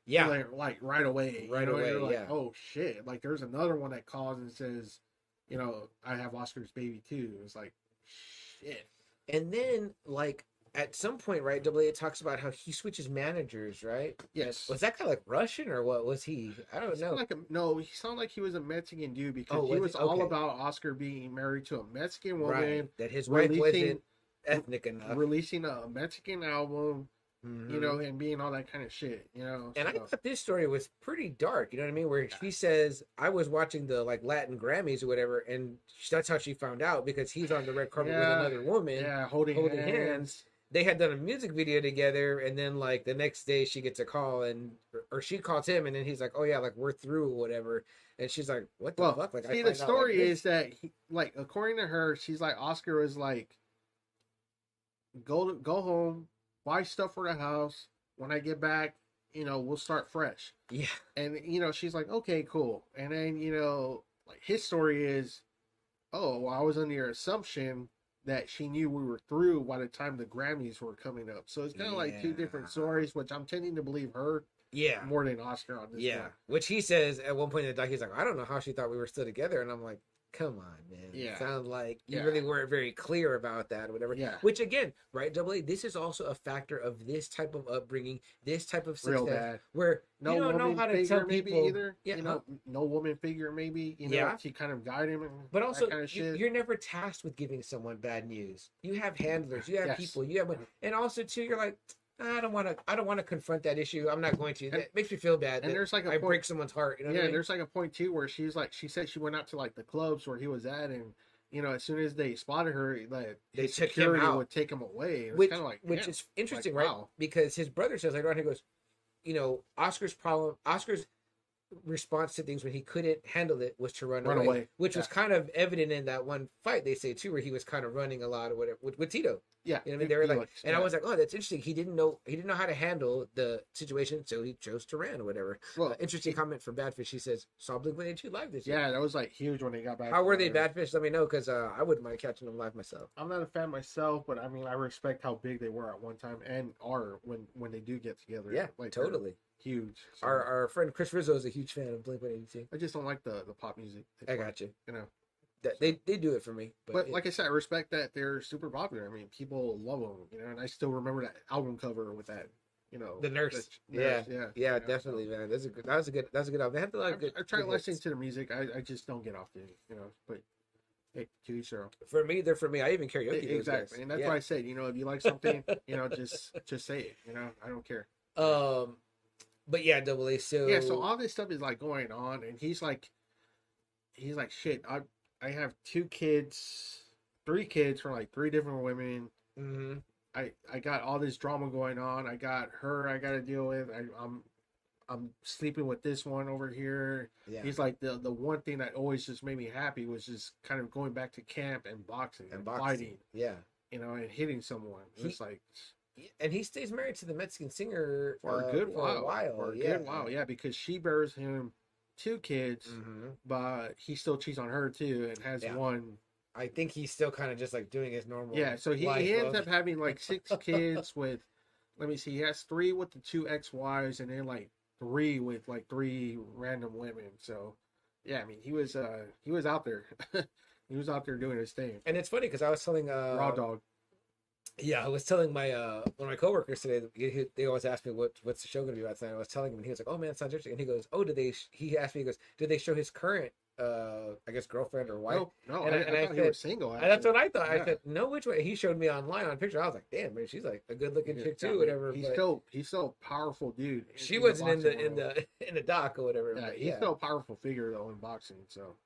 Yeah, like, like right away. Right you're away, like, yeah. Oh shit! Like there's another one that calls and says, you know, I have Oscar's baby too. It's like, shit. and then like at some point, right? Double A talks about how he switches managers, right? Yes. Was that kind of like Russian or what was he? I don't He know. like a, no, he sounded like he was a Mexican dude because Oh, he was was he? all Okay. about Oscar being married to a Mexican woman, right, that his wife wasn't ethnic enough. releasing a Mexican album, Mhm. you know, and being all that kind of shit, you know. And I thought this story was pretty dark. You know what I mean? Where she says, "I was watching the like Latin Grammys or whatever," and that's how she found out because he's on the red carpet Yeah. with another woman. yeah, holding, holding hands. hands. They had done a music video together, and then like the next day she gets a call, and or she calls him, and then he's like, "Oh yeah, like we're through whatever," and she's like, "What the Well, fuck?" Like, see, the story like, is that, he, like, according to her, she's like, Oscar was like, go go home, buy stuff for the house. When I get back, you know, we'll start fresh. yeah, And you know, she's like, okay, cool. And then you know, like his story is, oh, well, I was under your assumption that she knew we were through by the time the Grammys were coming up. So it's kind of like two different stories, which I'm tending to believe her yeah, more than Oscar on this. yeah. one. Which he says at one point in the doc, he's like, "I don't know how she thought we were still together," and I'm like. Come on, man. Yeah. Sounds like you Yeah. really weren't very clear about that or whatever. Yeah. Which again, right, double A, this is also a factor of this type of upbringing, this type of success where No you don't woman know how to figure tell maybe people either. Yeah, you know, uh-huh. no woman figure maybe. You know, Yeah. to kind of guide him. But also, kind of you, you're never tasked with giving someone bad news. You have handlers, you have Yes. people, you have, and also too, you're like, I don't want to, I don't want to confront that issue. I'm not going to. And- That makes me feel bad. and that there's like a I point- break someone's heart. You know yeah, I mean? there's like a point too where she's like, she said she went out to like the clubs where he was at, and you know, as soon as they spotted her, like They his took him security would take him away. It was which, kind of like, which is interesting, like, right? wow. Because his brother says later on, he goes, you know, Oscar's problem, Oscar's response to things when he couldn't handle it was to run, Run away, away, which was kind of evident in that one fight they say too, where he was kind of running a lot or whatever with, with Tito. yeah, You know what I mean? They were like, and I was like, oh, that's interesting. He didn't know he didn't know how to handle the situation, so he chose to run or whatever. well, Uh, interesting comment from Badfish. He says, "Saw Blink One Eighty Two live this year." yeah, that was like huge when they got back. How were they. Badfish? Let me know because uh, I wouldn't mind catching them live myself. I'm not a fan myself, but I mean, I respect how big they were at one time and are when when they do get together. Yeah, like totally. Huge. So Our our friend Chris Rizzo is a huge fan of Blink One Eighty Two. I just don't like the the pop music. they I play, got you. You know, That, they they do it for me, but, but yeah. like I said, I respect that they're super popular. I mean, people love them. You know, and I still remember that album cover with that. You know, The nurse. the nurse, yeah, yeah, you know, definitely, so- man. That's a good. That was a good. That was a good album. They had a lot of I, good. I try good listening hits. to the music. I, I just don't get off the you know, but hey, to each their own. For me, they're for me. I even karaoke those Exactly, guys. and that's Yeah. why I said, you know, if you like something, you know, just just say it. You know, I don't care. Um, but yeah, double A. So yeah so all this stuff is like going on and he's like he's like shit i i have two kids three kids from like three different women Mhm. i i got all this drama going on i got her i got to deal with I, i'm I'm sleeping with this one over here. Yeah. He's like the the one thing that always just made me happy was just kind of going back to camp and boxing and, and boxing. fighting, Yeah. you know, and hitting someone. It's like And he stays married to the Mexican singer for uh, a good for while, a while. for a yeah. good while, yeah, because she bears him two kids, Mhm. but he still cheats on her too and has Yeah. one. I think he's still kind of just like doing his normal. Yeah, so he, he ends of- up having like six kids with, let me see, he has three with the two ex wives and then like three with like three random women. So, yeah, I mean, he was uh he was out there, he was out there doing his thing. And it's funny because I was telling uh, Raw dog. Yeah, I was telling my uh one of my coworkers today. he- They always ask me what what's the show going to be about tonight. I was telling him, and he was like, "Oh man, sounds interesting." And he goes, "Oh, did they?" Sh-? He asked me, he goes, "Did they show his current, uh, I guess girlfriend or wife?" No, no, And I, I- and I I thought he said- was single. And that's what I thought. I said, "No, which way?" He showed me online on picture. I was like, "Damn, man, she's like a good looking Yeah, chick too, whatever." He's but still he's still a powerful dude. she wasn't in the boxing in the in the dock or whatever. Yeah, but he's still a powerful figure though in boxing. So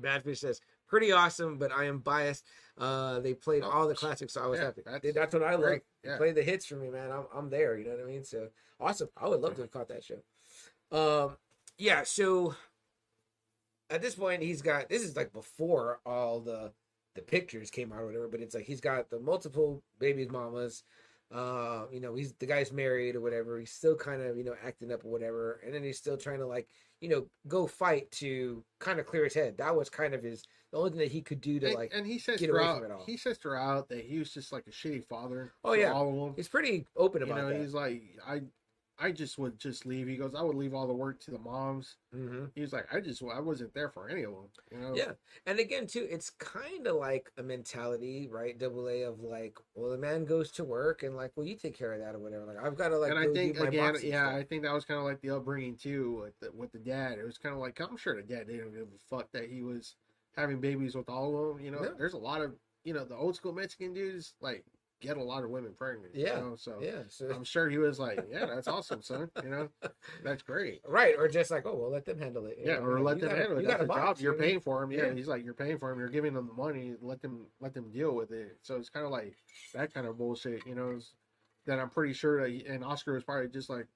Badfish says, pretty awesome, but I am biased. Uh, they played Oh, all the classics, so I was yeah, happy. that's That's, what I like. yeah. Play the hits for me, man. I'm, I'm there. You know what I mean? So awesome. I would love to have caught that show. Um, yeah. So at this point, he's got this is like before all the the pictures came out or whatever, but it's like he's got the multiple babies, mamas. Uh, you know, he's the guy's married or whatever. He's still kind of you know acting up or whatever, and then he's still trying to like you know go fight to kind of clear his head. That was kind of his the only thing that he could do to and, like. and he says get away throughout from it all. he says throughout that he was just like a shitty father. Oh, yeah. all of them. He's pretty open You about know, that. he's like I. I just would just leave. He goes, I would leave all the work to the moms. hmm He was like, I just, I wasn't there for any of them. You know? Yeah, and again too, it's kind of like a mentality, right? Double A of like, well, the man goes to work and like, well, you take care of that or whatever. Like, I've got to like. and I think again, yeah, stuff. I think that was kind of like the upbringing too with the, with the dad. It was kind of like I'm sure the dad didn't give a fuck that he was having babies with all of them. You know, No. there's a lot of you know the old school Mexican dudes like get a lot of women pregnant. Yeah. you know? so yeah, so I'm sure he was like, yeah, that's awesome, son. You know, that's great. right, or just like, oh, well, let them handle it. Yeah, know, or let you them gotta- handle it. You That's got a box, job. You're you know what I mean? paying for him. Yeah. Yeah. he's like, you're paying for him. You're giving them the money. Let them let them deal with it. So it's kind of like that kind of bullshit. You know, that I'm pretty sure that. He, and Oscar was probably just like,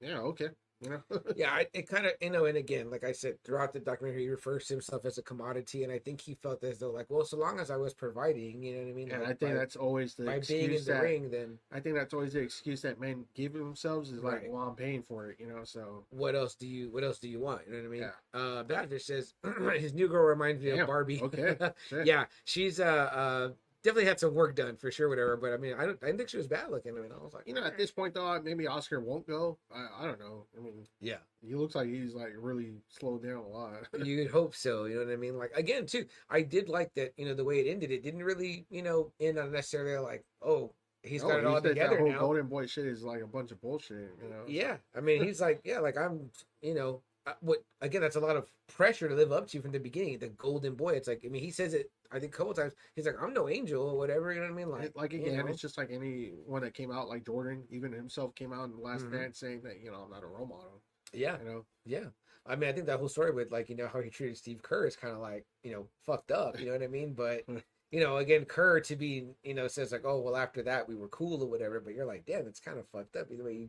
yeah, okay, you know. yeah, I, it kind of you know, and again, like I said, throughout the documentary, he refers to himself as a commodity, and I think he felt as though like, well, so long as I was providing, you know what I mean? and like, I think by, that's always the by being in excuse the that ring, then I think that's always the excuse that men give themselves is like, Right. well, I'm paying for it, you know. So what else do you what else do you want? You know what I mean? Yeah. Uh, Badfish says his new girl reminds me Damn, of Barbie. okay, yeah, she's uh uh definitely had some work done for sure, whatever. But I mean, I don't I didn't think she was bad looking. I mean, I was like, you know, at this point though, maybe Oscar won't go. I, I don't know. I mean, yeah, he looks like he's like really slowed down a lot. you'd hope so. You know what I mean? Like again, too, I did like that. You know, the way it ended, it didn't really you know end on necessarily like, oh, he's No, got it all he said together that whole now. Golden Boy shit is like a bunch of bullshit. You know. Yeah, I mean, he's like, yeah, like I'm, you know, what again? That's a lot of pressure to live up to from the beginning. The golden boy. It's like, I mean, he says it. I think a couple times. He's like, I'm no angel or whatever. You know what I mean? Like, like you again, know. it's just like any one that came out, like Jordan, even himself came out in the last Mhm. dance saying that you know I'm not a role model. yeah, You know, yeah. I mean, I think that whole story with like, you know, how he treated Steve Kerr is kind of like, you know, fucked up. You know what I mean? But. You know, again, Kerr to be, you know, says like, oh, well, after that we were cool or whatever. But you're like, damn, it's kind of fucked up the way you,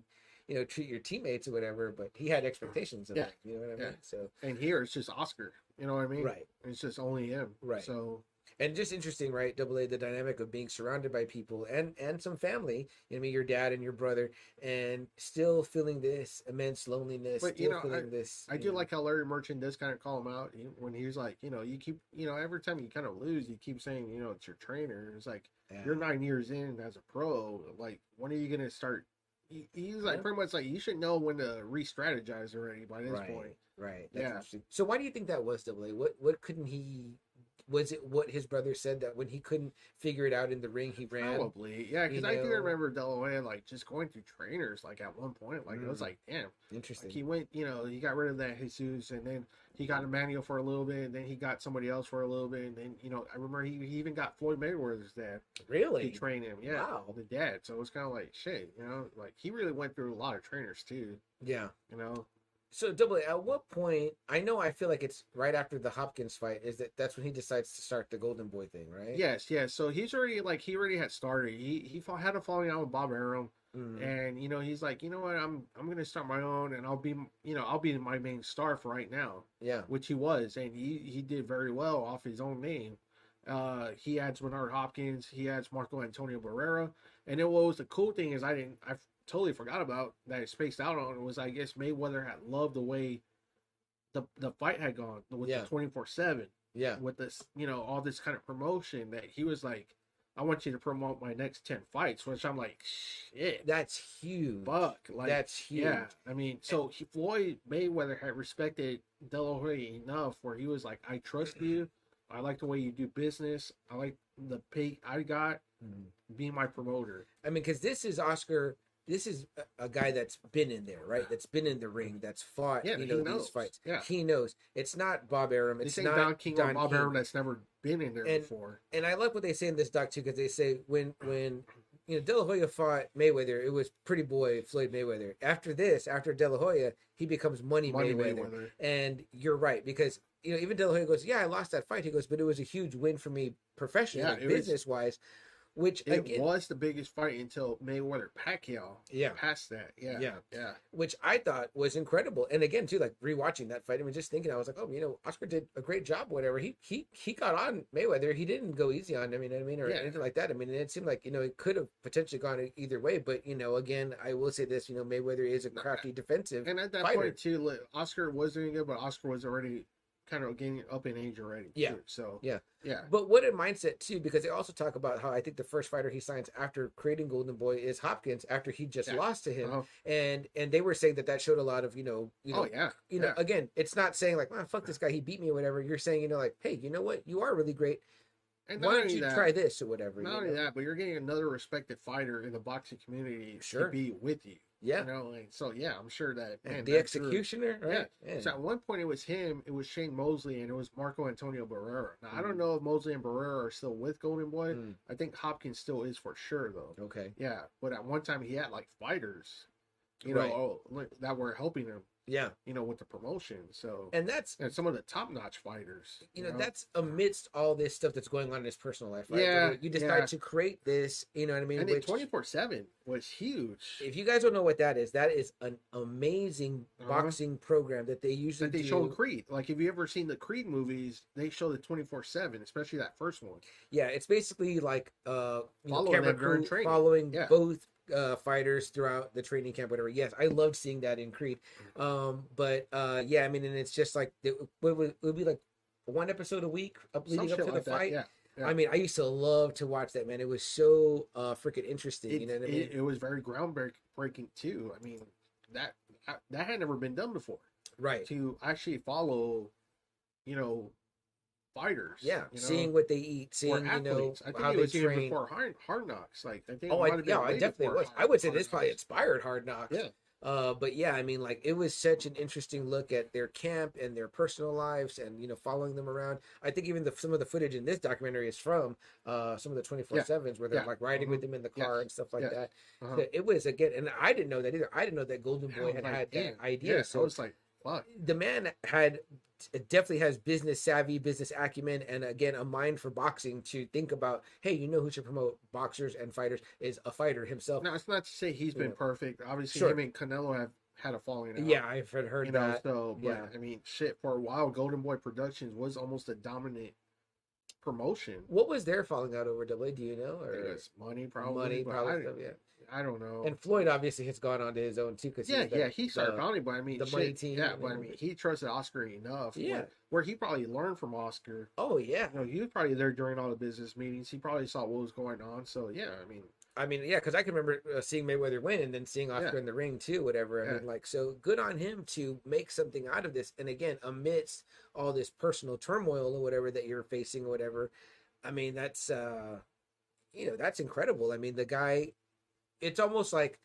you know, treat your teammates or whatever. But he had expectations of Yeah. life. You know what I Yeah. mean? So, and here it's just Oscar. You know what I mean? right. It's just only him. Right. So and just interesting, right? Double A, the dynamic of being surrounded by people and and some family. You know, I mean, your dad and your brother, and still feeling this immense loneliness. But, still you know, feeling this. I do know- like how Larry Merchant does kind of call him out when he was like, you know, you keep, you know, every time you kind of lose, you keep saying, you know, it's your trainer. It's like Yeah. you're nine years in as a pro. Like, when are you gonna start? He- He's like Yeah. pretty much like you should know when to re-strategize already by this right, point. right. That's Yeah. So why do you think that was Double A? What what couldn't he? Was it what his brother said that when he couldn't figure it out in the ring, he ran? Probably, yeah, because I do remember De La Hoya like just going through trainers like at one point. Like it was Mm. like, damn, Interesting. like he went, you know, he got rid of that Jesus, and then he got Emmanuel for a little bit, and then he got somebody else for a little bit, and then you know, I remember he, he even got Floyd Mayweather's dad really? train him. Yeah, Wow. the dad. So it was kind of like shit, you know, like he really went through a lot of trainers too. Yeah. You know, So Double A, at what point? I know I feel like it's right after the Hopkins fight. Is that that's when he decides to start the Golden Boy thing, right? yes, yes. So he's already like he already had started. He he fought, had a falling out with Bob Arum. Mhm. and you know he's like, you know what, I'm I'm gonna start my own, and I'll be you know I'll be my main star for right now, yeah, which he was, and he he did very well off his own name. Uh, he adds Bernard Hopkins, he adds Marco Antonio Barrera, and then what was the cool thing is I didn't I totally forgot about that I spaced out on was I guess Mayweather had loved the way the the fight had gone with Yeah. the twenty four seven yeah, with this, you know, all this kind of promotion that he was like, I want you to promote my next 10 fights, which I'm like, shit, that's huge. fuck. Like, that's huge. yeah. I mean, so he, Floyd Mayweather had respected De La Hoya enough where he was like, I trust you. I like the way you do business. I like the pay I got. Mhm. Be my promoter. I mean, because this is Oscar. This is a, a guy that's been in there, right? That's been in the ring, that's fought, Yeah, you know, these fights. Yeah. He knows. It's not Bob Arum. It's not Don King or Bob King. Arum that's never been in there And- before. and I like what they say in this doc too, because they say when when you know De La Hoya fought Mayweather, it was Pretty Boy Floyd Mayweather. After this, after De La Hoya, he becomes Money, Money Mayweather. Mayweather. And you're right because you know even De La Hoya goes, yeah, I lost that fight. He goes, but it was a huge win for me professionally, Yeah, was- business wise. Which It again, was the biggest fight until Mayweather Pacquiao yeah, passed that. Yeah. Yeah. Yeah. which I thought was incredible. And again, too, like rewatching that fight, I mean, just thinking, I was like, oh, you know, Oscar did a great job. Whatever he he he got on Mayweather. He didn't go easy on. him, I mean, I mean, or Yeah. anything like that. I mean, it seemed like you know it could have potentially gone either way. But you know, again, I will say this: you know, Mayweather is a crafty defensive. And at that fighter. point too, like, Oscar was doing good, but Oscar was already kind of getting up in age already. Yeah. too. So Yeah. yeah, But what a mindset too, because they also talk about how I think the first fighter he signs after creating Golden Boy is Hopkins after he just Yeah. lost to him, Uh-huh. and and they were saying that that showed a lot of you know you know oh yeah, you know, yeah. again, it's not saying like, "Man, fuck this guy, he beat me" or whatever. You're saying, you know, like, "Hey, you know what? You are really great. And Why don't you that, try this or whatever?" Not you only know? that, but you're getting another respected fighter in the boxing community Sure. to be with you. Yeah, You know, so yeah, I'm sure that man, and the executioner, right? Yeah. So at one point it was him, it was Shane Mosley, and it was Marco Antonio Barrera. Now I Mhm. don't know if Mosley and Barrera are still with Golden Boy. Mm, I think Hopkins still is for sure though. okay. Yeah, but at one time he had like fighters, you Right. know, oh, like, that were helping him, Yeah, you know, with the promotion. So and that's and some of the top notch fighters. you know that's amidst all this stuff that's going on in his personal life, right? Yeah, you decide yeah. to create this. You know what I mean? and twenty four seven was huge. if you guys don't know what that is, that is an amazing Uh-huh. boxing program that they usually that they do. show in Creed. Like if you ever seen the Creed movies, they show the twenty four seven, especially that first one. Yeah, it's basically like uh know, Following camera crew training. following Yeah. both uh fighters throughout the training camp, whatever. Yes, I loved seeing that in Creed. Mm-hmm. Um, but uh yeah, I mean, and it's just like it would, it would be like one episode a week up Some leading up to the that, fight. Yeah. yeah. I mean, I used to love to watch that man. It was so uh freaking interesting. It, you know what I mean? it, it was very groundbreaking too. I mean, that that had never been done before. right. To actually follow, you know, fighters. Yeah, you know, seeing what they eat, seeing you know. I think how it they was even train. before Hard, Hard Knocks. Like I think. Oh, I, might have been yeah, I definitely was. Hard- I would say this probably inspired Hard Knocks. Yeah. Uh, but yeah, I mean, like it was such an interesting look at their camp and their personal lives, and you know, following them around. I think even the some of the footage in this documentary is from uh some of the twenty four sevens where they're Yeah. like riding with Mhm. them in the Yes. car and stuff like Yes. that. Uh-huh. So it was again, and I didn't know that either. I didn't know that Golden Boy had like, had that idea. Yeah, so I was like, fuck. the man had definitely has business savvy, business acumen, and again a mind for boxing to think about. Hey, you know who should promote boxers and fighters is a fighter himself. Now it's not to say he's been Yeah. perfect. Obviously, Sure. him and Canelo have had a falling out. Yeah, I've heard, heard you know, that. so but yeah. I mean, shit. For a while, Golden Boy Productions was almost a dominant promotion. What was their falling out over Double A? Do you know? I Or it was money, probably. money, probably I, stuff, yeah. I don't know. And Floyd obviously has gone on to his own too, because yeah, yeah, he started founding, but I mean, the shit, money team Yeah, but I mean, he trusted Oscar enough. Yeah. where, where he probably learned from Oscar. Oh yeah, You know, he was probably there during all the business meetings. He probably saw what was going on. So yeah, I mean, I mean, yeah, because I can remember uh, seeing Mayweather win and then seeing Oscar Yeah. in the ring too, whatever. I Yeah. mean, like, so good on him to make something out of this. And again, amidst all this personal turmoil or whatever that you're facing or whatever, I mean, that's, uh, you know, that's incredible. I mean, the guy, it's almost like,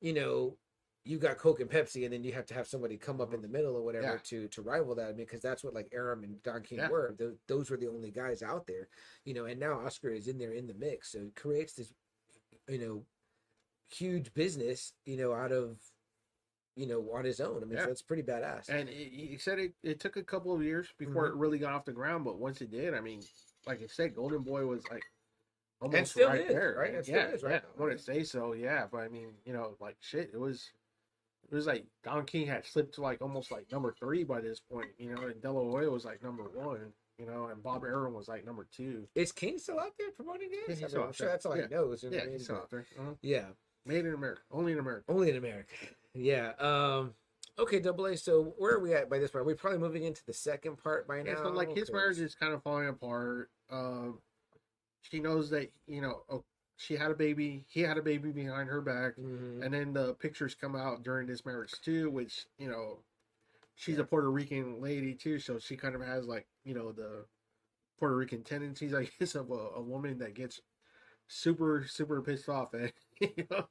you know, you got Coke and Pepsi, and then you have to have somebody come up in the middle or whatever Mm-hmm. Yeah. to to rival that. I mean, because that's what like Arum and Don King Yeah. were. Those, those were the only guys out there, you know. And now Oscar is in there in the mix, so it creates this, you know, huge business, you know, out of, you know, on his own. I mean, Yeah. so it's pretty badass. and he he said it, it took a couple of years before Mm-hmm. it really got off the ground, but once it did, I mean, like I said, Golden Boy was like almost still right is, there. right? Still yeah, is right yeah. I wouldn't say so, yeah, but I mean, you know, like shit, it was. It was like Don King had slipped to like almost like number three by this point, you know, and De La Hoya was like number one, you know, and Bob Arum was like number two. Is King still out there promoting this? I mean, I'm sure that's all Yeah. he knows. Yeah, what I mean? he's still out there. Uh-huh. Yeah, Made in America, only in America. only in America. Yeah. Um. Okay, Double A. So where are we at by this point? We're probably moving into the second part by now. Yeah, so like his marriage is kind of falling apart. Um, she knows that you know oh, she had a baby. He had a baby behind her back, Mhm. and then the pictures come out during this marriage too, which you know, she's a Puerto Rican lady too, so she kind of has like you know the Puerto Rican tendencies, I guess, of a, a woman that gets super super pissed off and you know,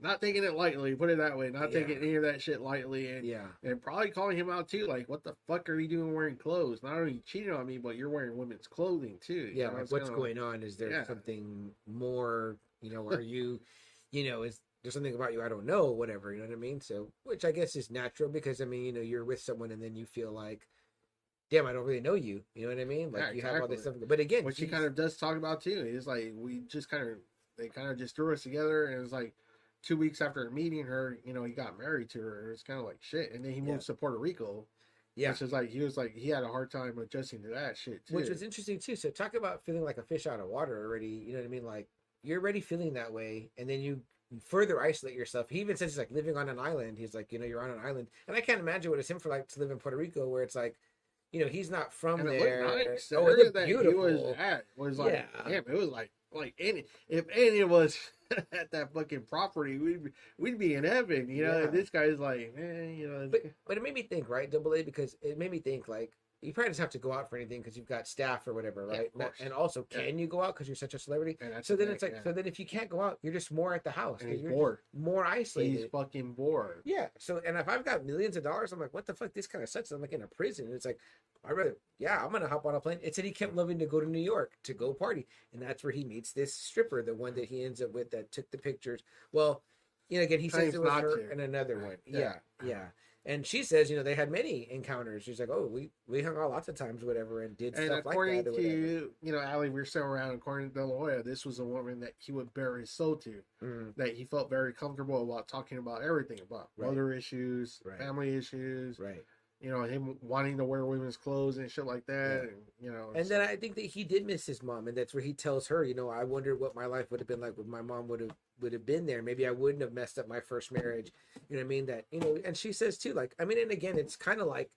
not taking it lightly. Put it that way, not Yeah. taking any of that shit lightly, and Yeah. and probably calling him out too. Like, what the fuck are you doing wearing clothes? Not only cheating on me, but you're wearing women's clothing too. Yeah. know, Like what's kinda going on? Is there Yeah. something more? You know, are you? You know, is there's something about you I don't know? Whatever. You know what I mean? So, which I guess is natural because I mean, you know, you're with someone and then you feel like. Damn, I don't really know you. You know what I mean? Like Yeah, you have all this stuff, but again, what she kind of does talk about too. is like we just kind of they kind of just threw us together, and it was like two weeks after meeting her, you know, he got married to her. It's kind of like shit, and then he Yeah. moves to Puerto Rico. yeah, which is like he was like he had a hard time adjusting to that shit too. which was interesting too. So talk about feeling like a fish out of water already. You know what I mean? Like you're already feeling that way, and then you further isolate yourself. He even says he's like living on an island. He's like, you know, you're on an island, and I can't imagine what it's him for like to live in Puerto Rico, where it's like, you know, he's not from and there. looked nice. The Oh, it that beautiful. he was at was like, Yeah. damn, it was like like any if any of us at that fucking property, we'd be, we'd be in heaven, you know. Yeah. And this guy's like, man, you know, But but it made me think, right, Double A, because it made me think like you probably just have to go out for anything because you've got staff or whatever, right? course. And also, Yeah. can you go out because you're such a celebrity? and So the then it's like, yeah. so then if you can't go out, you're just more at the house. and he's you're bored. more isolated. He's fucking bored. Yeah. So, and if I've got millions of dollars, I'm like, what the fuck? This kind of sucks. I'm like in a prison. And it's like, I rather, yeah, I'm gonna hop on a plane. It said he kept loving to go to New York to go party, and that's where he meets this stripper, the one that he ends up with that took the pictures. Well, you know, again, he says it was her and another one. Yeah. Yeah, yeah. And she says, you know, they had many encounters. She's like, oh, we we hung out lots of times, whatever, and did And stuff like according that. Or whatever. to you know, Ali, we're still around. According to De La this was a woman that he would bare his soul to. Mm, That he felt very comfortable about talking about everything about Right. mother issues, Right. family issues, right. you know, him wanting to wear women's clothes and shit like that. Yeah. And you know, And then I think that he did miss his mom, and that's where he tells her, you know, I wonder what my life would have been like if my mom would have would have been there. Maybe I wouldn't have messed up my first marriage. You know what I mean? That you know, and she says too, like, I mean, and again, it's kind of like,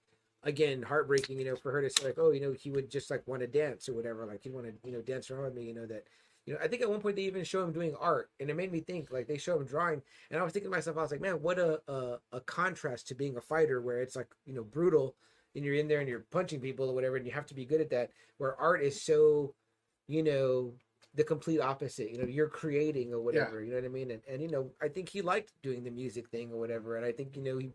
again, heartbreaking, you know, for her to say like, oh, you know, he would just like want to dance or whatever, like he'd want to, you know, dance around with me, you know, that. You know, I think at one point they even show him doing art, and it made me think. Like they show him drawing, and I was thinking to myself, I was like, man, what a a, a contrast to being a fighter, where it's like you know brutal, and you're in there and you're punching people or whatever, and you have to be good at that. Where art is so, you know, the complete opposite. You know, you're creating or whatever. You know what I mean? And and you know, I think he liked doing the music thing or whatever, and I think you know he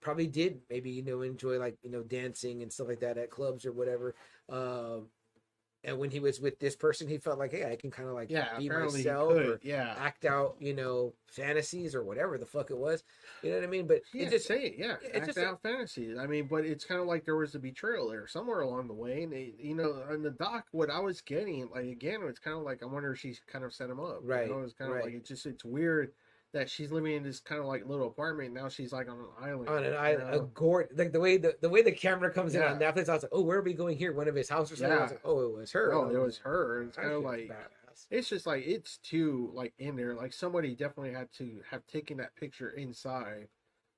probably did maybe you know enjoy like you know dancing and stuff like that at clubs or whatever. Um, and when he was with this person, he felt like, hey, I can kind of like yeah, be myself or. Yeah, act out, you know, fantasies or whatever the fuck it was. You know what I mean? But yeah, it just say it. Yeah, it's act just- uh out fantasies. I mean, but it's kind of like there was a betrayal there somewhere along the way, and they, you know, on the doc, what I was getting, like again, it's kind of like I wonder if she's kind of set him up. Right, You know, it's kind of right. like it's just it's weird that she's living in this kind of like little apartment. Now she's like on an island. on an island, a know? gourd, like the way the, the way the camera comes in Yeah. on Netflix, I was like, oh, where are we going here? One of his house or something? I was Yeah. like, oh, it was her. Oh, it was her. It's That kind of like badass. it's just like it's too like in there. Like somebody definitely had to have taken that picture inside.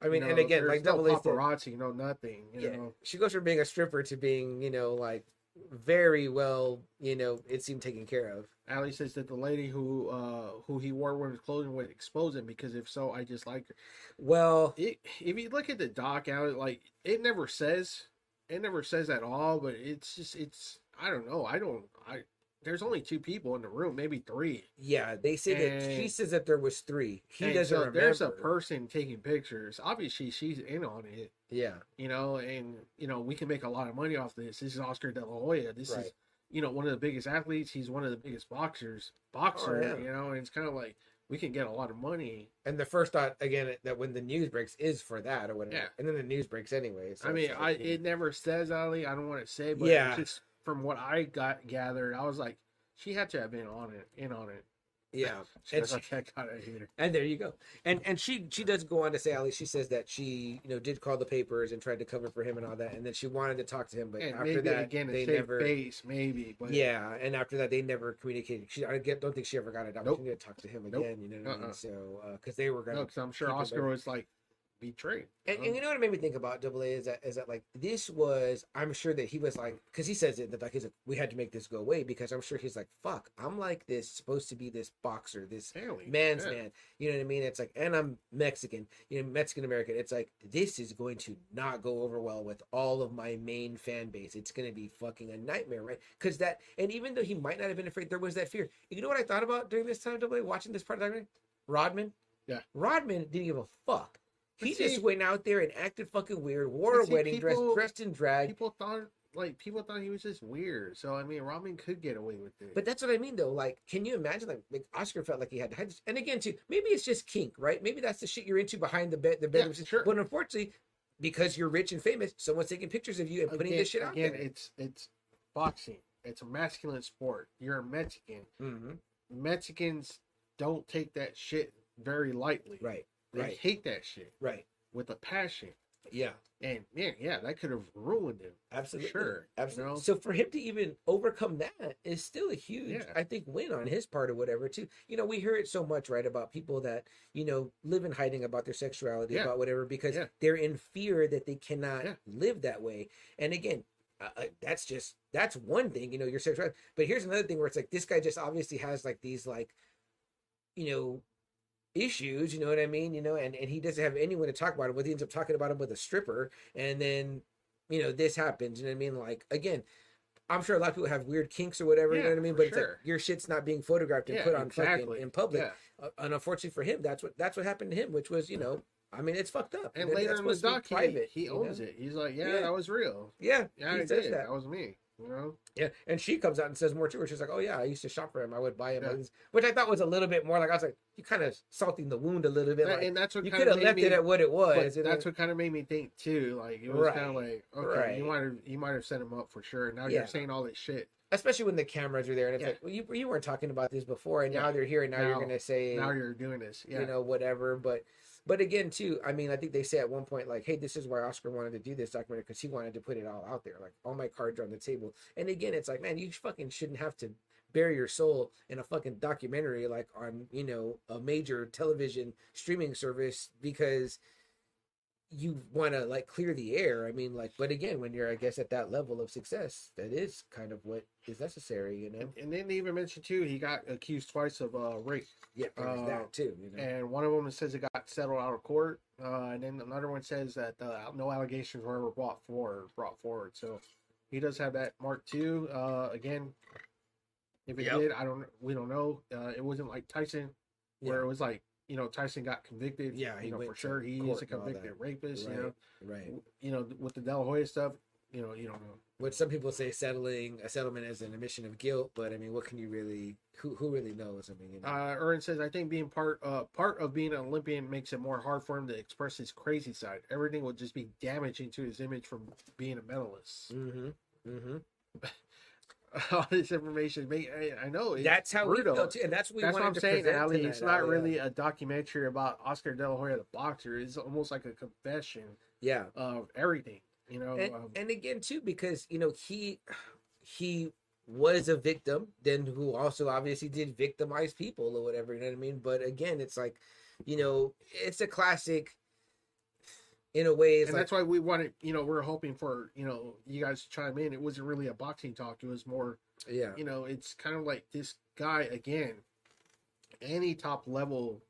I mean, You and again, like no A paparazzi, no nothing. You yeah, know, she goes from being a stripper to being, you know, like very well, you know, it seemed taken care of. Ali says that the lady who uh who he wore women's clothing would expose him because if so, I just like her. Well, It, if you look at the doc out, like it never says, it never says at all. But it's just it's I don't know. I don't I. There's only two people in the room, maybe three. yeah, they say that she says that there was three. He doesn't so remember. There's a person taking pictures. Obviously, she's in on it. Yeah, you know, and you know we can make a lot of money off this. This is Oscar De La Hoya. This Right. is you know one of the biggest athletes. He's one of the biggest boxers. Boxer, Oh, yeah. you know, and it's kind of like we can get a lot of money. and the first thought again that when the news breaks is for that or whatever, Yeah. and then the news breaks anyway. So I mean, I it never says Ali. I don't want to say, but Yeah. just from what I got gathered, I was like, she had to have been on it, in on it. Yeah, She and she- like, I gotta hate her. And there you go. And and she she does go on to say, least she says that she you know did call the papers and tried to cover for him and all that, and then she wanted to talk to him, but And after maybe that again, they never. face, maybe. But Yeah, and after that they never communicated. She I get, don't think she ever got an Nope. opportunity to talk to him Nope. again. You know what I mean? Uh-uh. So uh, because they were gonna. no, because I'm sure Oscar was like betrayed. And, and you know what it made me think about Double A is that is that like this was I'm sure that he was like because he says it that like he's like we had to make this go away because I'm sure he's like fuck I'm like this supposed to be this boxer this man's yeah. man. You know what I mean? It's like, and I'm Mexican, you know, Mexican American. It's like this is going to not go over well with all of my main fan base. It's going to be fucking a nightmare, right? Because that, and even though he might not have been afraid, there was that fear. You know what I thought about during this time, double A, watching this part of the documentary? Rodman. Yeah. Rodman didn't give a fuck. But He see- just went out there and acted fucking weird, wore a see, wedding dress, dressed in drag. People thought like people thought he was just weird. So I mean, Rodman could get away with it. But that's what I mean, though. Like, can you imagine? Like, like Oscar felt like he had to hide this. And again, too, maybe it's just kink, right? Maybe that's the shit you're into behind the bed, the Yeah, bedroom. sure. But unfortunately, because you're rich and famous, someone's taking pictures of you and putting again, this shit out again, there. it's it's boxing. It's a masculine sport. You're a Mexican. hmm Mexicans don't take that shit very lightly. Right, They right, hate that shit right. with a passion. Yeah, And yeah, yeah, that could have ruined him. absolutely, sure, you absolutely. know? So for him to even overcome that is still a huge, Yeah. I think, win on his part or whatever. Too, you know, we hear it so much, right, about people that you know live in hiding about their sexuality, Yeah. about whatever, because Yeah. they're in fear that they cannot live that way. And again. Uh, uh, that's just that's one thing, you know, your sexuality. But here's another thing where it's like this guy just obviously has like these like, you know, issues. You know what I mean? You know, and and he doesn't have anyone to talk about it with. He ends up talking about him with a stripper, and then you know this happens. You know what I mean? Like again, I'm sure a lot of people have weird kinks or whatever. you know what I mean? But it's like your shit's not being photographed and Yeah, put on exactly. fucking in public. Yeah. Uh, and unfortunately for him, that's what that's what happened to him, which was you know, I mean, it's fucked up. And know, later in the doc, private, he, he you know? owns it. He's like, yeah, Yeah. that was real. Yeah, Yeah, he I says did. that. That was me. You know, Yeah, and she comes out and says more too. She's like, "Oh yeah, I used to shop for him. I would buy him," Yeah. which I thought was a little bit more like I was like, "You kind of salting the wound a little bit." That- Like, and that's what you kind could of have left it at what it was. That's what kind of made me think too. Like it was kind of like, okay, right. you might have you might have set him up for sure. Now Yeah. you're saying all this shit. especially when the cameras are there and it's Yeah. like, well, you you weren't talking about this before, and now they're here, and now, you're gonna say, Now you're doing this. Yeah. you know, whatever. But but again, too, I mean, I think they say at one point like, hey, this is why Oscar wanted to do this documentary because he wanted to put it all out there, like all my cards are on the table. And again, it's like, man, you fucking shouldn't have to bury your soul in a fucking documentary like on you know a major television streaming service because you want to like clear the air i mean like but again when you're i guess at that level of success that is kind of what is necessary you know and, and then they even mentioned too, he got accused twice of uh, rape, yeah uh, that too you know and one of them says it got settled out of court, uh, and then another one says that uh, no allegations were ever brought forward. Brought forward, so he does have that mark too. Uh, again, if it Yep. did, I don't. We don't know. Uh, it wasn't like Tyson, where Yeah. it was like you know Tyson got convicted. Yeah, he you know for sure he is a and all that. convicted rapist. right You know, right you know with the De La Hoya stuff. You know, you don't know. what some people say settling a settlement is an admission of guilt but i mean what can you really who who really knows i mean you know Uh, Aaron says, I think being part uh, part of being an Olympian makes it more hard for him to express his crazy side. Everything would just be damaging to his image from being a medalist. mm-hmm mm-hmm All this information, I, I know it's that's how we brutal. feel too and that's what we That's what I'm to saying, Ali. tonight, It's not Ali, really a documentary about Oscar De La Hoya, the boxer. It's almost like a confession yeah of everything. You know, and, um, and again too because you know he he was a victim then who also obviously did victimize people or whatever you know what i mean but again it's like you know it's a classic in a way and like that's why we wanted. You know, we're hoping for you know you guys to chime in. It wasn't really a boxing talk. It was more yeah you know, it's kind of like this guy again, any top level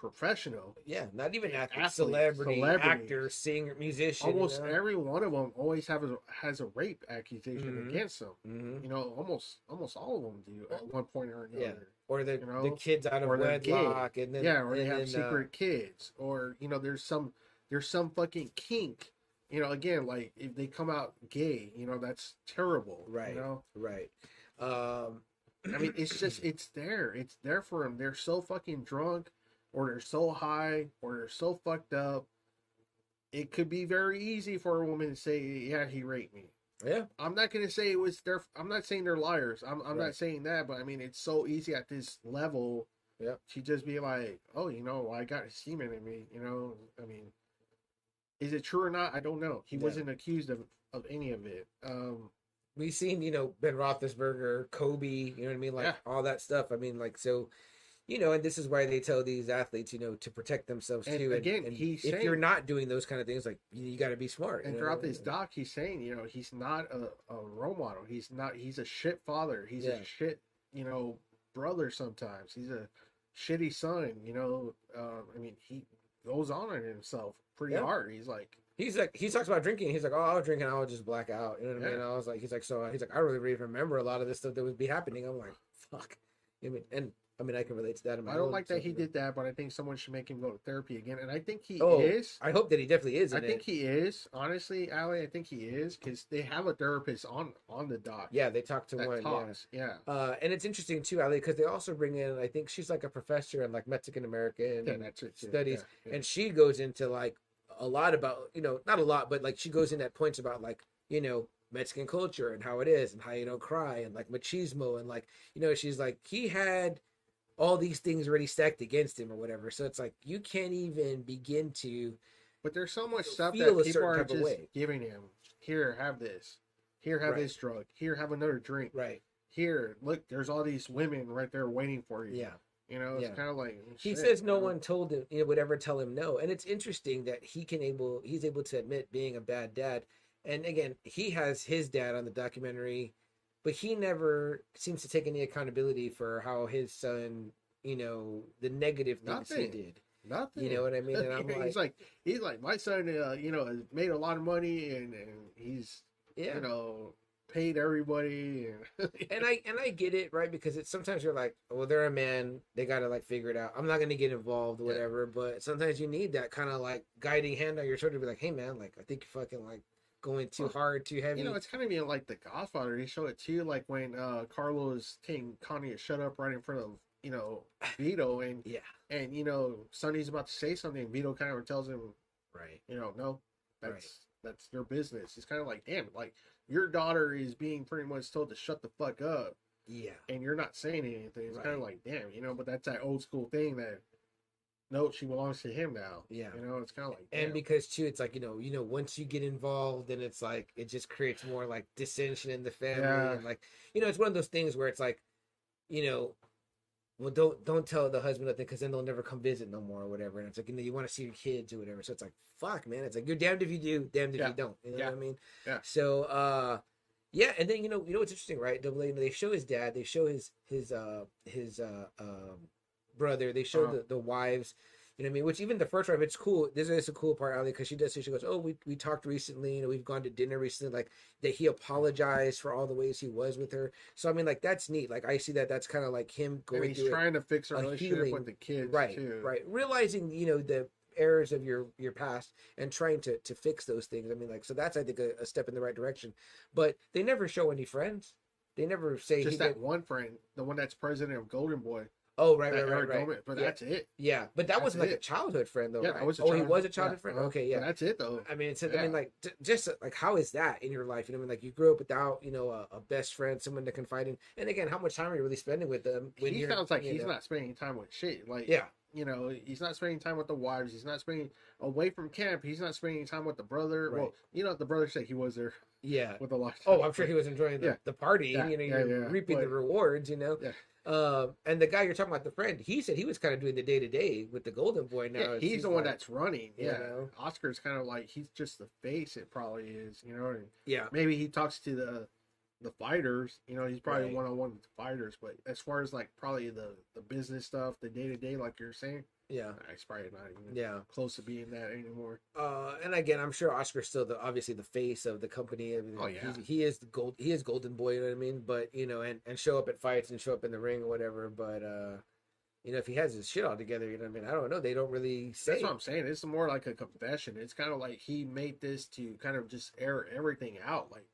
professional, yeah not even athlete, Athlete, celebrity, celebrity. actor singer musician almost you know? every one of them always have a, has a rape accusation Mhm. against them. Mhm. You know, almost almost all of them do at one point or another. Yeah. or the, you know, the kids out of wedlock and then yeah, or they have then, uh, secret kids, or you know, there's some there's some fucking kink. You know, again, like if they come out gay, you know, that's terrible. Right. You know, right um I mean, it's just it's there. It's there for them. They're so fucking drunk, or they're so high, or they're so fucked up. It could be very easy for a woman to say, "Yeah, he raped me." Yeah, I'm not gonna say it was their. I'm not saying they're liars. I'm I'm Right. not saying that, but I mean it's so easy at this level. Yep. To just be like, oh, you know, I got semen in me. You know, I mean, is it true or not? I don't know. He Yeah. wasn't accused of of any of it. Um, we've seen you know Ben Roethlisberger, Kobe, you know what I mean, like Yeah. all that stuff. I mean, like so, you know, and this is why they tell these athletes, you know, to protect themselves too. And too. again, he's if you're not doing those kind of things, like you, you got to be smart. and you know? throughout this doc, he's saying, you know, he's not a, a role model. He's not. He's a shit father. He's Yeah. a shit, you know, brother. Sometimes he's a shitty son. You know, um, I mean, he goes on in himself pretty Yeah. hard. He's like, he's like he talks about drinking. He's like, oh, I was drinking, I would just black out. You know what I mean? Yeah. I was like, he's like, so he's like, I really really remember a lot of this stuff that would be happening. I'm like, fuck. You know I mean, and I mean, I can relate to that. In my I don't like that he did that, but I think someone should make him go to therapy again. And I think he Oh, is. I hope that he definitely is. I think it. he is. Honestly, Ali, I think he is because they have a therapist on on the doc. Yeah, they talk to one. Yeah. talks. Yeah. Uh, and it's interesting too, Ali, because they also bring in, I think she's like a professor in like Mexican American Yeah, that's it. too. studies, Yeah, yeah. and she goes into like a lot about, you know, not a lot, but like she goes in at points about like, you know, Mexican culture and how it is and how you don't cry and like machismo and like, you know, she's like he had all these things already stacked against him or whatever. So it's like you can't even begin to But there's so much stuff that people are just giving him. Here, have this. Here, have Right. this drug. Here, have another drink. right. Here, look, there's all these women right there waiting for you. Yeah. You know, it's Yeah. kind of like oh, he says no know? one told him you know, would ever tell him no and it's interesting that he can able he's able to admit being a bad dad and again he has his dad on the documentary but he never seems to take any accountability for how his son you know the negative things Nothing. he did Nothing. you know what i mean and i'm like, he's like he's like, my son, uh, you know, has made a lot of money and, and he's, yeah you know, paid everybody. And, and I and I get it, right? Because it's sometimes you're like, well, they're a man, they gotta like figure it out. I'm not gonna get involved, Yeah. whatever. But sometimes you need that kind of like guiding hand on your shoulder to be like, hey man, like I think you're fucking like going too Well, hard, too heavy. you know, it's kind of being like The Godfather. He showed it too, like when uh, Carlos telling Connie to shut up right in front of, you know, Vito. And, yeah, and you know, Sonny's about to say something. Vito kind of tells him, right. you know, no, that's Right. that's your business. It's kind of like, damn, like your daughter is being pretty much told to shut the fuck up, Yeah, and you're not saying anything. It's kind of like, damn, you know. But that's that old school thing that no, she belongs to him now. Yeah. you know, it's kind of like, and damn. because too, it's like you know, you know, once you get involved, then it's like it just creates more like dissension in the family, Yeah. and like you know, it's one of those things where it's like, you know. Well, don't don't tell the husband nothing because then they'll never come visit no more or whatever. And it's like you know you want to see your kids or whatever. So it's like fuck, man. It's like you're damned if you do, damned if Yeah. you don't. You know Yeah. what I mean? Yeah. So uh, yeah, and then you know you know what's interesting, right? Double A. You know, they show his dad. They show his his uh his uh um brother. They show Uh-huh. the the wives. You know what I mean? Which even the first wife, it's cool. This is a cool part, Ali, because she does say she goes, "Oh, we we talked recently. You know, we've gone to dinner recently. Like that, he apologized for all the ways he was with her. So I mean, like that's neat. Like I see that. That's kind of like him And going he's through it. trying to fix a relationship healing- with the kids, right too. right realizing you know the errors of your your past and trying to to fix those things i mean like so that's i think a, a step in the right direction but they never show any friends they never say Just he that did- one friend, the one that's president of Golden Boy, oh right right right, right. But yeah. that's it. yeah but that that's wasn't like a childhood friend though yeah, right? was oh he was a childhood friend uh-huh. okay But yeah that's it though. I mean, it's, I mean, like, j- just like, how is that in your life? You know, I mean, like, you grew up without, you know, a, a best friend, someone to confide in, and again, how much time are you really spending with them? When he sounds like he's know- not spending time with shit. Like, Yeah, you know, he's not spending time with the wives. He's not spending away from camp. He's not spending time with the brother. Well, you know, the brother said he was there yeah. with a lot. Oh, I'm sure he was enjoying the, Yeah. the party. Yeah, You know, yeah, you're yeah, reaping the rewards. You know. Um, and the guy you're talking about, the friend, he said he was kind of doing the day to day with the Golden Boy. Now Yeah, he's seems the one that's running. you Yeah, know? Oscar's kind of like he's just the face. It probably is. You know, and Yeah, maybe he talks to the the fighters. You know, he's probably one on one with the fighters. But as far as like probably the the business stuff, the day to day, like you're saying, yeah, it's probably not even yeah. close to being that anymore. Uh, and again, I'm sure Oscar's still the obviously the face of the company. I mean, Oh, yeah. he is the gold. He is Golden Boy. You know what I mean? But you know, and and show up at fights and show up in the ring or whatever. But uh, you know, if he has his shit all together, you know what I mean? I don't know. They don't really say. That's what I'm saying. It's more like a confession. It's kind of like he made this to kind of just air everything out, like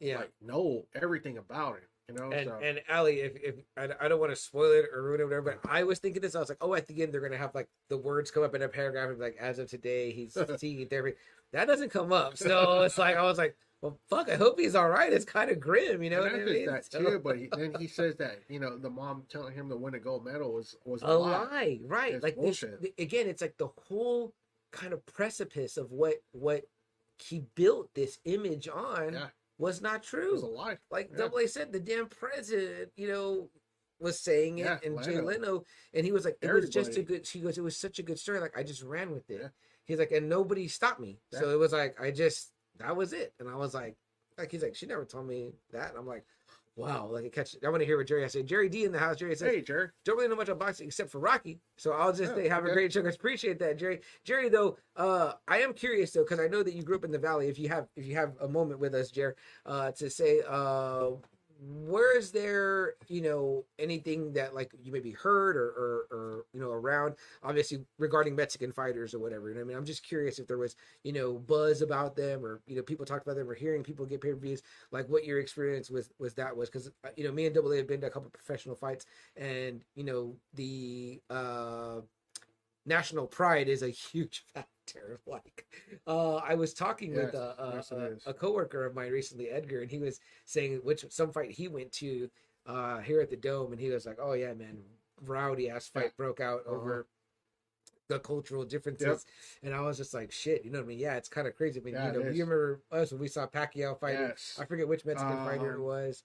yeah, like know everything about him. You know, And so and Ali, if if I, I don't want to spoil it or ruin it, or whatever, but I was thinking this. I was like, oh, at the end they're gonna have like the words come up in a paragraph and like, as of today, he's seeking therapy. That doesn't come up, so it's like I was like, well, fuck. I hope he's all right. It's kind of grim, you know. and what I mean? that So- too, but he, then he says that you know the mom telling him to win a gold medal was was a lie, right? It's like this bullshit. again, it's like the whole kind of precipice of what what he built this image on Yeah. Was not It true. was a lie. like Yeah. Double A said, the damn president, you know, was saying it, Yeah, and Jay Leno. Leno, and he was like, it was just a good. She goes, it was such a good story. Like I just ran with it. Yeah. He's like, and nobody stopped me. So it was like I just that was it, and I was like, like he's like, she never told me that. And I'm like. Wow, like it catch. I want to hear what Jerry has to say. Jerry D in the house. Jerry says, Hey, Jerry. don't really know much about boxing except for Rocky. So I'll just Oh, say have a okay. great show. 'cause Appreciate that, Jerry. Jerry, though, uh, I am curious though because I know that you grew up in the valley. If you have if you have a moment with us, Jerry, uh, to say, uh, where is there you know anything that like you maybe heard or, or or you know around obviously regarding Mexican fighters or whatever. I mean, I'm just curious if there was you know buzz about them or you know people talked about them or hearing people get pay per views like what your experience with with that was because you know me and Double A have been to a couple professional fights and you know the uh national pride is a huge factor like uh i was talking with yes, it uh, a coworker of mine recently edgar and he was saying which some fight he went to uh here at the dome and he was like oh yeah man rowdy ass fight Yeah. broke out Uh-huh. over the cultural differences and i was just like shit you know what i mean yeah it's kind of crazy i mean Yeah, you know you remember us when we saw pacquiao fighting Yes. i forget which mexican fighter it Um, was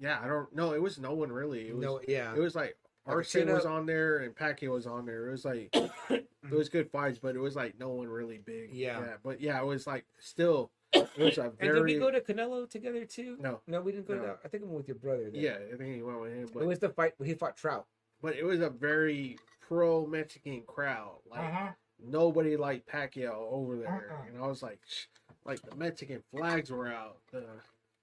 Yeah, I don't know. It was no one really. It was no yeah it was like Like Arce was on there and Pacquiao was on there. It was like it was good fights, but it was like no one really big. Yeah. But yeah, it was like still it was a very... and did we go to canelo together too no. no we didn't go No. to that. i think i went with your brother there. Yeah, I think he went with him, but it was the fight he fought trout but it was a very pro Mexican crowd. Like Uh-huh. nobody liked Pacquiao over there, Uh-uh. and I was like, Shh. like the Mexican flags were out. The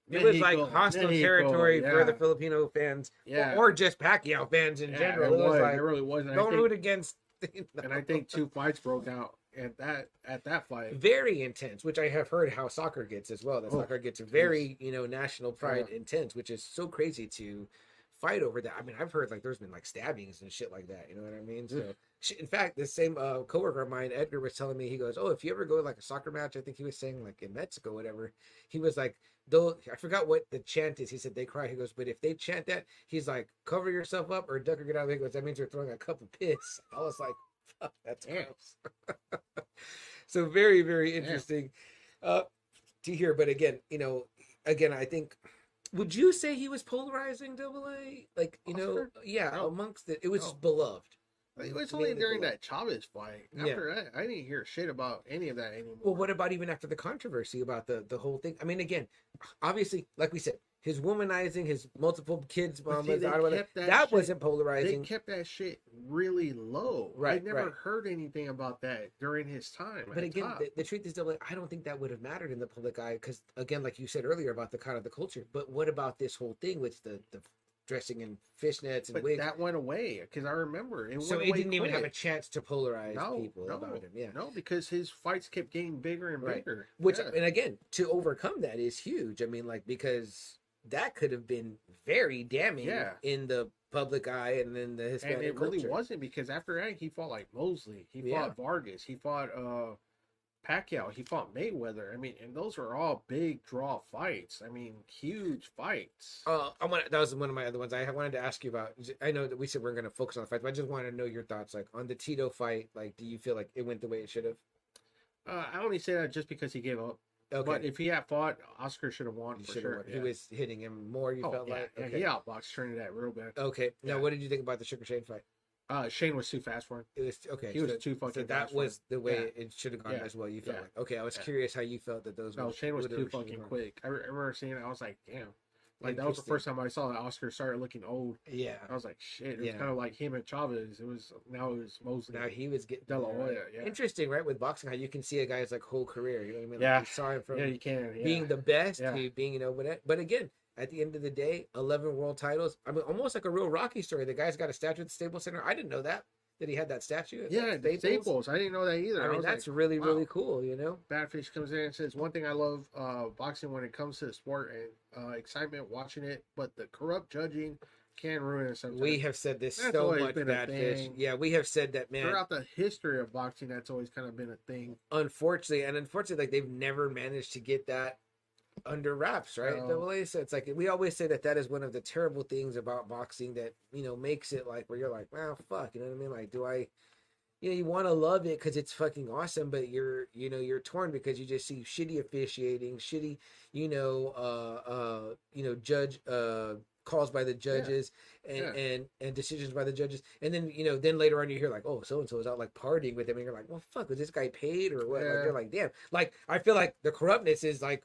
It was like hostile Mexico, territory for the yeah. Filipino fans, Yeah, or, or just Pacquiao fans in yeah, general. It It was was. like, it really wasn't. Don't think- root against. You know. and I think two fights broke out at that at that fight. very intense, which I have heard how soccer gets as well. That Oh, soccer gets very, you know, national pride intense, which is so crazy to fight over that. I mean, I've heard like there's been like stabbings and shit like that. You know what I mean? So, in fact, the same uh, coworker of mine, Edgar, was telling me he goes, "Oh, if you ever go to like a soccer match, I think he was saying like in Mexico, whatever. He was like, though I forgot what the chant is. He said they cry. He goes, but if they chant that, he's like, cover yourself up or duck or get out of the way. He goes, that means you're throwing a cup of piss. I was like, fuck, that's gross. so very, very interesting uh, to hear. But again, you know, again, I think. Would you say he was polarizing double A? Like, you know, yeah, No. amongst it, it was No. beloved. It was only during that Chavez fight. Yeah. That, I didn't hear shit about any of that anymore. Well, what about even after the controversy about the the whole thing? I mean, again, obviously, like we said, his womanizing, his multiple kids, mom, see, that, that shit- wasn't polarizing. they kept that shit really low. Right, I never right. heard anything about that during his time. But again, the, the truth is, I don't think that would have mattered in the public eye because, again, like you said earlier about the kind of the culture. But what about this whole thing with the the dressing in fishnets and but wigs? that went away because I remember it. so it didn't even have a chance to polarize no, people no, about him. Yeah. no, because his fights kept getting bigger and Right. bigger. Which Yeah. and again, to overcome that is huge. I mean, like because that could have been very damning Yeah. in the public eye and then the Hispanic and it really wasn't because after that he fought like Mosley, he Yeah. fought Vargas, he fought uh Pacquiao, he fought Mayweather. I mean, and those were all big draw fights. I mean, huge fights. Uh, I want that was one of my other ones. I wanted to ask you about. I know that we said we are going to focus on the fight, but I just wanted to know your thoughts, like on the Tito fight. Like, do you feel like it went the way it should have? Uh, I only say that just because he gave up. Okay, But if he had fought, Oscar should have won you for sure. have. yeah. He was hitting him more. You oh, felt yeah, like yeah, okay. he outboxed Trinidad real bad. Okay. Now, Yeah. what did you think about the Sugar Shane fight? Uh, Shane was too fast for him. It was okay. He was so, too so fucking that fast for him. was the way Yeah. it should have gone Yeah. as well. You felt Yeah. like okay. I was curious how you felt that those. No, was- Shane was too fucking quick. I re- I remember seeing it. I was like, damn. Like that was the first time I saw that Oscar started looking old. Yeah. I was like, shit. It was Yeah. kind of like him and Chavez. It was now it was Mosley. Now he was getting De La Hoya, yeah. Interesting, right? With boxing, how you can see a guy's like whole career. You know what I mean? Like, Yeah. you saw him from yeah, you can. Yeah. being the best Yeah. to being, you know, but but again, at the end of the day, eleven world titles. I mean, almost like a real Rocky story. The guy's got a statue at the Staples Center. I didn't know that. that he had that statue. Yeah, the Staples. I didn't know that either. I mean, was that's like, really wow. really cool. You know. Badfish comes in and says one thing I love uh, boxing when it comes to the sport and uh, excitement watching it, but the corrupt judging can ruin it sometimes. We have said this That's so much, been a bad fish. thing. Yeah, we have said that, man. throughout the history of boxing, that's always kind of been a thing. unfortunately, and unfortunately, like they've never managed to get that under wraps, right? No. Double A. So it's like we always say that that is one of the terrible things about boxing that you know makes it like where you're like, well, fuck, you know what I mean? Like, do I? You know, you want to love it because it's fucking awesome, but you're, you know, you're torn because you just see shitty officiating, shitty, you know, uh, uh, you know, judge, uh, calls by the judges and, Yeah. and and decisions by the judges and then you know then later on you hear like oh so and so is out like partying with him and you're like well fuck was this guy paid or what like Yeah. you're like damn like i feel like the corruptness is like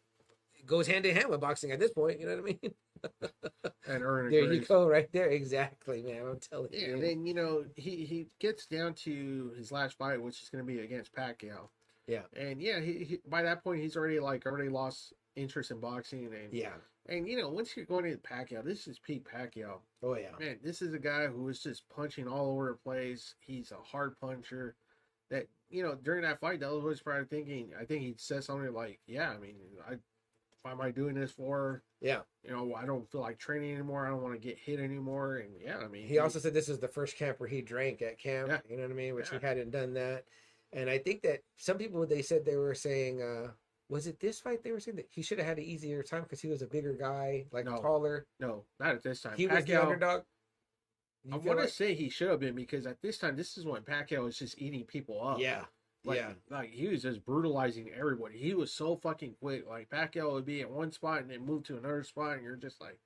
goes hand in hand with boxing at this point you know what i mean And Earn there you go right there exactly man i'm telling Yeah, you and then you know he he gets down to his last fight, which is going to be against Pacquiao. Yeah. and yeah, he, he by that point he's already like already lost interest in boxing, and yeah and you know once you're going into Pacquiao, this is Pete Pacquiao. oh yeah Man, this is a guy who is just punching all over the place. He's a hard puncher. That you know during that fight, Della was probably thinking. I think he said something like, "Yeah, I mean, I why am I doing this for? yeah You know, I don't feel like training anymore. I don't want to get hit anymore." And yeah, I mean, he also said this is the first camp where he drank at camp Yeah. you know what i mean which Yeah. he hadn't done that and i think that some people they said they were saying uh was it this fight they were saying that he should have had an easier time because he was a bigger guy like No. taller no, not at this time. he was the Pacquiao- underdog You I want to like- say he should have been because at this time, this is when Pacquiao was just eating people up. yeah Like, yeah like he was just brutalizing everybody. He was so fucking quick. Like Pacquiao would be at one spot and then move to another spot, and you're just like,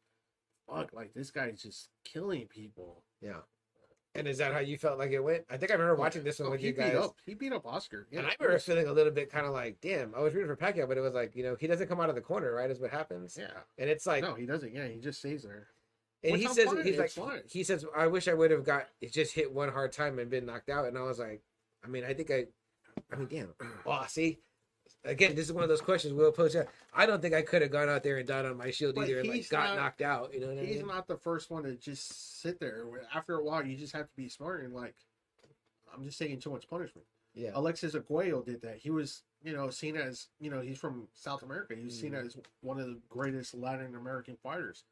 fuck, like this guy's just killing people. Yeah. And is that how you felt like it went? I think I remember oh, watching this one Oh, with he you beat guys. up. He beat up Oscar. Yeah, and I remember feeling a little bit kind of like, damn, I was rooting for Pacquiao, but it was like, you know, he doesn't come out of the corner, right? Is what happens. Yeah. And it's like, no, he doesn't. Yeah, he just stays there. and which he says, he's like, he says, I wish I would have got it just hit one hard time and been knocked out. And I was like, I mean, I think I, I mean, damn. Oh, see, again, this is one of those questions we'll pose. here. I don't think I could have gone out there and died on my shield But either and like he's got not- knocked out. You know what I He's mean? not the first one to just sit there. After a while, you just have to be smart and like, I'm just taking too much punishment. yeah. Alexis Argüello did that. He was, you know, seen as, you know, he's from South America. He was seen Mhm. as one of the greatest Latin American fighters.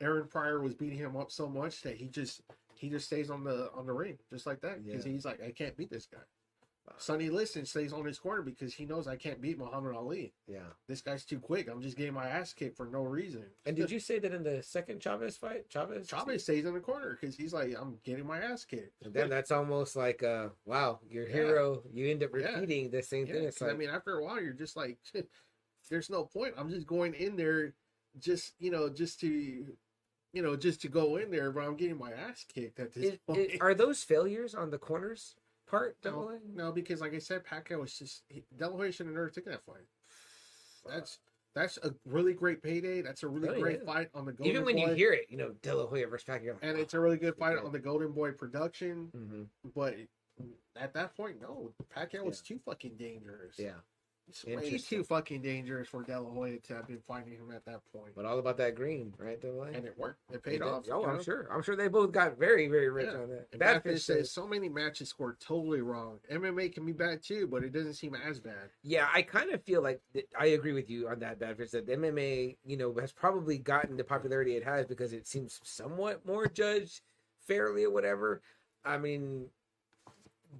Aaron Pryor was beating him up so much that he just he just stays on the on the ring just like that because Yeah. he's like I can't beat this guy. Sonny Liston stays on his corner because he knows I can't beat Muhammad Ali. Yeah. This guy's too quick. I'm just getting my ass kicked for no reason. And did you say that in the second Chavez fight? Chavez? Chavez stays in the corner because he's like I'm getting my ass kicked. And then that's almost like, uh, wow, your Yeah. hero. You end up Yeah. repeating the same Yeah, thing. It's like, I mean, after a while, you're just like, there's no point. I'm just going in there, just you know, just to, you know, just to go in there, but I'm getting my ass kicked at this is- point. is- are those failures on the corners part? Double no, no, because like I said, Pacquiao was just he, De La Hoya should have never taken that fight. That's that's a really great payday. That's a really Oh, great yeah. fight on the Golden Even when Boy, you hear it, you know, De La Hoya versus Pacquiao. like, and "Oh, it's a really good fight Okay. on the Golden Boy production. mhm, But at that point, no, Pacquiao was too fucking dangerous. Yeah. It's way too fucking dangerous for De La Hoya to have been fighting him at that point. But all about that green, right, A? and it worked. It It paid did. off. Oh, I'm know? sure. I'm sure they both got very, very rich Yeah. on that. And Badfish Fish says says, so many matches scored totally wrong. MMA can be bad too, but it doesn't seem as bad. yeah, I kind of feel like th- I agree with you on that, Badfish. That MMA, you know, has probably gotten the popularity it has because it seems somewhat more judged fairly or whatever. I mean,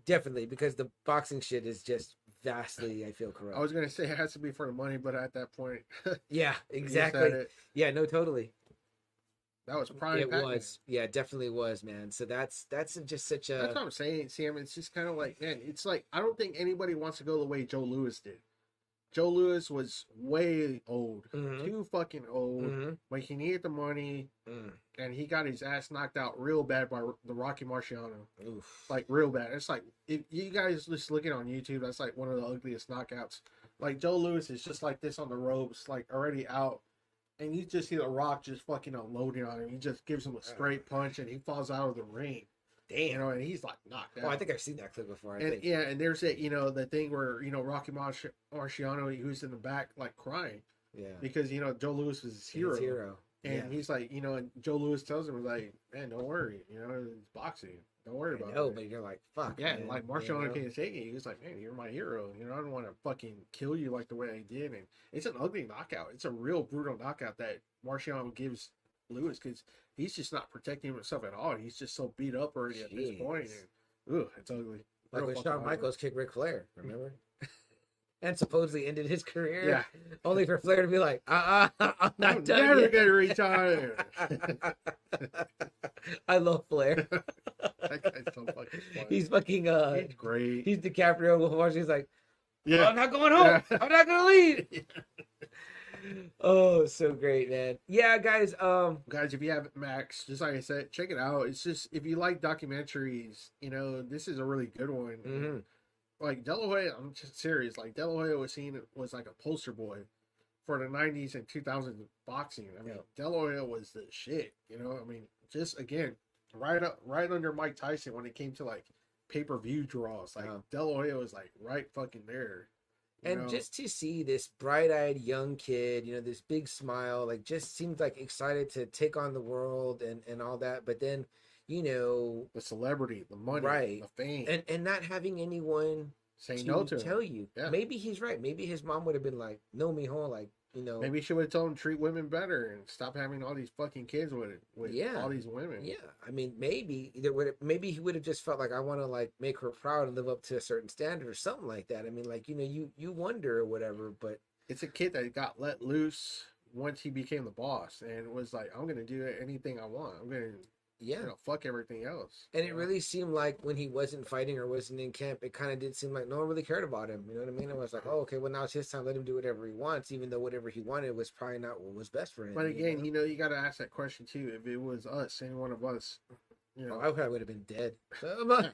definitely because the boxing shit is just vastly, I feel corrupt. I was gonna say it has to be for the money, but at that point, yeah, exactly. Yeah, no, totally. That was prime. it Pac-Man. was. Yeah, definitely was, man. So that's that's just such a. That's what I'm saying, Sam. It's just kind of like, man, it's like I don't think anybody wants to go the way Joe Louis did. Joe Louis was way old, Mhm. too fucking old, Mhm. but he needed the money, Mm. and he got his ass knocked out real bad by the Rocky Marciano. Oof. like real bad. It's like if you guys just looking on YouTube, that's like one of the ugliest knockouts. Like Joe Louis is just like this on the ropes, like already out, and you just see the Rock just fucking unloading on him. He just gives him a straight punch, and he falls out of the ring. Damn. know, and he's like knocked out. Oh, I think I've seen that clip before. I and think. yeah, and there's that you know the thing where you know Rocky Marci- Marciano was in the back like crying Yeah. because you know Joe Louis was his hero. His hero. And Yeah. he's like, you know, and Joe Louis tells him, like, man, don't worry, you know, it's boxing. Don't worry about No, it. but you're like, fuck. Yeah, man, like Marciano you know? King He was like, man, you're my hero. You know, I don't want to fucking kill you like the way I did. And it's an ugly knockout. It's a real brutal knockout that Marshall gives Louis because he's just not protecting himself at all. He's just so beat up already at this point. And, ooh, it's ugly. Like when Shawn. Michaels kicked Ric Flair, remember? and supposedly ended his career. Yeah. Only for Flair to be like, uh uh, I'm not I'm done never yet. gonna retire. I love Flair. that guy's so fucking funny. He's fucking uh He's great. he's DiCaprio Marshall. He's like, yeah. I'm not going home. Yeah. I'm not gonna leave. Oh, so great, man. Yeah, guys. Um, guys if you have max just like i said check it out it's just if you like documentaries you know this is a really good one mhm. like De La Hoya, i'm just serious like De La Hoya was seen was like a poster boy for the 90s and 2000s boxing i mean Yeah. De La Hoya was the shit you know i mean just again right up right under mike tyson when it came to like pay-per-view draws like Yeah. De La Hoya was like right fucking there and know? just to see this bright-eyed young kid, you know, this big smile, like just seems like excited to take on the world and and all that. But then, you know, the celebrity the money Right. the fame and and not having anyone say to, no to tell him. you. Yeah. Maybe he's right. Maybe his mom would have been like, "No, mijo," like you know. Maybe she would have told him treat women better and stop having all these fucking kids with with Yeah. all these women. Yeah, I mean, maybe there would maybe he would have just felt like I want to like make her proud and live up to a certain standard or something like that. I mean, like you know, you you wonder or whatever, but It's a kid that got let loose once he became the boss and was like, I'm gonna do anything I want. I'm gonna yeah. you know fuck everything else. And you it really seemed like when he wasn't fighting or wasn't in camp, it kind of did seem like no one really cared about him. You know what I mean? It was like, oh, okay, well now it's his time. Let him do whatever he wants, even though whatever he wanted was probably not what was best for him. But you again, know? you know, you gotta ask that question too. If it was us, any one of us, you know, Oh, I probably would have been dead. So, I'm like-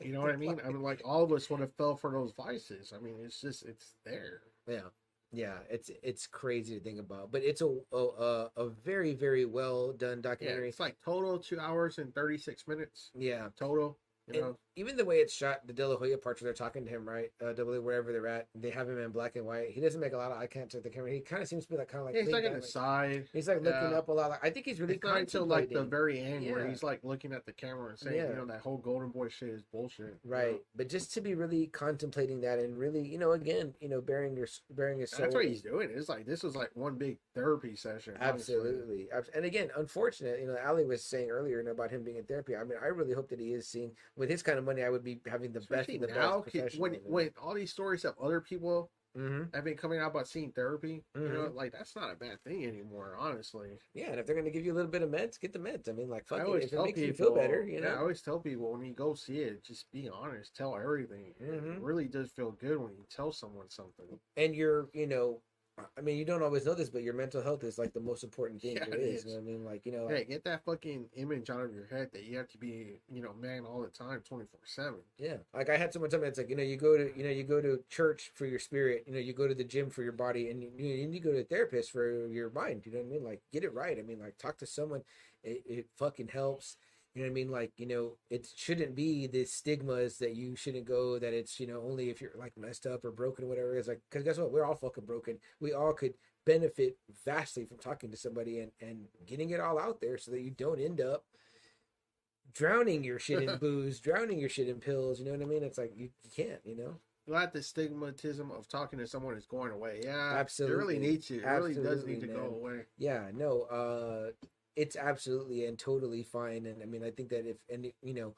you know what I mean? I mean, like all of us would have fell for those vices. I mean, it's just it's there. Yeah, yeah, it's it's crazy to think about, but it's a a, a, very very well done Yeah, documentary. it's like total two hours and thirty six minutes Yeah, total. You and know, even the way it's shot, the De La Hoya parts where they're talking to him, right? Uh, double wherever they're at, they have him in black and white. He doesn't make a lot of eye contact with the camera. He kind of seems to be like kind of like yeah, he's like on the like- side. He's like looking Yeah. up a lot. Like, I think he's really It's not until like the very end where he's like looking at the camera and saying, Yeah. you know, that whole golden boy shit is bullshit. you know? right. But just to be really contemplating that and really, you know, again, you know, bearing your bearing your soul. That's what he's doing. It's like this was like one big therapy session. Absolutely. Abs- And again, unfortunate, you know, Ali was saying earlier you know, about him being in therapy. I mean, I really hope that he is seeing with his kind of money, I would be having the Especially best of the now, best. kid- when when all these stories of other people hmm have been coming out about seeing therapy, you know, Mhm. like that's not a bad thing anymore. Honestly, Yeah, and if they're going to give you a little bit of meds, get the meds. I mean, like, fuck I it. always If it tell makes people, you feel better, you yeah, I always tell people when you go see it, just be honest, tell everything. It Mhm. really does feel good when you tell someone something. and you're, you know, I mean, you don't always know this, but your mental health is like the most important thing Yeah, there it is. is. You know what I mean? Like, you know, Hey, like, get that fucking image out of your head that you have to be, you know, man all the time, twenty four seven. yeah. Like I had someone tell me, it's like, you know, you go to, you know, you go to church for your spirit, you know, you go to the gym for your body, and you, you need to go to a therapist for your mind. You know what I mean? Like, get it right. I mean, like, talk to someone. It, it fucking helps. You know what I mean? Like, you know, it shouldn't be the stigmas that you shouldn't go, that it's, you know, only if you're like messed up or broken or whatever it is. Like, because guess what? We're all fucking broken. We all could benefit vastly from talking to somebody and, and getting it all out there so that you don't end up drowning your shit in booze, drowning your shit in pills. You know what I mean? It's like, you, you can't, you know? Glad the stigmatism of talking to someone is going away. Yeah, Absolutely. It really needs to. It really does need to go away. Yeah, no, uh, it's absolutely and totally fine. And I mean, I think that if, and you know,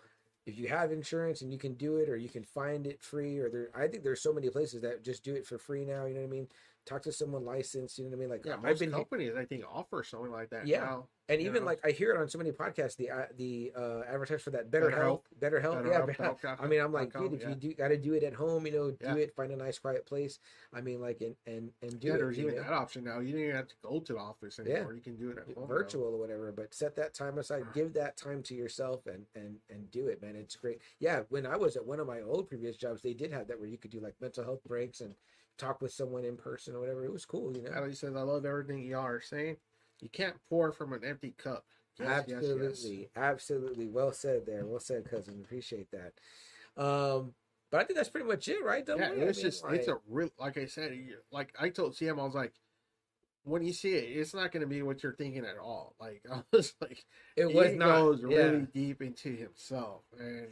if you have insurance and you can do it or you can find it free or there, I think there's so many places that just do it for free now. You know what I mean? Talk to someone licensed, you know what I mean? Like Yeah, I've most been, companies I think offer something like that. Yeah. now. And even know. like I hear it on so many podcasts, the, uh, the, uh, advertise for that better, Better health, better health. yeah. BetterHelp, better- Health I mean, I'm like, dude, if yeah. you do got to do it at home, you know, do Yeah. it, find a nice quiet place. I mean, like, and, and, and do yeah, it. there's even know? that option now. You don't even have to go to the office Yeah. anymore. You can do it at home. now. virtual or whatever but set that time aside give that time to yourself and and and do it man it's great yeah when i was at one of my old previous jobs they did have that where you could do like mental health breaks and talk with someone in person or whatever it was cool you know Ali says, "I love everything y'all are saying. You can't pour from an empty cup." Yes, yes, absolutely yes. absolutely well said there well said cousin appreciate that um but i think that's pretty much it right Double Yeah, A? I it's mean, just it's a real like I said, like I told CM, I was like, when you see it, it's not going to be what you're thinking at all. Like I was like, It he was not. goes yeah. really deep into himself, and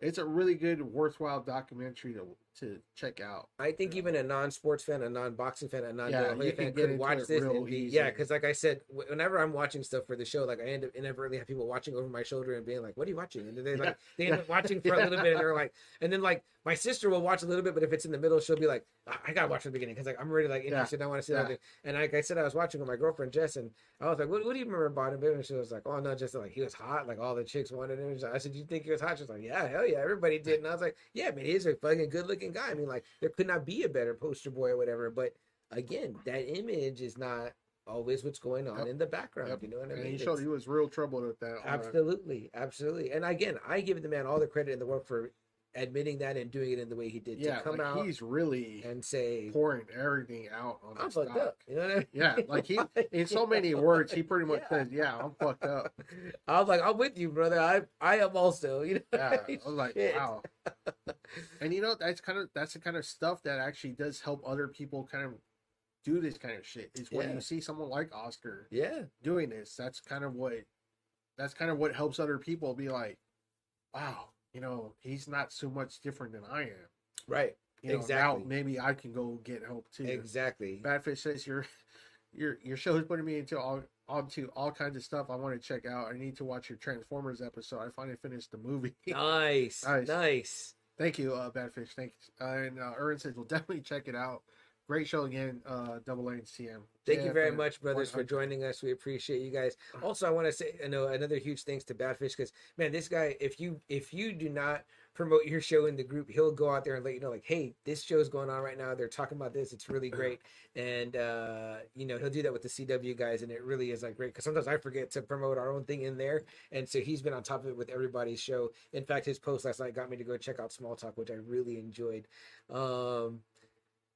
it's a really good, worthwhile documentary to to check out. I think even a non-sports fan, a non-boxing fan, a non Yeah, fan could watch this and be easy. yeah. Because like I said, whenever I'm watching stuff for the show, like I end up inadvertently have people watching over my shoulder and being like, "What are you watching?" And then they like Yeah, they end up watching for a little bit and they're like, and then like my sister will watch a little bit, but if it's in the middle, she'll be like, "I, I gotta watch from the beginning because like I'm really like Yeah, interested. I want to see yeah. that." And like I said, I was watching with my girlfriend Jess, and I was like, "What, what do you remember about him?" And she was like, "Oh no, just like he was hot. Like all the chicks wanted him." I said, "You think he was hot?" She was like, "Yeah, hell yeah, everybody did." And I was like, "Yeah, man, he's a fucking guy. I mean, like there could not be a better poster boy or whatever." But again, that image is not always what's going on Yep. in the background. Yep. You know what I And mean? he showed he was real troubled with that. Absolutely, absolutely. And again, I give the man all the credit in the world for admitting that and doing it in the way he did yeah, to come like out he's really and say, pouring everything out on "I'm fucked doc. up." You know what I mean? Yeah, like he in so many words, he pretty much Yeah. says, "Yeah, I'm fucked up." I was like, "I'm with you, brother. I I am also." You know? Yeah, I was like, Shit. wow. And you know, that's kind of that's the kind of stuff that actually does help other people kind of do this kind of shit. Is when Yeah. you see someone like Oscar Yeah, doing this. That's kind of what that's kind of what helps other people be like, wow, you know, he's not so much different than I am. right. You know, Exactly. now maybe I can go get help too. Exactly. Badfish says your your your show is putting me into all onto all kinds of stuff I want to check out. I need to watch your Transformers episode. I finally finished the movie. Nice, Nice. nice. Thank you, uh, Badfish. Thanks. Uh, and uh, Aaron says we'll definitely check it out. Great show again, uh, Double A and CM. Thank you very much, brothers, for joining us. We appreciate you guys. Also, I want to say, I know another huge thanks to Badfish because man, this guy, if you if you do not promote your show in the group, he'll go out there and let you know, like, hey, this show's going on right now. They're talking about this. It's really great, and uh, you know he'll do that with the CW guys, and it really is like great because sometimes I forget to promote our own thing in there, and so he's been on top of it with everybody's show. In fact, his post last night got me to go check out Small Talk, which I really enjoyed. Um,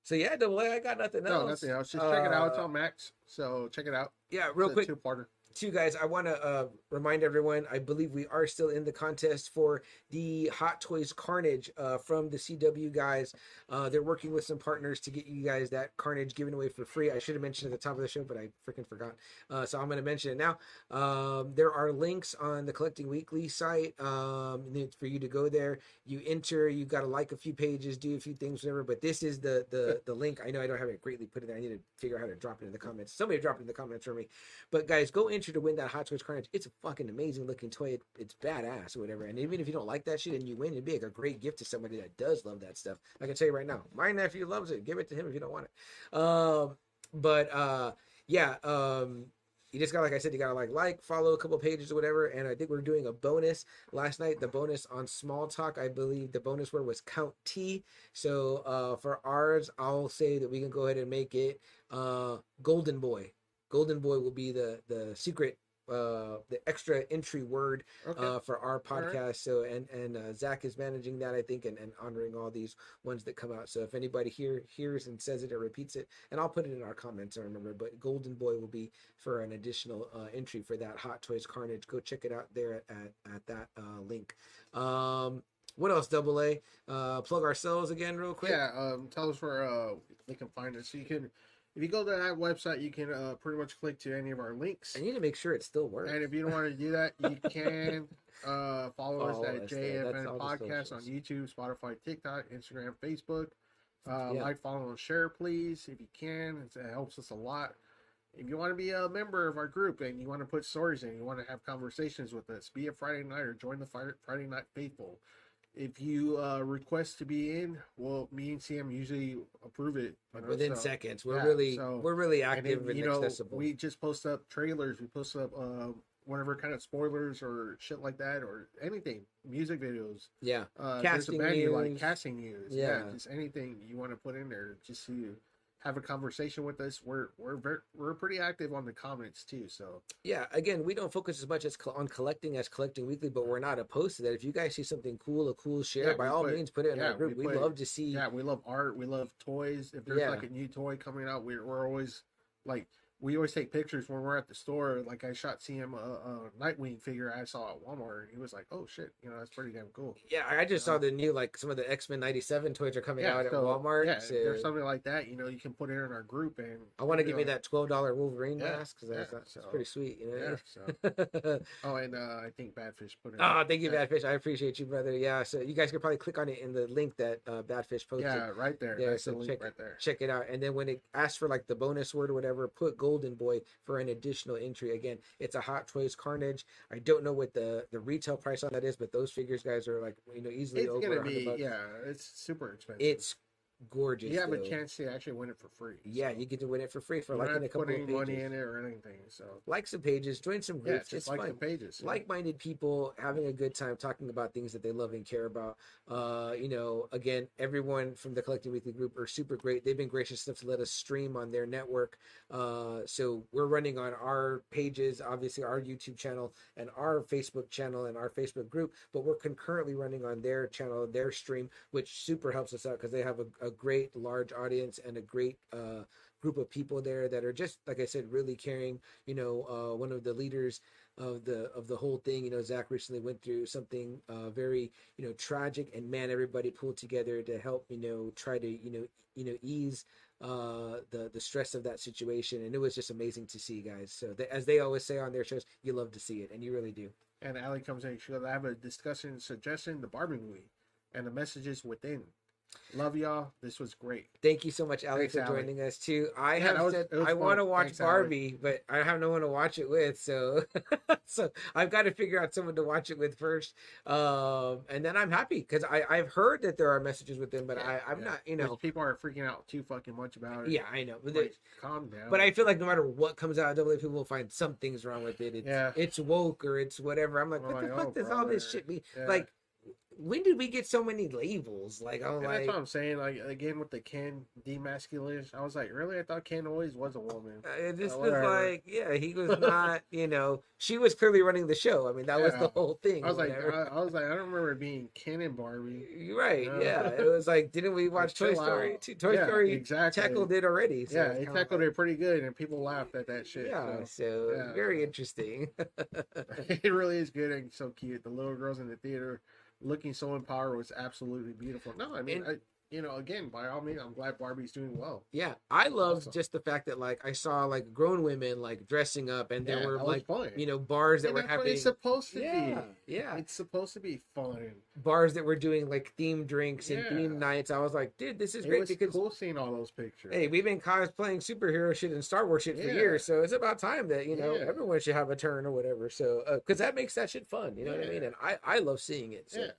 so yeah, double A, I got nothing else. No, nothing else. Just check it out. It's Uh, on Max, so check it out. Yeah, real It's quick, two-parter. Too, guys. I want to uh, remind everyone. I believe we are still in the contest for the Hot Toys Carnage uh, from the CW guys. Uh, they're working with some partners to get you guys that Carnage given away for free. I should have mentioned at the top of the show, but I freaking forgot. Uh, so I'm going to mention it now. Um, there are links on the Collecting Weekly site um, for you to go there. You enter. You got to like a few pages, do a few things, whatever. But this is the the the link. I know I don't have it greatly put in there. I need to figure out how to drop it in the comments. Somebody drop it in the comments for me. But guys, go enter to win that Hot Toys Carnage. It's a fucking amazing looking toy. It, it's badass or whatever. And even if you don't like that shit and you win, it'd be like a great gift to somebody that does love that stuff. I can tell you right now, my nephew loves it. Give it to him if you don't want it. Um, but uh, yeah, um, you just got like I said, you gotta like like follow a couple pages or whatever. And I think we're doing a bonus last night. The bonus on Small Talk, I believe the bonus word was Count T. So uh, for ours, I'll say that we can go ahead and make it uh, Golden Boy. Golden Boy will be the the secret uh the extra entry word Okay. uh for our All right. podcast so and and uh, zach is managing that i think and, and honoring all these ones that come out so if anybody here hears and says it or repeats it and i'll put it in our comments i remember but golden boy will be for an additional uh, entry for that hot toys carnage go check it out there at at, at that uh link um what else double a uh plug ourselves again real quick Yeah, um, tell us where uh, they can find us. So you can, if you go to that website, you can uh, pretty much click to any of our links. i need to make sure it still works And if you don't want to do that, you can uh, follow us at. JFN Podcast on. YouTube, Spotify, TikTok, Instagram, Facebook. Uh, Yeah. Like, follow, and share, please, if you can. It's, it helps us a lot. If you want to be a member of our group and you want to put stories in, you want to have conversations with us, be a Friday night or join the Friday Night Faithful. If you uh, request to be in, well, me and Sam usually approve it. you know, within so- seconds we're yeah, really so- we're really and active then, and, know, accessible we just post up trailers, we post up uh, whatever kind of spoilers or shit like that, or anything, music videos. yeah Uh, Casting there's a band you like, news. casting news. Yeah. Yeah. just anything you want to put in there, just so you have a conversation with us. We're we're very, we're pretty active on the comments too. So yeah again we don't focus as much as on collecting as collecting weekly but we're not opposed to that if you guys see something cool a cool share Yeah, by all put- means put it in yeah, our group we we love to see yeah, we love art, we love toys. If there's Yeah. like a new toy coming out, we're we're always like we always take pictures when we're at the store. Like I shot CM a, a Nightwing figure I saw at Walmart. He was like, "Oh shit, you know that's pretty damn cool." Yeah, I just saw um, the new like some of the X Men '97 toys are coming out at Walmart. Yeah, so there's something like that. You know, you can put it in our group, and I want to give me like, uh, that twelve dollar Wolverine Yeah, mask because that's, yeah, that's so- pretty sweet. You Yeah. know. So, oh, and uh, I think Badfish put it. Oh, ah, thank you, yeah. Badfish. I appreciate you, brother. Yeah, so you guys could probably click on it in the link that uh, Badfish posted. Yeah, right there. Yeah, That's so the check- right there. Check it out. And then when it asks for like the bonus word or whatever, put Golden Boy for an additional entry. Again, it's a Hot Toys Carnage. I don't know what the the retail price on that is, but those figures, guys, are like you know easily It's over gonna be bucks. yeah. It's super expensive. It's gorgeous. you have a chance to actually win it for free. Yeah, so you get to win it for free for don't liking a couple any of money in it or anything. So Like some pages, join some yeah, groups. just it's like fun. the pages. yeah. like-minded people having a good time talking about things that they love and care about uh you know again everyone from the collecting weekly group are super great they've been gracious enough to let us stream on their network uh so we're running on our pages obviously our youtube channel and our facebook channel and our facebook group but we're concurrently running on their channel their stream which super helps us out because they have a, a great large audience and a great uh group of people there that are just like i said really caring you know uh one of the leaders of the of the whole thing. You know, Zach recently went through something uh, very you know tragic, and man, everybody pulled together to help you know try to you know you know ease uh the the stress of that situation and it was just amazing to see guys so th- as they always say on their shows you love to see it and you really do And Ali comes in. She goes, I have a discussion suggestion, the Barbie movie, and the messages within. Love y'all. This was great. thank you so much ali Thanks, for Ali. joining us too i Yeah, have was- said i want to watch Thanks, barbie but i have no one to watch it with so so i've got to figure out someone to watch it with first um and then i'm happy because i i've heard that there are messages with them but i i'm Yeah. not you know people are freaking out too fucking much about it. yeah i know but, Like, calm down. but i feel like no matter what comes out of double people will find something's wrong with it it's, Yeah. it's woke or it's whatever i'm like We're what the like, fuck oh, does all this shit mean like when did we get so many labels like i'm And like that's what I'm saying. Like again with the Ken demasculation, I was like, really? I thought Ken always was a woman. Uh, It Uh, was like, yeah, he was not, you know, she was clearly running the show. I mean, that was the whole thing. I was like. I, I was like, I don't remember being Ken and Barbie. You're right. Yeah. Yeah. It was like, didn't we watch Toy Story? out. Toy Yeah, Story exactly. tackled it already. So yeah, it tackled like- it pretty good, and people laughed at that shit. Yeah. so. So yeah. very interesting. it really is good and so cute. The little girls in the theater looking so empowered was absolutely beautiful. No, I mean, And- I, you know, again, by all means, I'm glad Barbie's doing well. yeah. I loved Awesome. just the fact that like I saw like grown women like dressing up and there Yeah, were like, fun. you know, bars that And were that's what it's supposed to yeah, be. yeah, It's supposed to be fun. bars that were doing like themed drinks and Yeah. themed nights. I was like, dude, this is It great because cool seeing all those pictures. hey, we've been cosplaying superhero shit and Star Wars shit for years, so it's about time that you know Yeah. everyone should have a turn or whatever. So because that makes that shit fun, you know what I mean? And I I love seeing it. So. yeah.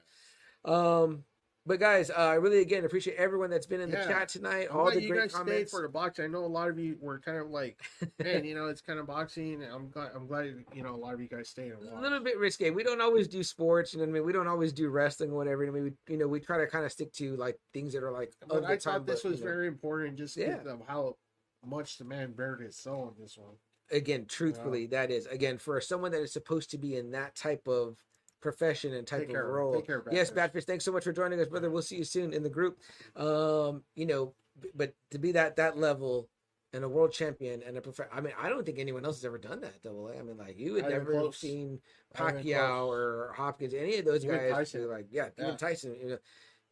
Um, but guys, uh, I really again appreciate everyone that's been in the chat tonight. I'm all the you great guys comments. for the boxing. I know a lot of you were kind of like, man, you know, it's kind of boxing. I'm glad. I'm glad you know a lot of you guys stayed and a little bit risque. We don't always do sports, you know what I mean? We don't always do wrestling or whatever. I mean, we, you know, we try to kind of stick to like things that are like But I time. thought this but, was you know, very important just Yeah. of how much the man bared his soul on this one. again, truthfully, that is again for someone that is supposed to be in that type of profession and type Take of care, role. care, yes, Badfish. Thanks so much for joining us, brother. We'll see you soon in the group. Um, you know, but to be that that level and a world champion and a prof I mean, I don't think anyone else has ever done that. Double A. I mean, like you would Not never seen Pacquiao or Hopkins, any of those Even guys. Tyson. Like, yeah, even Yeah. Tyson. You know,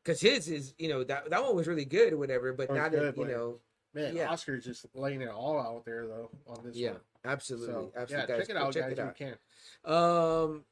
because his is you know that that one was really good or whatever, but not good, in, you but- know. Man, Yeah. Oscar's just laying it all out there though on this Yeah, one. absolutely, So, absolutely. yeah, guys, check it out, check guys. it if out. you can. Um,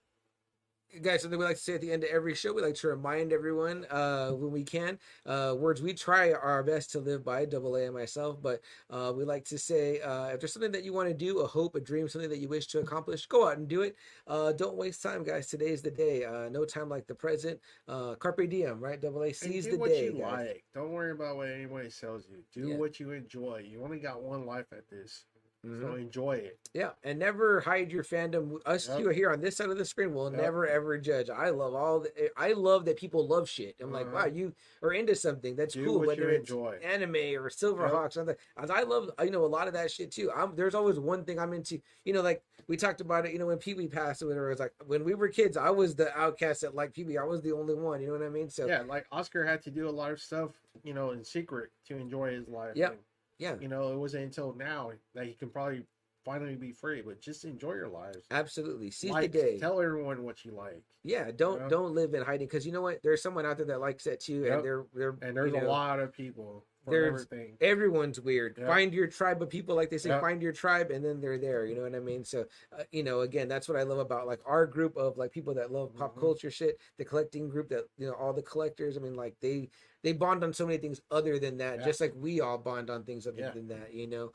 guys, something we like to say at the end of every show, we like to remind everyone uh, when we can uh, words we try our best to live by, double A and myself, but uh, we like to say uh, if there's something that you want to do, a hope, a dream, something that you wish to accomplish, go out and do it. Uh, don't waste time, guys. Today is the day. Uh, no time like the present. Uh, carpe diem, right? Double A seize do the what day. you guys. like. Don't worry about what anybody tells you. Do Yeah. what you enjoy. You only got one life at this, Mhm. so enjoy it. Yeah, and never hide your fandom. Us Yep. two here on this side of the screen will Yep. never ever judge. I love all. The, I love that people love shit. I'm like, Uh-huh. wow, you are into something. That's Do cool. Whether it's enjoy. anime or Silverhawks. As I love, you know, a lot of that shit too. I'm, there's always one thing I'm into. You know, like we talked about it. You know, when Pee Wee passed whatever, it was like when we were kids, I was the outcast that liked Pee Wee. I was the only one. You know what I mean? So yeah, like Oscar had to do a lot of stuff, you know, in secret to enjoy his life. Yep. Yeah, You know, it wasn't until now that he can probably finally be free. But just enjoy your lives. absolutely. Seize like, the day. Tell everyone what you like. yeah, don't know? don't live in hiding because you know what? There's someone out there that likes that too, Yep. and they're they're And there's you a lot of people there's- everything. everyone's weird. Yeah. Find your tribe of people, like they say, Yeah. find your tribe, and then they're there. You know what I mean? So, uh, you know, again, that's what I love about like our group of like people that love pop Mhm. culture shit. The collecting group that you know, all the collectors. I mean, like they they bond on so many things other than that, Yeah. just like we all bond on things other Yeah. than that. You know.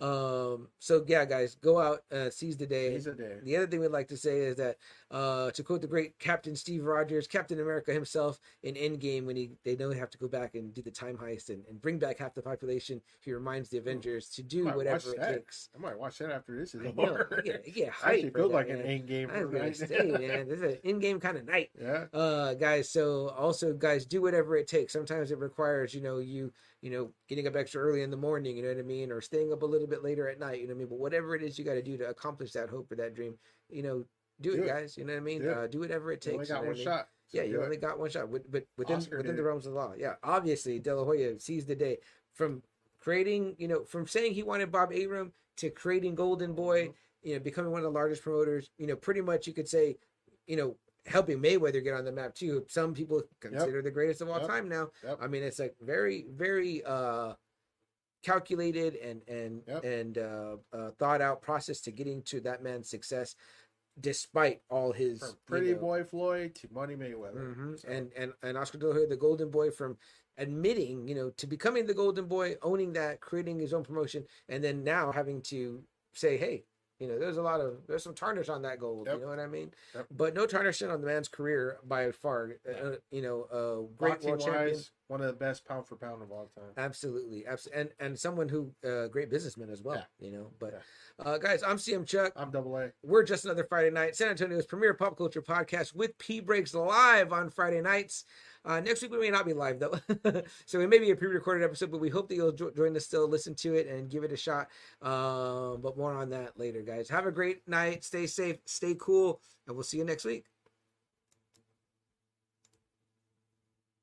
Um. So yeah, guys, go out, uh, seize the day. Seize the day. The other thing we'd like to say is that, uh, to quote the great Captain Steve Rogers, Captain America himself in Endgame, when he they know they have to go back and do the time heist and, and bring back half the population, he reminds the Avengers to do whatever it takes. I might watch that after this is I over. yeah, yeah, I feels like man. an Endgame. I'm gonna say, man, this is an in-game kind of night yeah. uh guys so also guys do whatever it takes sometimes it requires you know you you know getting up extra early in the morning you know what i mean or staying up a little bit later at night you know what i mean but whatever it is you got to do to accomplish that hope or that dream you know do, Do it, it. guys you know what i mean Yeah. uh, do whatever it takes. You only got you know one I mean? shot. so yeah you it. only got one shot but, within Oscar within the realms of the law yeah obviously de la hoya sees the day from creating you know from saying he wanted bob Arum to creating golden boy Mm-hmm. you know becoming one of the largest promoters you know pretty much you could say you know helping mayweather get on the map too some people consider the greatest of all Yep. time now Yep. i mean it's like very very uh calculated and and Yep. and uh, uh thought out process to getting to that man's success despite all his From you Pretty know, Boy Floyd to Money Mayweather. Mhm. So, And and and Oscar De La Hoya, the Golden Boy, from admitting, you know, to becoming the Golden Boy, owning that, creating his own promotion, and then now having to say, hey, you know, there's a lot of there's some tarnish on that gold. Yep. You know what I mean? Yep. But no tarnish on the man's career by far. Uh, you know, uh, great boxing world champion. wise, one of the best pound for pound of all time. Absolutely, absolutely, and and someone who uh, great businessman as well. Yeah. You know, but uh, guys, I'm CM Chuck. I'm double A. We're just another Friday night. San Antonio's premier pop culture podcast with P Breaks live on Friday nights. Uh, next week we may not be live though, so it may be a pre-recorded episode, but we hope that you'll jo- join us still, listen to it, and give it a shot. Um, but more on that later, guys. Have a great night. Stay safe. Stay cool, and we'll see you next week.